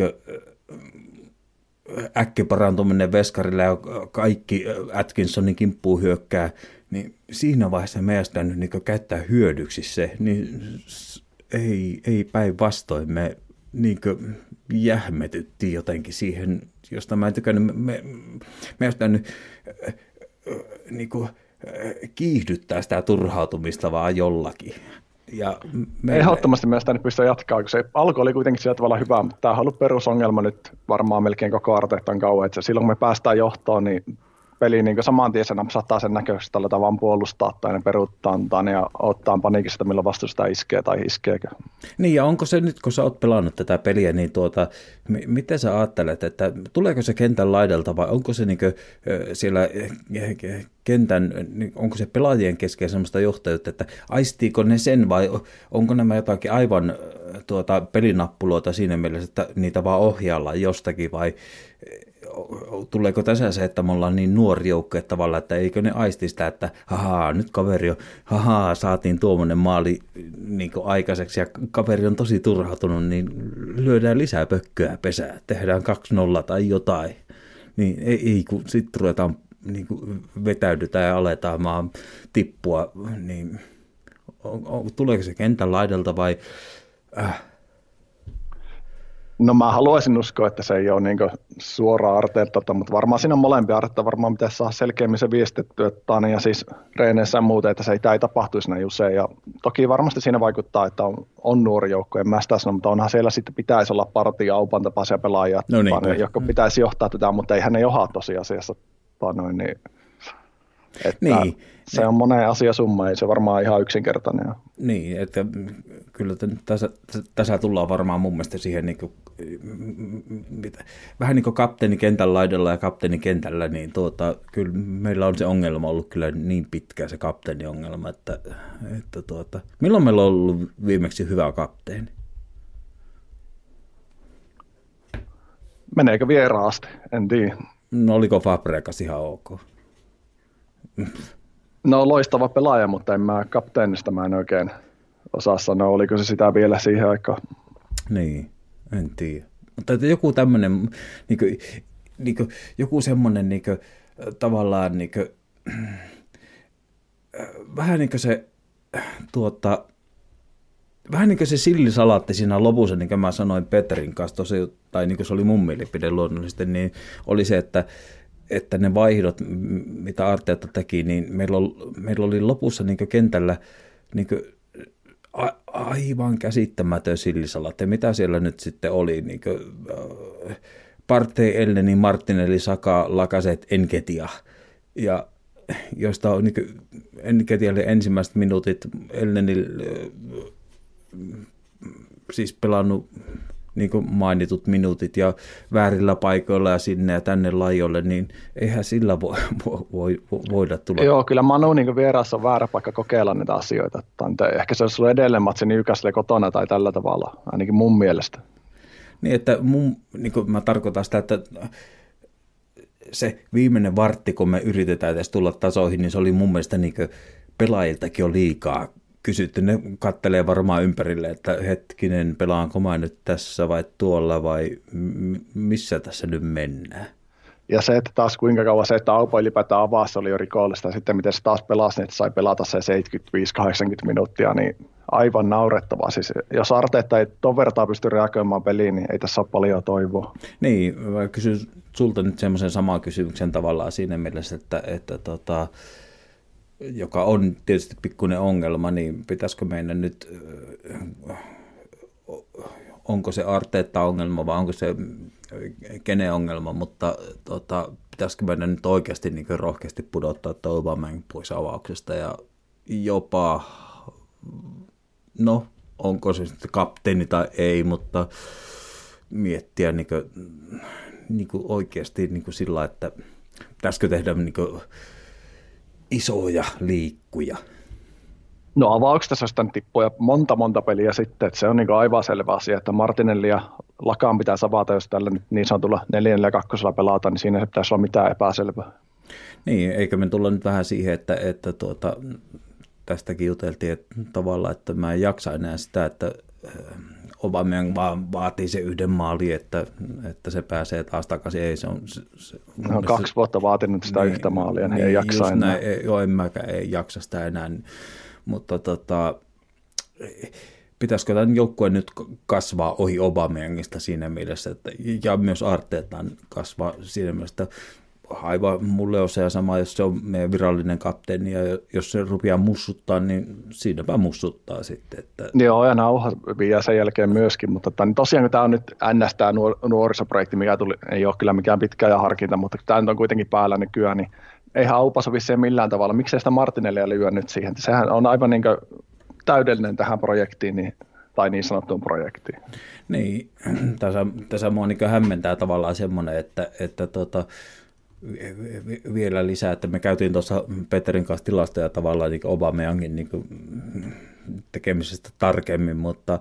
äkkiparantuminen veskarilla ja kaikki Atkinsonin kimppuun hyökkää, niin siinä vaiheessa meistä nyt niin käyttää hyödyksi se, niin ei, ei päinvastoin me niin jähmetyttiin jotenkin siihen, josta mä en tykännyt, me, me, me nyt niin kuin, kiihdyttää sitä turhautumista vaan jollakin. Ja me... Ehdottomasti myös tänne pystyy jatkaa, kun se alku oli kuitenkin sillä tavalla hyvä, mutta tämä on ollut perusongelma nyt varmaan melkein koko Arteetan kauan, että silloin kun me päästään johtoon, niin peli niin saman tien se napsattaa sen näköistä, tällä vaan puolustaa tai ne peruuttaa ja ottaa paniikista, milloin vastusta iskee tai iskeekö. Niin ja onko se nyt, kun sä oot pelannut tätä peliä, niin tuota, m- miten sä ajattelet, että tuleeko se kentän laidalta vai onko se niin kuin, siellä kentän, onko se pelaajien kesken sellaista johtajuutta, että aistiiko ne sen vai onko nämä jotakin aivan tuota, pelinappuloita siinä mielessä, että niitä vaan ohjaillaan jostakin vai tuleeko tässä se, että me ollaan niin nuori joukko tavalla, että eikö ne aisti sitä, että haha, nyt kaveri on, haha, saatiin tuommoinen maali niin aikaiseksi ja kaveri on tosi turhautunut, niin lyödään lisää pökköä pesää, tehdään 2-0 tai jotain. Niin ei, kun sitten ruvetaan niin kuin vetäydytään ja aletaan maan tippua, niin on, on, tuleeko se kentän laidalta vai äh, No mä haluaisin uskoa, että se ei ole niin suoraan Arteelta, mutta varmaan siinä on molempia Arteelta, varmaan pitäisi saada selkeämmin se viestettyä, että ja siis reeneissä ja muuta, että se ei, tämä ei tapahtuisi näin usein. Ja toki varmasti siinä vaikuttaa, että on, on nuori joukko, en mä sitä sano, mutta onhan siellä sitten pitäisi olla partia aupan tapaisia pelaajia, no niin, jotka pitäisi johtaa tätä, mutta eihän ne johda tosiasiassa. Noin, niin, että niin. Se on monen asia summa, ei se varmaan ihan yksinkertainen Niin, että kyllä tässä, tässä tullaan varmaan mun mielestä siihen niin kuin, mitä, vähän niin kuin kapteeni kentän laidalla ja kapteeni kentällä, niin tuota, kyllä meillä on se ongelma ollut kyllä niin pitkä se kapteeni ongelma, että, että tuota, milloin meillä on ollut viimeksi hyvä kapteeni? Meneekö vieraasti? En tiedä. No oliko Fabregas ihan ok? No loistava pelaaja, mutta en mä kapteenista mä en oikein osaa sanoa, oliko se sitä vielä siihen aikaan. Niin, en tiedä. Mutta joku tämmöinen, niin niin joku semmoinen niin kuin, tavallaan niin kuin, *clears throat* vähän niin kuin se tuota, vähän niin kuin se sillisalaatti siinä lopussa, niin kuin mä sanoin Petrin kanssa, tosi, tai niin kuin se oli mun mielipide luonnollisesti, niin oli se, että, että ne vaihdot, mitä Arteetta teki, niin meillä oli, meillä oli lopussa niin kentällä niin a, aivan käsittämätön sillisalaatti. Mitä siellä nyt sitten oli? Niin kuin, äh, Partei Elneni, Martinelli, Saka, Lakaset, Enketia. Ja josta on niin Enketialle ensimmäiset minuutit, Elnenille siis pelannut niin kuin mainitut minuutit ja väärillä paikoilla ja sinne ja tänne lajolle, niin eihän sillä voi, voi, voida tulla. Joo, kyllä Manu niin vierassa on väärä paikka kokeilla niitä asioita. Ehkä se olisi ollut edelleen matsi Newcastle kotona tai tällä tavalla, ainakin mun mielestä. Niin, että mun, niin kuin mä tarkoitan sitä, että se viimeinen vartti, kun me yritetään edes tulla tasoihin, niin se oli mun mielestä niin pelaajiltakin jo liikaa kysytty. Ne kattelee varmaan ympärille, että hetkinen, pelaanko mä nyt tässä vai tuolla vai missä tässä nyt mennään. Ja se, että taas kuinka kauan se, että Aupo ylipäätään avasi, oli jo rikollista. Sitten miten se taas pelasi, niin että sai pelata se 75-80 minuuttia, niin aivan naurettavaa. Siis jos Arteetta ei ton vertaa pysty reagoimaan peliin, niin ei tässä ole paljon toivoa. Niin, mä kysyn sulta nyt semmoisen saman kysymyksen tavallaan siinä mielessä, että, että tota, joka on tietysti pikkuinen ongelma, niin pitäisikö meidän nyt, onko se Arteetta ongelma vai onko se kenen ongelma, mutta tota, pitäisikö meidän nyt oikeasti niin rohkeasti pudottaa Toivamäen pois avauksesta ja jopa, no onko se sitten kapteeni tai ei, mutta miettiä niin kuin, niin kuin oikeasti niin kuin sillä, että pitäisikö tehdä niin kuin, isoja liikkuja? No avauksesta tippuja monta monta peliä sitten, että se on niin aivan selvä asia, että Martinelli ja Lakaan pitää savata, jos tällä nyt niin sanotulla neljännellä ja kakkosella pelata, niin siinä ei pitäisi olla mitään epäselvää. Niin, eikö me tulla nyt vähän siihen, että, että tuota, tästäkin juteltiin että tavallaan, että mä en jaksa enää sitä, että Aubameyang vaan vaatii se yhden maali, että, että se pääsee taas takaisin. Ei, se on, se, se, no, on kaksi vuotta vaatinut sitä niin, yhtä maalia, niin, ei jaksa enää. Näin, ei, joo, en mäkään ei jaksa sitä enää. Mutta tota, pitäisikö tämän joukkueen nyt kasvaa ohi Obameyangista siinä mielessä, että, ja myös Arteetan kasvaa siinä mielessä, että aivan mulle on se sama, jos se on meidän virallinen kapteeni ja jos se rupeaa mussuttaa, niin siinäpä mussuttaa sitten. Että... Joo, ja nauha vielä sen jälkeen myöskin, mutta tämän, tosiaan tämä on nyt NS tämä nuor- nuorisoprojekti, mikä tuli, ei ole kyllä mikään pitkä ja harkinta, mutta tämä on kuitenkin päällä nykyään, niin eihän Aupa sovi siihen millään tavalla. Miksei sitä Martinellia lyö nyt siihen? Sehän on aivan niin täydellinen tähän projektiin, niin tai niin sanottuun projektiin. Niin, *clears throat* tässä, tässä mua niin hämmentää tavallaan semmoinen, että, että tota, vielä lisää, että me käytiin tuossa Peterin kanssa tilasta ja tavallaan niin Obameyangin niin tekemisestä tarkemmin, mutta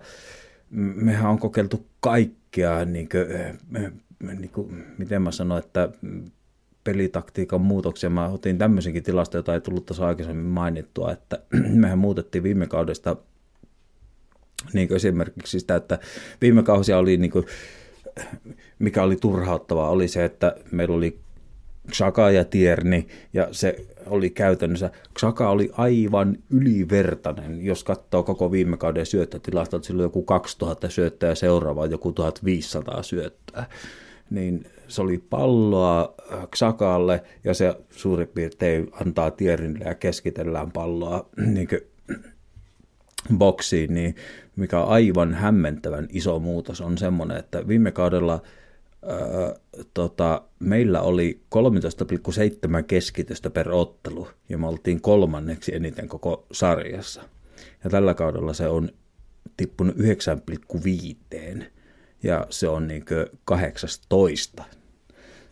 mehän on kokeiltu kaikkea, niin kuin, niin kuin, miten mä sanoin, että pelitaktiikan muutoksia. Mä otin tämmöisenkin tilasta, jota ei tullut tuossa aikaisemmin mainittua, että *clears throat* mehän muutettiin viime kaudesta niin kuin esimerkiksi sitä, että viime kausia oli, niin kuin, mikä oli turhauttavaa, oli se, että meillä oli Xhaka ja Tierni, ja se oli käytännössä, Xhaka oli aivan ylivertainen, jos katsoo koko viime kauden syöttötilastot, silloin joku 2000 syöttöä ja seuraava joku 1500 syöttöä, niin se oli palloa Xhakalle ja se suurin piirtein antaa Tiernille ja keskitellään palloa *clears throat* niin *clears throat* boksiin, niin mikä on aivan hämmentävän iso muutos on semmoinen, että viime kaudella – tota, meillä oli 13,7 keskitystä per ottelu ja me oltiin kolmanneksi eniten koko sarjassa. Ja tällä kaudella se on tippunut 9,5 ja se on niin 18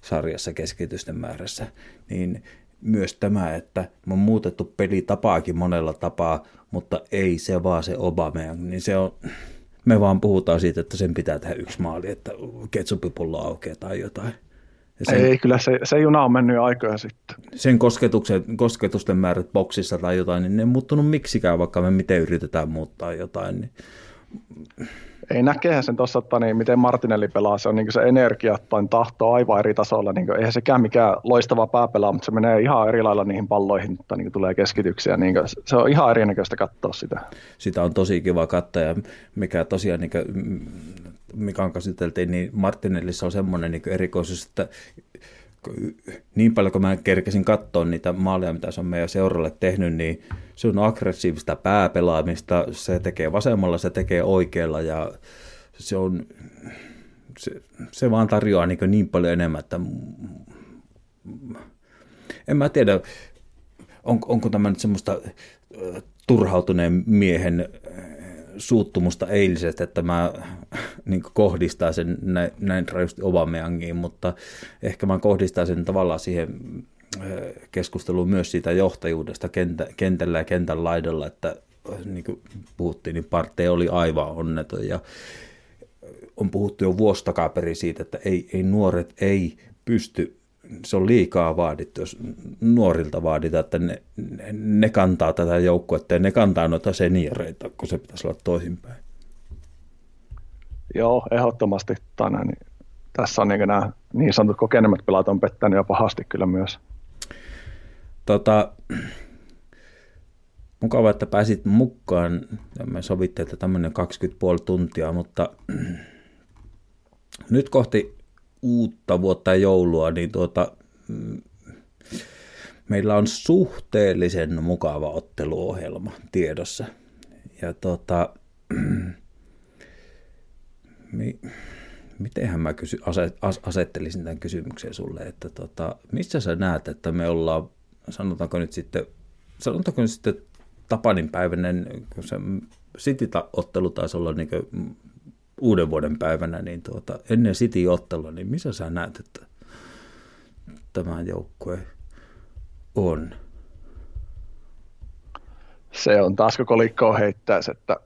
sarjassa keskitysten määrässä. Niin myös tämä, että me on muutettu pelitapaakin monella tapaa, mutta ei se vaan se Obama, niin se on, me vaan puhutaan siitä, että sen pitää tehdä yksi maali, että ketsupipullo aukeaa tai jotain. sen, Ei, kyllä se, se juna on mennyt aikoja sitten. Sen kosketuksen, kosketusten määrät boksissa tai jotain, niin ne ei muuttunut miksikään, vaikka me miten yritetään muuttaa jotain. Niin ei näkehän sen tuossa, että niin, miten Martinelli pelaa, se on niin se energia tai tahto aivan eri tasolla. Niin kuin, eihän sekään mikään loistava pääpelaa, mutta se menee ihan eri lailla niihin palloihin, että niin tulee keskityksiä. Niin kuin, se on ihan erinäköistä katsoa sitä. Sitä on tosi kiva katsoa ja mikä tosiaan, niin kuin, mikä käsiteltiin, niin Martinellissa on semmoinen niin erikoisuus, että niin paljon kuin mä kerkesin katsoa niitä maaleja, mitä se on meidän seuralle tehnyt, niin se on aggressiivista pääpelaamista, se tekee vasemmalla, se tekee oikealla ja se on, se, se vaan tarjoaa niin, niin paljon enemmän, että en mä tiedä, on, onko tämä nyt semmoista turhautuneen miehen suuttumusta eilisestä, että mä *laughs* niin kohdistaa sen näin, näin rajusti Obameyangiin, mutta ehkä mä kohdistaa sen tavallaan siihen äh, keskusteluun myös siitä johtajuudesta kentä, kentällä ja kentän laidalla, että äh, niin kuin puhuttiin, niin Parte oli aivan onneton ja on puhuttu jo vuosi takaperin siitä, että ei, ei nuoret ei pysty se on liikaa vaadittu, jos nuorilta vaaditaan, että ne, ne kantaa tätä joukkuetta ja ne kantaa noita senioreita, kun se pitäisi olla toisinpäin. Joo, ehdottomasti tänään. Niin tässä on niin, nämä niin sanotut kokeneemmat pelaat on pettänyt jo pahasti kyllä myös. Tota, mukava, että pääsit mukaan. Me sovittiin, että tämmöinen 20,5 tuntia, mutta nyt kohti uutta vuotta joulua, niin tuota, mm, meillä on suhteellisen mukava otteluohjelma tiedossa. Ja tuota, *clears throat* mi, mitenhän mä kysy, aset, asettelisin tämän kysymyksen sulle, että tota, missä sä näet, että me ollaan, sanotaanko nyt sitten, sanotaanko nyt sitten Tapanin päiväinen, kun se City-ottelu taisi olla niin uuden vuoden päivänä, niin tuota, ennen City-ottelua, niin missä sä näet, että tämä joukkue on? Se on taas koko liikkoa heittäisi, että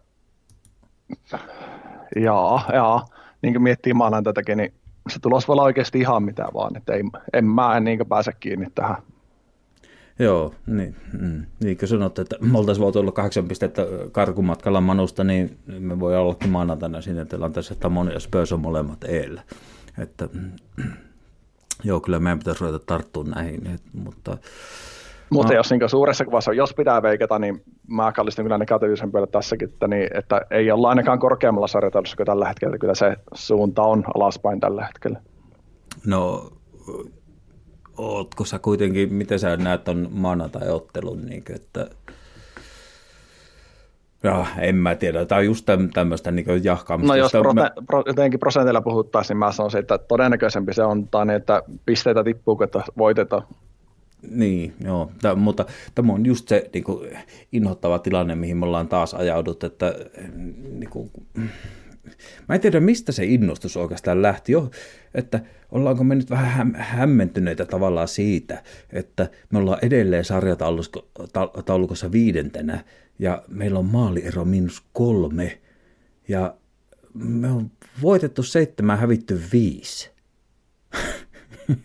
jaa, jaa, niin kuin miettii maanantaitakin, niin se tulos voi olla oikeasti ihan mitä vaan, että ei, en mä en niin pääse kiinni tähän Joo, niin, mm, niin kuin sanot, että me oltaisiin voitu olla kahdeksan pistettä karkumatkalla Manusta, niin me voi ollakin maanantaina siinä tilanteessa, että Moni ja Spurs on molemmat eellä. Että, mm, *clears throat* joo, kyllä meidän pitäisi ruveta tarttua näihin, et, mutta... Mutta jos niin suuressa kuvassa, jos pitää veikata, niin mä kallistin kyllä negatiivisen puolelle tässäkin, että, niin, että ei olla ainakaan korkeammalla sarjataulussa kuin tällä hetkellä. Kyllä se suunta on alaspäin tällä hetkellä. No ootko sä kuitenkin, miten sä näet on maanantai-ottelun, niin kuin, että ja, en mä tiedä. Tämä on just tämmöistä niin jahkaamista. No jos prote- mä... pro, jotenkin prosentilla puhuttaisiin, niin mä sanoisin, että todennäköisempi se on, tai niin, että pisteitä tippuu, että voitetaan. Niin, joo. Tämä, mutta tämä on just se niin kuin, inhottava tilanne, mihin me ollaan taas ajaudut, että niin kuin, Mä en tiedä, mistä se innostus oikeastaan lähti. Jo, että ollaanko me nyt vähän hämmentyneitä tavallaan siitä, että me ollaan edelleen sarjataulukossa viidentenä ja meillä on maaliero miinus kolme ja me on voitettu seitsemän, hävitty viisi. *laughs*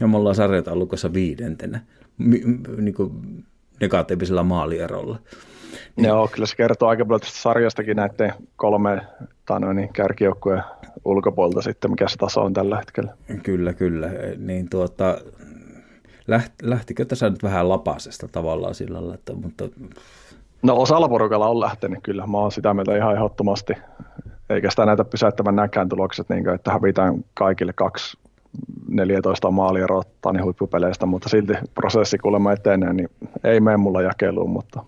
ja, me ollaan sarjataulukossa viidentenä niin kuin negatiivisella maalierolla. Niin. Joo, kyllä se kertoo aika paljon tästä sarjastakin näiden kolme tai no niin, kärkijoukkueen ulkopuolelta sitten, mikä se taso on tällä hetkellä. Kyllä, kyllä. Niin tuota, lähtikö tässä nyt vähän lapasesta tavallaan sillä lailla, että, mutta... No osalla porukalla on lähtenyt kyllä, mä oon sitä mieltä ihan ehdottomasti, eikä sitä näitä pysäyttävän näkään tulokset, niin kuin, että hävitään kaikille kaksi 14 maalia rottaa niin huippupeleistä, mutta silti prosessi kuulemma etenee, niin ei mene mulla jakeluun, mutta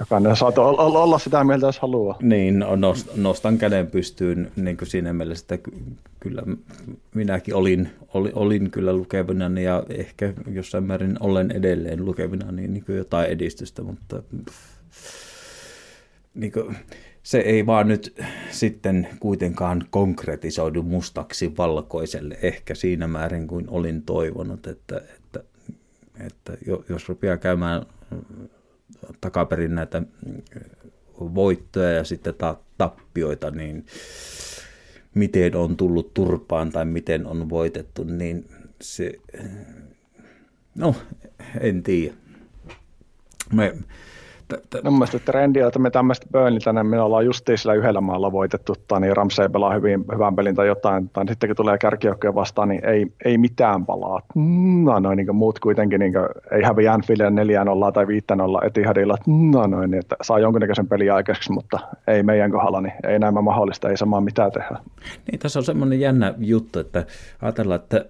jokainen saa olla sitä mieltä, jos haluaa. Niin, no, nostan käden pystyyn niin kuin siinä mielessä, että kyllä minäkin olin, olin, olin kyllä lukevina ja ehkä jossain määrin olen edelleen lukevina niin, niin jotain edistystä, mutta niin kuin, se ei vaan nyt sitten kuitenkaan konkretisoidu mustaksi valkoiselle ehkä siinä määrin kuin olin toivonut, että, että, että jos rupeaa käymään takaperin näitä voittoja ja sitten tappioita, niin miten on tullut turpaan tai miten on voitettu, niin se, no en tiedä. Me, No, mun mielestä trendi on, että me tämmöistä Burnleytä, niin me ollaan justiin sillä yhdellä maalla voitettu, tai niin Ramsey pelaa hyvin, hyvän pelin tai jotain, tai sitten kun tulee kärkijoukkoja vastaan, niin ei, ei mitään palaa. No, noin, niin muut kuitenkin niin kuin, ei häviä Anfieldille 4 0 tai 5 0 Etihadilla, no noin, niin, että saa jonkunnäköisen pelin aikaiseksi, mutta ei meidän kohdalla, niin ei näin mahdollista, ei samaa mitään tehdä. Niin, tässä on semmoinen jännä juttu, että ajatellaan, että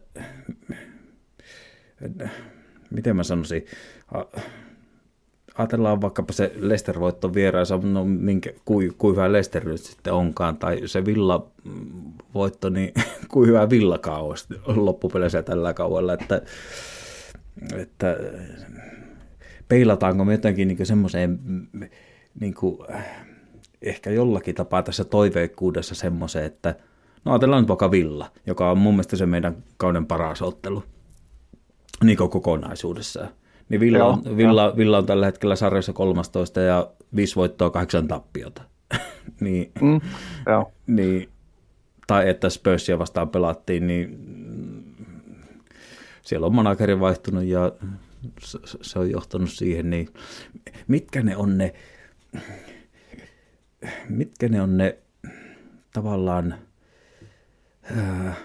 miten mä sanoisin, ajatellaan vaikkapa se Leicester-voitto vieraissa, no minkä, kui, kui hyvä Leicester nyt sitten onkaan, tai se Villa-voitto, niin *laughs* kuin hyvä Villakaan olisi loppupeleissä tällä kaudella, että, että peilataanko me jotenkin niin semmoiseen niin kuin, ehkä jollakin tapaa tässä toiveikkuudessa semmoiseen, että no ajatellaan nyt vaikka Villa, joka on mun mielestä se meidän kauden paras ottelu niin kokonaisuudessaan niin Villa, on, Villa, Villa on tällä hetkellä sarjassa 13 ja 5 voittoa, 8 tappiota. *laughs* niin, mm, joo. niin, tai että Spursia vastaan pelattiin, niin siellä on manageri vaihtunut ja se on johtanut siihen, niin mitkä ne on ne, mitkä ne on ne tavallaan, äh,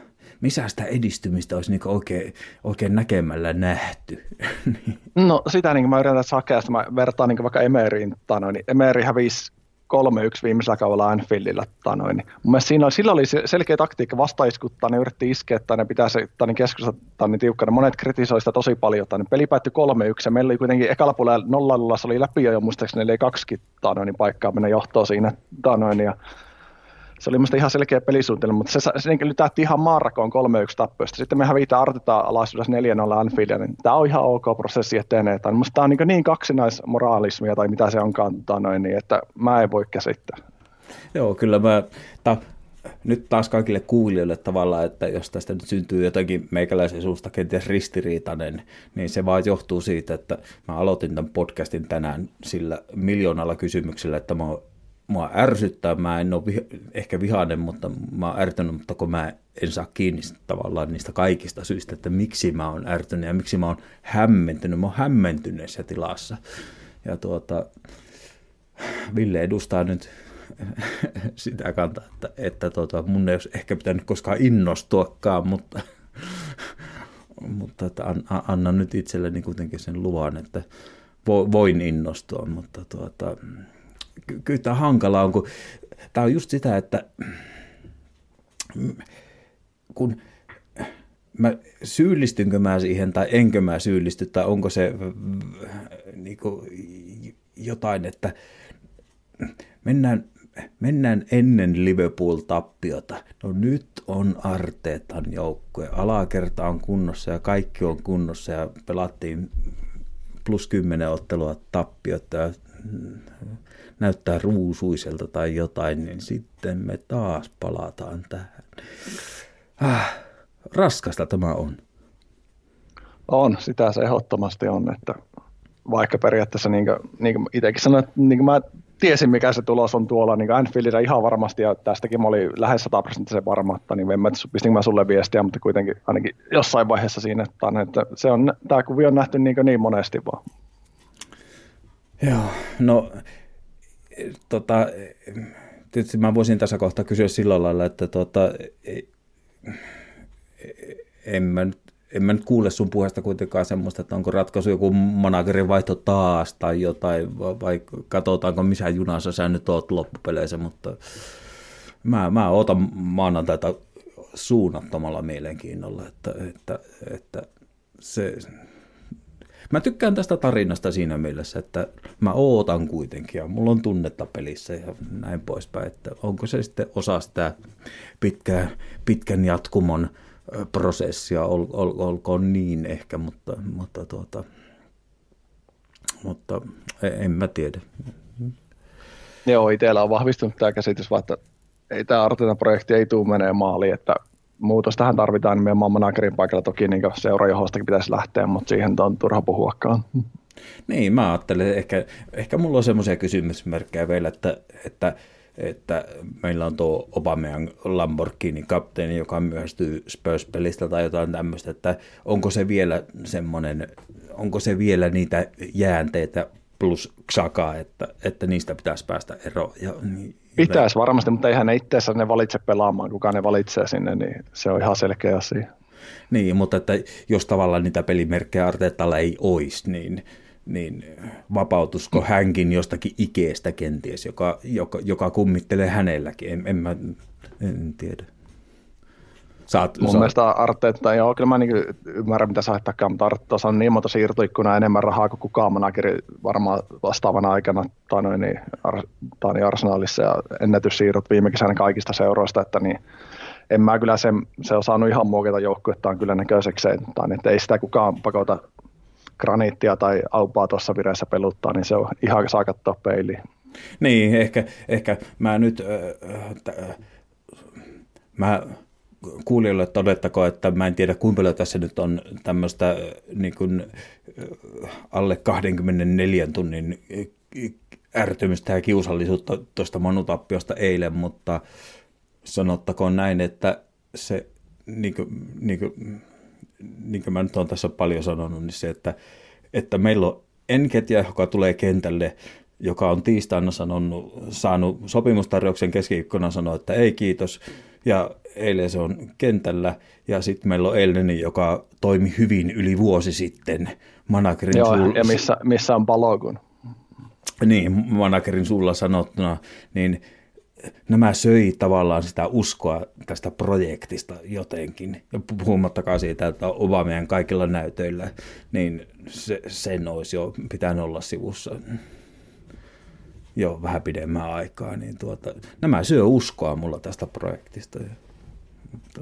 missä sitä edistymistä olisi niin oikein, oikein näkemällä nähty? *laughs* no sitä niin mä yritän sakea, mä vertaan niin vaikka Emeriin, tanoin, niin Emeri hävisi 3-1 viimeisellä kaudella Anfieldillä. Tanoin. Mun mielestä siinä oli, sillä oli selkeä taktiikka vastaiskuttaa, ne yritti iskeä, että ne pitää se niin keskustella niin tiukkana. Monet kritisoivat sitä tosi paljon. Niin peli päättyi 3-1 ja meillä oli kuitenkin ekalla puolella nollalla, se oli läpi jo muistaakseni 4-2 tanoin, paikkaa mennä johtoon siinä. Tanoin, ja se oli minusta ihan selkeä pelisuunnitelma, mutta se, se, niin lytähti ihan maarakoon 3-1 tappiosta. Sitten me hävitään artetaan alaisuudessa 4-0 Anfieldia, niin tämä on ihan ok prosessi etenee. Minusta tämä on niin, niin kaksinaismoraalismia tai mitä se onkaan, tota noin, niin, että mä en voi käsittää. Joo, kyllä mä, ta, nyt taas kaikille kuulijoille tavallaan, että jos tästä nyt syntyy jotakin meikäläisen suusta kenties ristiriitainen, niin se vaan johtuu siitä, että mä aloitin tämän podcastin tänään sillä miljoonalla kysymyksellä, että mä oon mua ärsyttää, mä en ole viha, ehkä vihainen, mutta mä oon ärtynyt, mutta kun mä en saa kiinni tavallaan niistä kaikista syistä, että miksi mä oon ärtynyt ja miksi mä oon hämmentynyt, mä oon hämmentyneessä tilassa. Ja tuota, Ville edustaa nyt *laughs* sitä kantaa, että, että tuota, mun ei olisi ehkä pitänyt koskaan innostuakaan, mutta, *laughs* mutta että an, anna nyt itselleni kuitenkin sen luvan, että voin innostua, mutta tuota, kyllä tämä hankala on, kun tämä on just sitä, että kun mä syyllistynkö mä siihen tai enkö mä syyllisty tai onko se niin kuin, jotain, että mennään, mennään ennen Liverpool-tappiota. No nyt on Arteetan joukkue. Alakerta on kunnossa ja kaikki on kunnossa ja pelattiin plus 10 ottelua tappiota ja näyttää ruusuiselta tai jotain, niin sitten me taas palataan tähän. Ah, raskasta tämä on. On, sitä se ehdottomasti on, että vaikka periaatteessa niin kuin, niin kuin itsekin sanoin, että niin kuin mä tiesin mikä se tulos on tuolla niin Anfieldillä ihan varmasti ja tästäkin mä olin lähes 100 prosenttisen varma, että niin en mä, pistin mä sulle viestiä, mutta kuitenkin ainakin jossain vaiheessa siinä, että, että se on, tämä kuvio on nähty niin, niin monesti vaan. Joo, no tota, tietysti mä voisin tässä kohtaa kysyä sillä lailla, että tota, en mä nyt en mä nyt kuule sun puheesta kuitenkaan semmoista, että onko ratkaisu joku managerin vaihto taas tai jotain, vai katsotaanko missä junassa sä nyt oot loppupeleissä, mutta mä, mä ootan maanantaita suunnattomalla mielenkiinnolla, että, että, että se, Mä tykkään tästä tarinasta siinä mielessä, että mä ootan kuitenkin ja mulla on tunnetta pelissä ja näin poispäin, että onko se sitten osa sitä pitkää, pitkän jatkumon prosessia, ol, ol, olkoon niin ehkä, mutta, mutta, tuota, mutta e, en mä tiedä. Joo, itsellä on vahvistunut tämä käsitys, vaan että ei tämä Artena-projekti ei tule menee maaliin, että muutostahan tarvitaan nimenomaan managerin paikalla. Toki niin seurajohostakin pitäisi lähteä, mutta siihen on turha puhuakaan. Niin, mä ajattelen, ehkä, ehkä mulla on semmoisia kysymysmerkkejä vielä, että, että että meillä on tuo Obamean Lamborghini kapteeni, joka myöhästyy Spurs-pelistä tai jotain tämmöistä, että onko se vielä semmoinen, onko se vielä niitä jäänteitä plus Xakaa, että, että niistä pitäisi päästä eroon. Ja, niin, Pitäisi varmasti, mutta eihän ne itseessä ne valitse pelaamaan, kuka ne valitsee sinne, niin se on ihan selkeä asia. Niin, mutta että jos tavallaan niitä pelimerkkejä Arteetalla ei olisi, niin, niin vapautusko hänkin jostakin ikeestä kenties, joka, joka, joka kummittelee hänelläkin? En, en mä en tiedä. Saat, Mun saat... mielestä Arteetta, joo, kyllä mä niin ymmärrän mitä sä haettakaan, mutta Arteetta on niin monta siirtoikkunaa enemmän rahaa kuin kukaan manageri varmaan vastaavana aikana tai noin, niin, Ar, tai niin Arsenalissa ja ennätyssiirrot viime kesänä kaikista seuroista, että niin, en mä kyllä se, se on saanut ihan muokata joukkuettaan kyllä näköisekseen, tai että ei sitä kukaan pakota graniittia tai aupaa tuossa vireessä peluttaa, niin se on ihan saa katsoa peiliin. Niin, ehkä, ehkä mä nyt, äh, äh, mä kuulijoille todettako, että mä en tiedä kuinka paljon tässä nyt on tämmöistä niin kuin, alle 24 tunnin ärtymystä ja kiusallisuutta tuosta monutappiosta eilen, mutta sanottakoon näin, että se, niin kuin, niin kuin, niin kuin mä nyt olen tässä paljon sanonut, niin se, että, että meillä on Enketjä, joka tulee kentälle, joka on tiistaina sanonut, saanut sopimustarjouksen keskiviikkona sanoa, että ei kiitos, ja eilen se on kentällä, ja sitten meillä on Elneni, joka toimi hyvin yli vuosi sitten managerin Joo, suulla. ja missä, missä on Palogun? Niin, managerin suulla sanottuna, niin nämä söi tavallaan sitä uskoa tästä projektista jotenkin. Ja puhumattakaan siitä, että Obamien kaikilla näytöillä, niin se, sen olisi jo pitänyt olla sivussa jo vähän pidemmän aikaa. Niin tuota, nämä syö uskoa mulla tästä projektista. Mutta,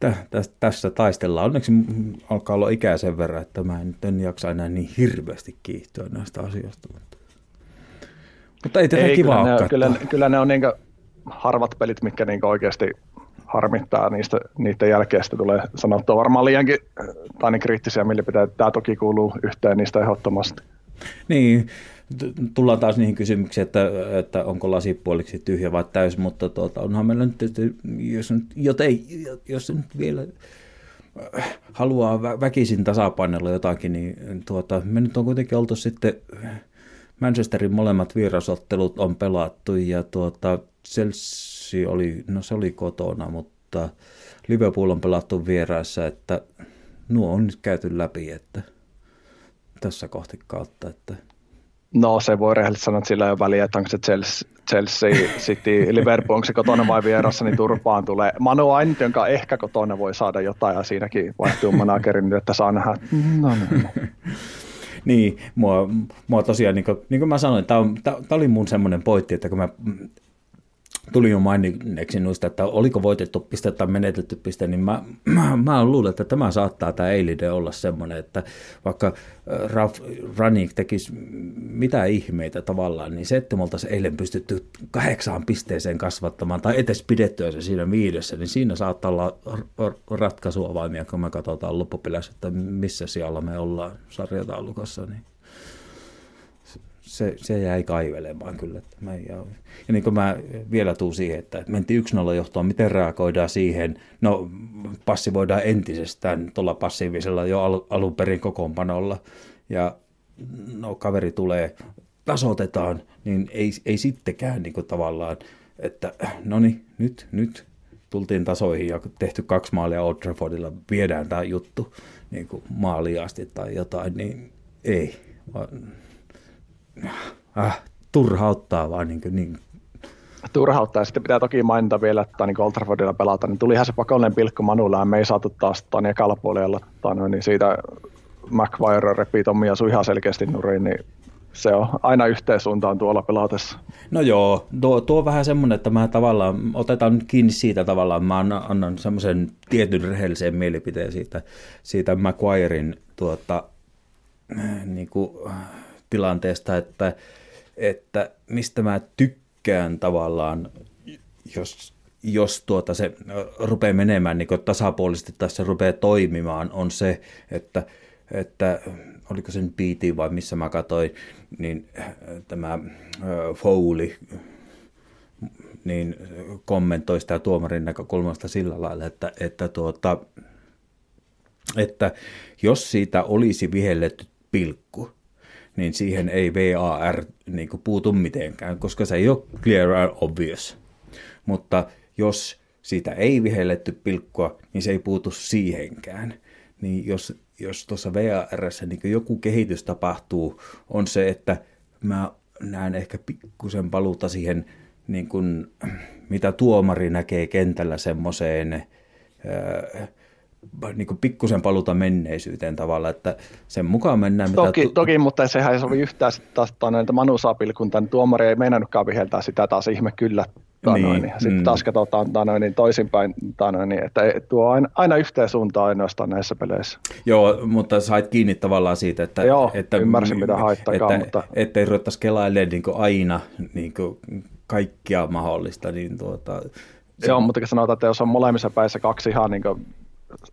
tä, tä, tässä taistellaan. Onneksi alkaa olla ikää sen verran, että mä en, en jaksa enää niin hirveästi kiihtyä näistä asioista. Mutta ei tätä ei, kiva kyllä, ne, kyllä, kyllä ne on niin harvat pelit, mitkä niin oikeasti harmittaa niistä, niiden jälkeen sitten tulee sanottua varmaan liiankin tai niin kriittisiä mielipiteitä. Tämä toki kuuluu yhteen niistä ehdottomasti. Niin, tullaan taas niihin kysymyksiin, että, että onko lasi puoliksi tyhjä vai täys, mutta tuota, onhan meillä nyt, jos nyt, jotei, jos nyt vielä haluaa väkisin tasapainella jotakin, niin tuota, me nyt on kuitenkin oltu sitten Manchesterin molemmat vierasottelut on pelattu ja tuota, Chelsea oli, no se oli kotona, mutta Liverpool on pelattu vieraissa, että nuo on nyt käyty läpi, että tässä kohti kautta, että No se voi rehellisesti sanoa, että sillä ei ole väliä, että onko se Chelsea, Chelsea City, *laughs* Liverpool, onko se kotona vai vierassa, niin turpaan tulee. Manu ainut, jonka ehkä kotona voi saada jotain ja siinäkin vaihtuu managerin, että saa nähdä. No, no, no. *laughs* niin, mua, mua tosiaan, niin kuin, niin kuin mä sanoin, tämä oli mun semmoinen pointti, että kun mä tuli jo maininneeksi noista, että oliko voitettu piste tai menetetty piste, niin mä, mä, mä luulen, että tämä saattaa tämä eilide olla semmoinen, että vaikka äh, Ralf Ranik tekisi mitä ihmeitä tavallaan, niin se, että me oltaisiin eilen pystytty kahdeksaan pisteeseen kasvattamaan tai edes pidettyä se siinä viidessä, niin siinä saattaa olla ratkaisuavaimia, kun me katsotaan loppupeleissä, että missä siellä me ollaan sarjataulukossa. Niin se, se jäi kaivelemaan kyllä. Että mä ja, ja niin kuin mä vielä tuun siihen, että mentiin 1-0 johtoon, miten reagoidaan siihen, no passivoidaan entisestään tuolla passiivisella jo al, alun perin kokoonpanolla, ja no kaveri tulee, tasotetaan, niin ei, ei sittenkään niin kuin tavallaan, että no niin, nyt, nyt tultiin tasoihin ja tehty kaksi maalia Old Traffordilla, viedään tämä juttu niin kuin maaliin asti tai jotain, niin ei, vaan äh, turhauttaa vaan niin, niin turhauttaa. Sitten pitää toki mainita vielä, että niin Old Traffordilla pelata, niin tulihan se pakollinen pilkku Manulla, ja me ei saatu taas ekalla puolella, niin siitä McVire repii Tommi Asu ihan selkeästi nuriin, niin se on aina yhteen suuntaan tuolla pelatessa. No joo, tuo, tuo on vähän semmoinen, että mä tavallaan otetaan nyt kiinni siitä tavallaan, mä annan, semmoisen tietyn rehellisen mielipiteen siitä, siitä McQuirein tuota, niin kuin, tilanteesta, että, että mistä mä tykkään tavallaan, jos, jos tuota se rupeaa menemään niin tasapuolisesti tai se rupeaa toimimaan, on se, että että oliko sen BT vai missä mä katsoin, niin tämä Foley niin kommentoi sitä tuomarin näkökulmasta sillä lailla, että, että, tuota, että jos siitä olisi vihelletty pilkku, niin siihen ei VAR niin puutu mitenkään, koska se ei ole clear and obvious. Mutta jos siitä ei vihelletty pilkkua, niin se ei puutu siihenkään. Niin jos, jos tuossa VARssä niin joku kehitys tapahtuu, on se, että mä näen ehkä pikkusen paluuta siihen, niin kuin, mitä tuomari näkee kentällä semmoiseen niin kuin pikkusen paluta menneisyyteen tavalla, että sen mukaan mennään. Toki, mitä tu- toki mutta sehän ei sovi yhtään sitten taas näitä Manu Sapil, kun tämän tuomari ei meinannutkaan viheltää sitä taas ihme kyllä. Niin, noin, niin. Sitten mm. taas katsotaan noin, niin toisinpäin, noin, niin, että tuo aina, aina yhteen suuntaan ainoastaan näissä peleissä. Joo, mutta sait kiinni tavallaan siitä, että, Joo, että, ymmärsin mitä haittakaan. Että, mutta... ettei ruvettaisi kelailemaan niin aina niin kaikkia mahdollista. Niin tuota, se... Joo, mutta sanotaan, että jos on molemmissa päissä kaksi ihan niin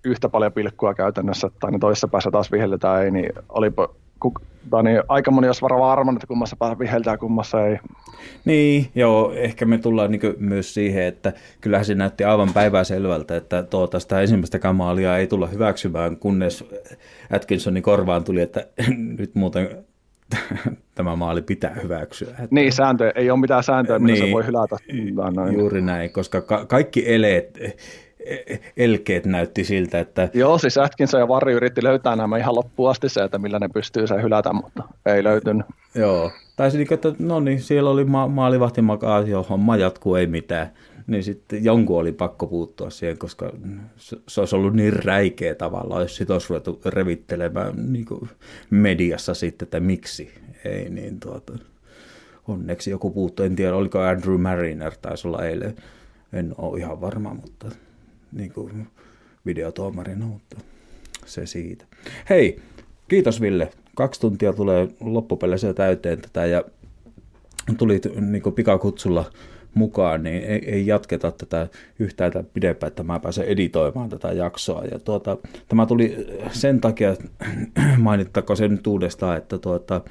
yhtä paljon pilkkua käytännössä, tai niin toisessa päässä taas vihelletään ei, niin olipa tai niin aika moni olisi varmaan, että kummassa päässä viheltää, kummassa ei. Niin, joo, ehkä me tullaan niin myös siihen, että kyllähän se näytti aivan päivää selvältä, että tuota, sitä ensimmäistä kamaalia ei tulla hyväksymään, kunnes Atkinsonin korvaan tuli, että *laughs* nyt muuten *laughs* tämä maali pitää hyväksyä. Että... Niin, sääntö, ei ole mitään sääntöä, millä niin, se voi hylätä. Noin. Juuri näin, koska ka- kaikki eleet, elkeet näytti siltä, että... Joo, siis Atkinson ja Varri yritti löytää nämä ihan loppuun asti se, että millä ne pystyy sen hylätä, mutta ei löytynyt. Joo, tai sitten, että no niin, siellä oli ma- maalivahti makaa, joo, homma jatkuu, ei mitään. Niin sitten jonkun oli pakko puuttua siihen, koska se olisi ollut niin räikeä tavalla, jos sitten olisi ruvettu revittelemään niin mediassa sitten, että miksi ei, niin tuota, onneksi joku puuttu. En tiedä, oliko Andrew Mariner, taisi olla eilen, en ole ihan varma, mutta niin kuin videotuomarina, mutta se siitä. Hei, kiitos Ville. Kaksi tuntia tulee loppupeleissä täyteen tätä ja tulit niin kuin pikakutsulla mukaan, niin ei, ei jatketa tätä yhtään pidempään, että mä pääsen editoimaan tätä jaksoa. Ja tuota, tämä tuli sen takia, *clears throat* mainittako sen nyt uudestaan, että, tuota,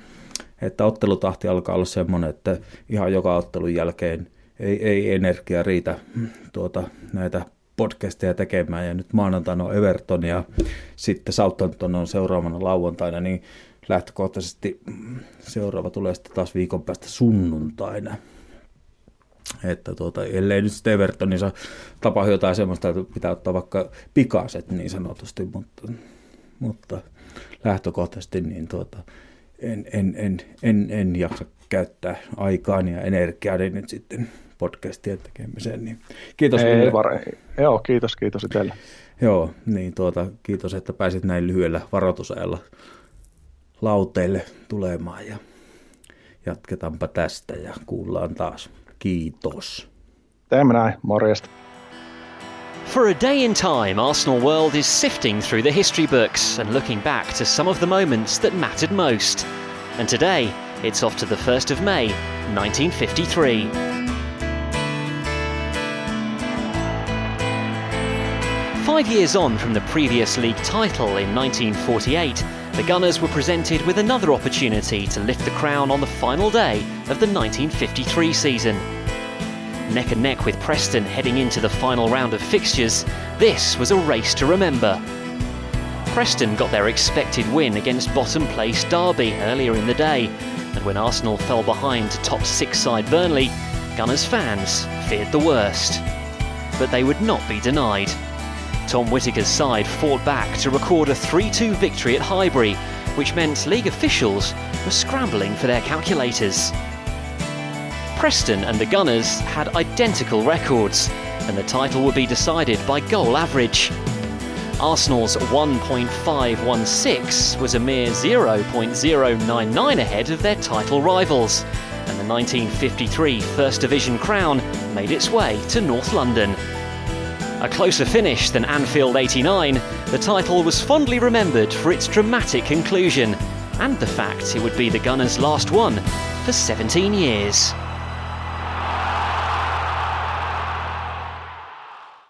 että ottelutahti alkaa olla semmoinen, että ihan joka ottelun jälkeen ei, ei energia riitä tuota, näitä podcasteja tekemään ja nyt maanantaina on Everton ja sitten Southampton on seuraavana lauantaina, niin lähtökohtaisesti seuraava tulee sitten taas viikon päästä sunnuntaina. Että tuota, ellei nyt sitten Evertonissa tapahdu jotain semmoista, että pitää ottaa vaikka pikaset niin sanotusti, mutta, mutta lähtökohtaisesti niin tuota, en, en, en, en, en jaksa käyttää aikaan ja energiaa niin nyt sitten podcastien tekemiseen. Niin kiitos Ei, var... Joo, kiitos, kiitos itselle. Joo, niin tuota, kiitos, että pääsit näin lyhyellä varoitusajalla lauteille tulemaan ja jatketaanpa tästä ja kuullaan taas. Kiitos. Teemme näin, morjesta. For a day in time, Arsenal World is sifting through the history books and looking back to some of the moments that mattered most. And today, it's off to the 1st of May, 1953. Five years on from the previous league title in 1948, the Gunners were presented with another opportunity to lift the crown on the final day of the 1953 season. Neck and neck with Preston heading into the final round of fixtures, this was a race to remember. Preston got their expected win against bottom place Derby earlier in the day, and when Arsenal fell behind to top six side Burnley, Gunners fans feared the worst. But they would not be denied. Tom Whittaker's side fought back to record a 3 2 victory at Highbury, which meant league officials were scrambling for their calculators. Preston and the Gunners had identical records, and the title would be decided by goal average. Arsenal's 1.516 was a mere 0.099 ahead of their title rivals, and the 1953 First Division crown made its way to North London. A closer finish than Anfield 89, the title was fondly remembered for its dramatic conclusion and the fact it would be the Gunners' last one for 17 years.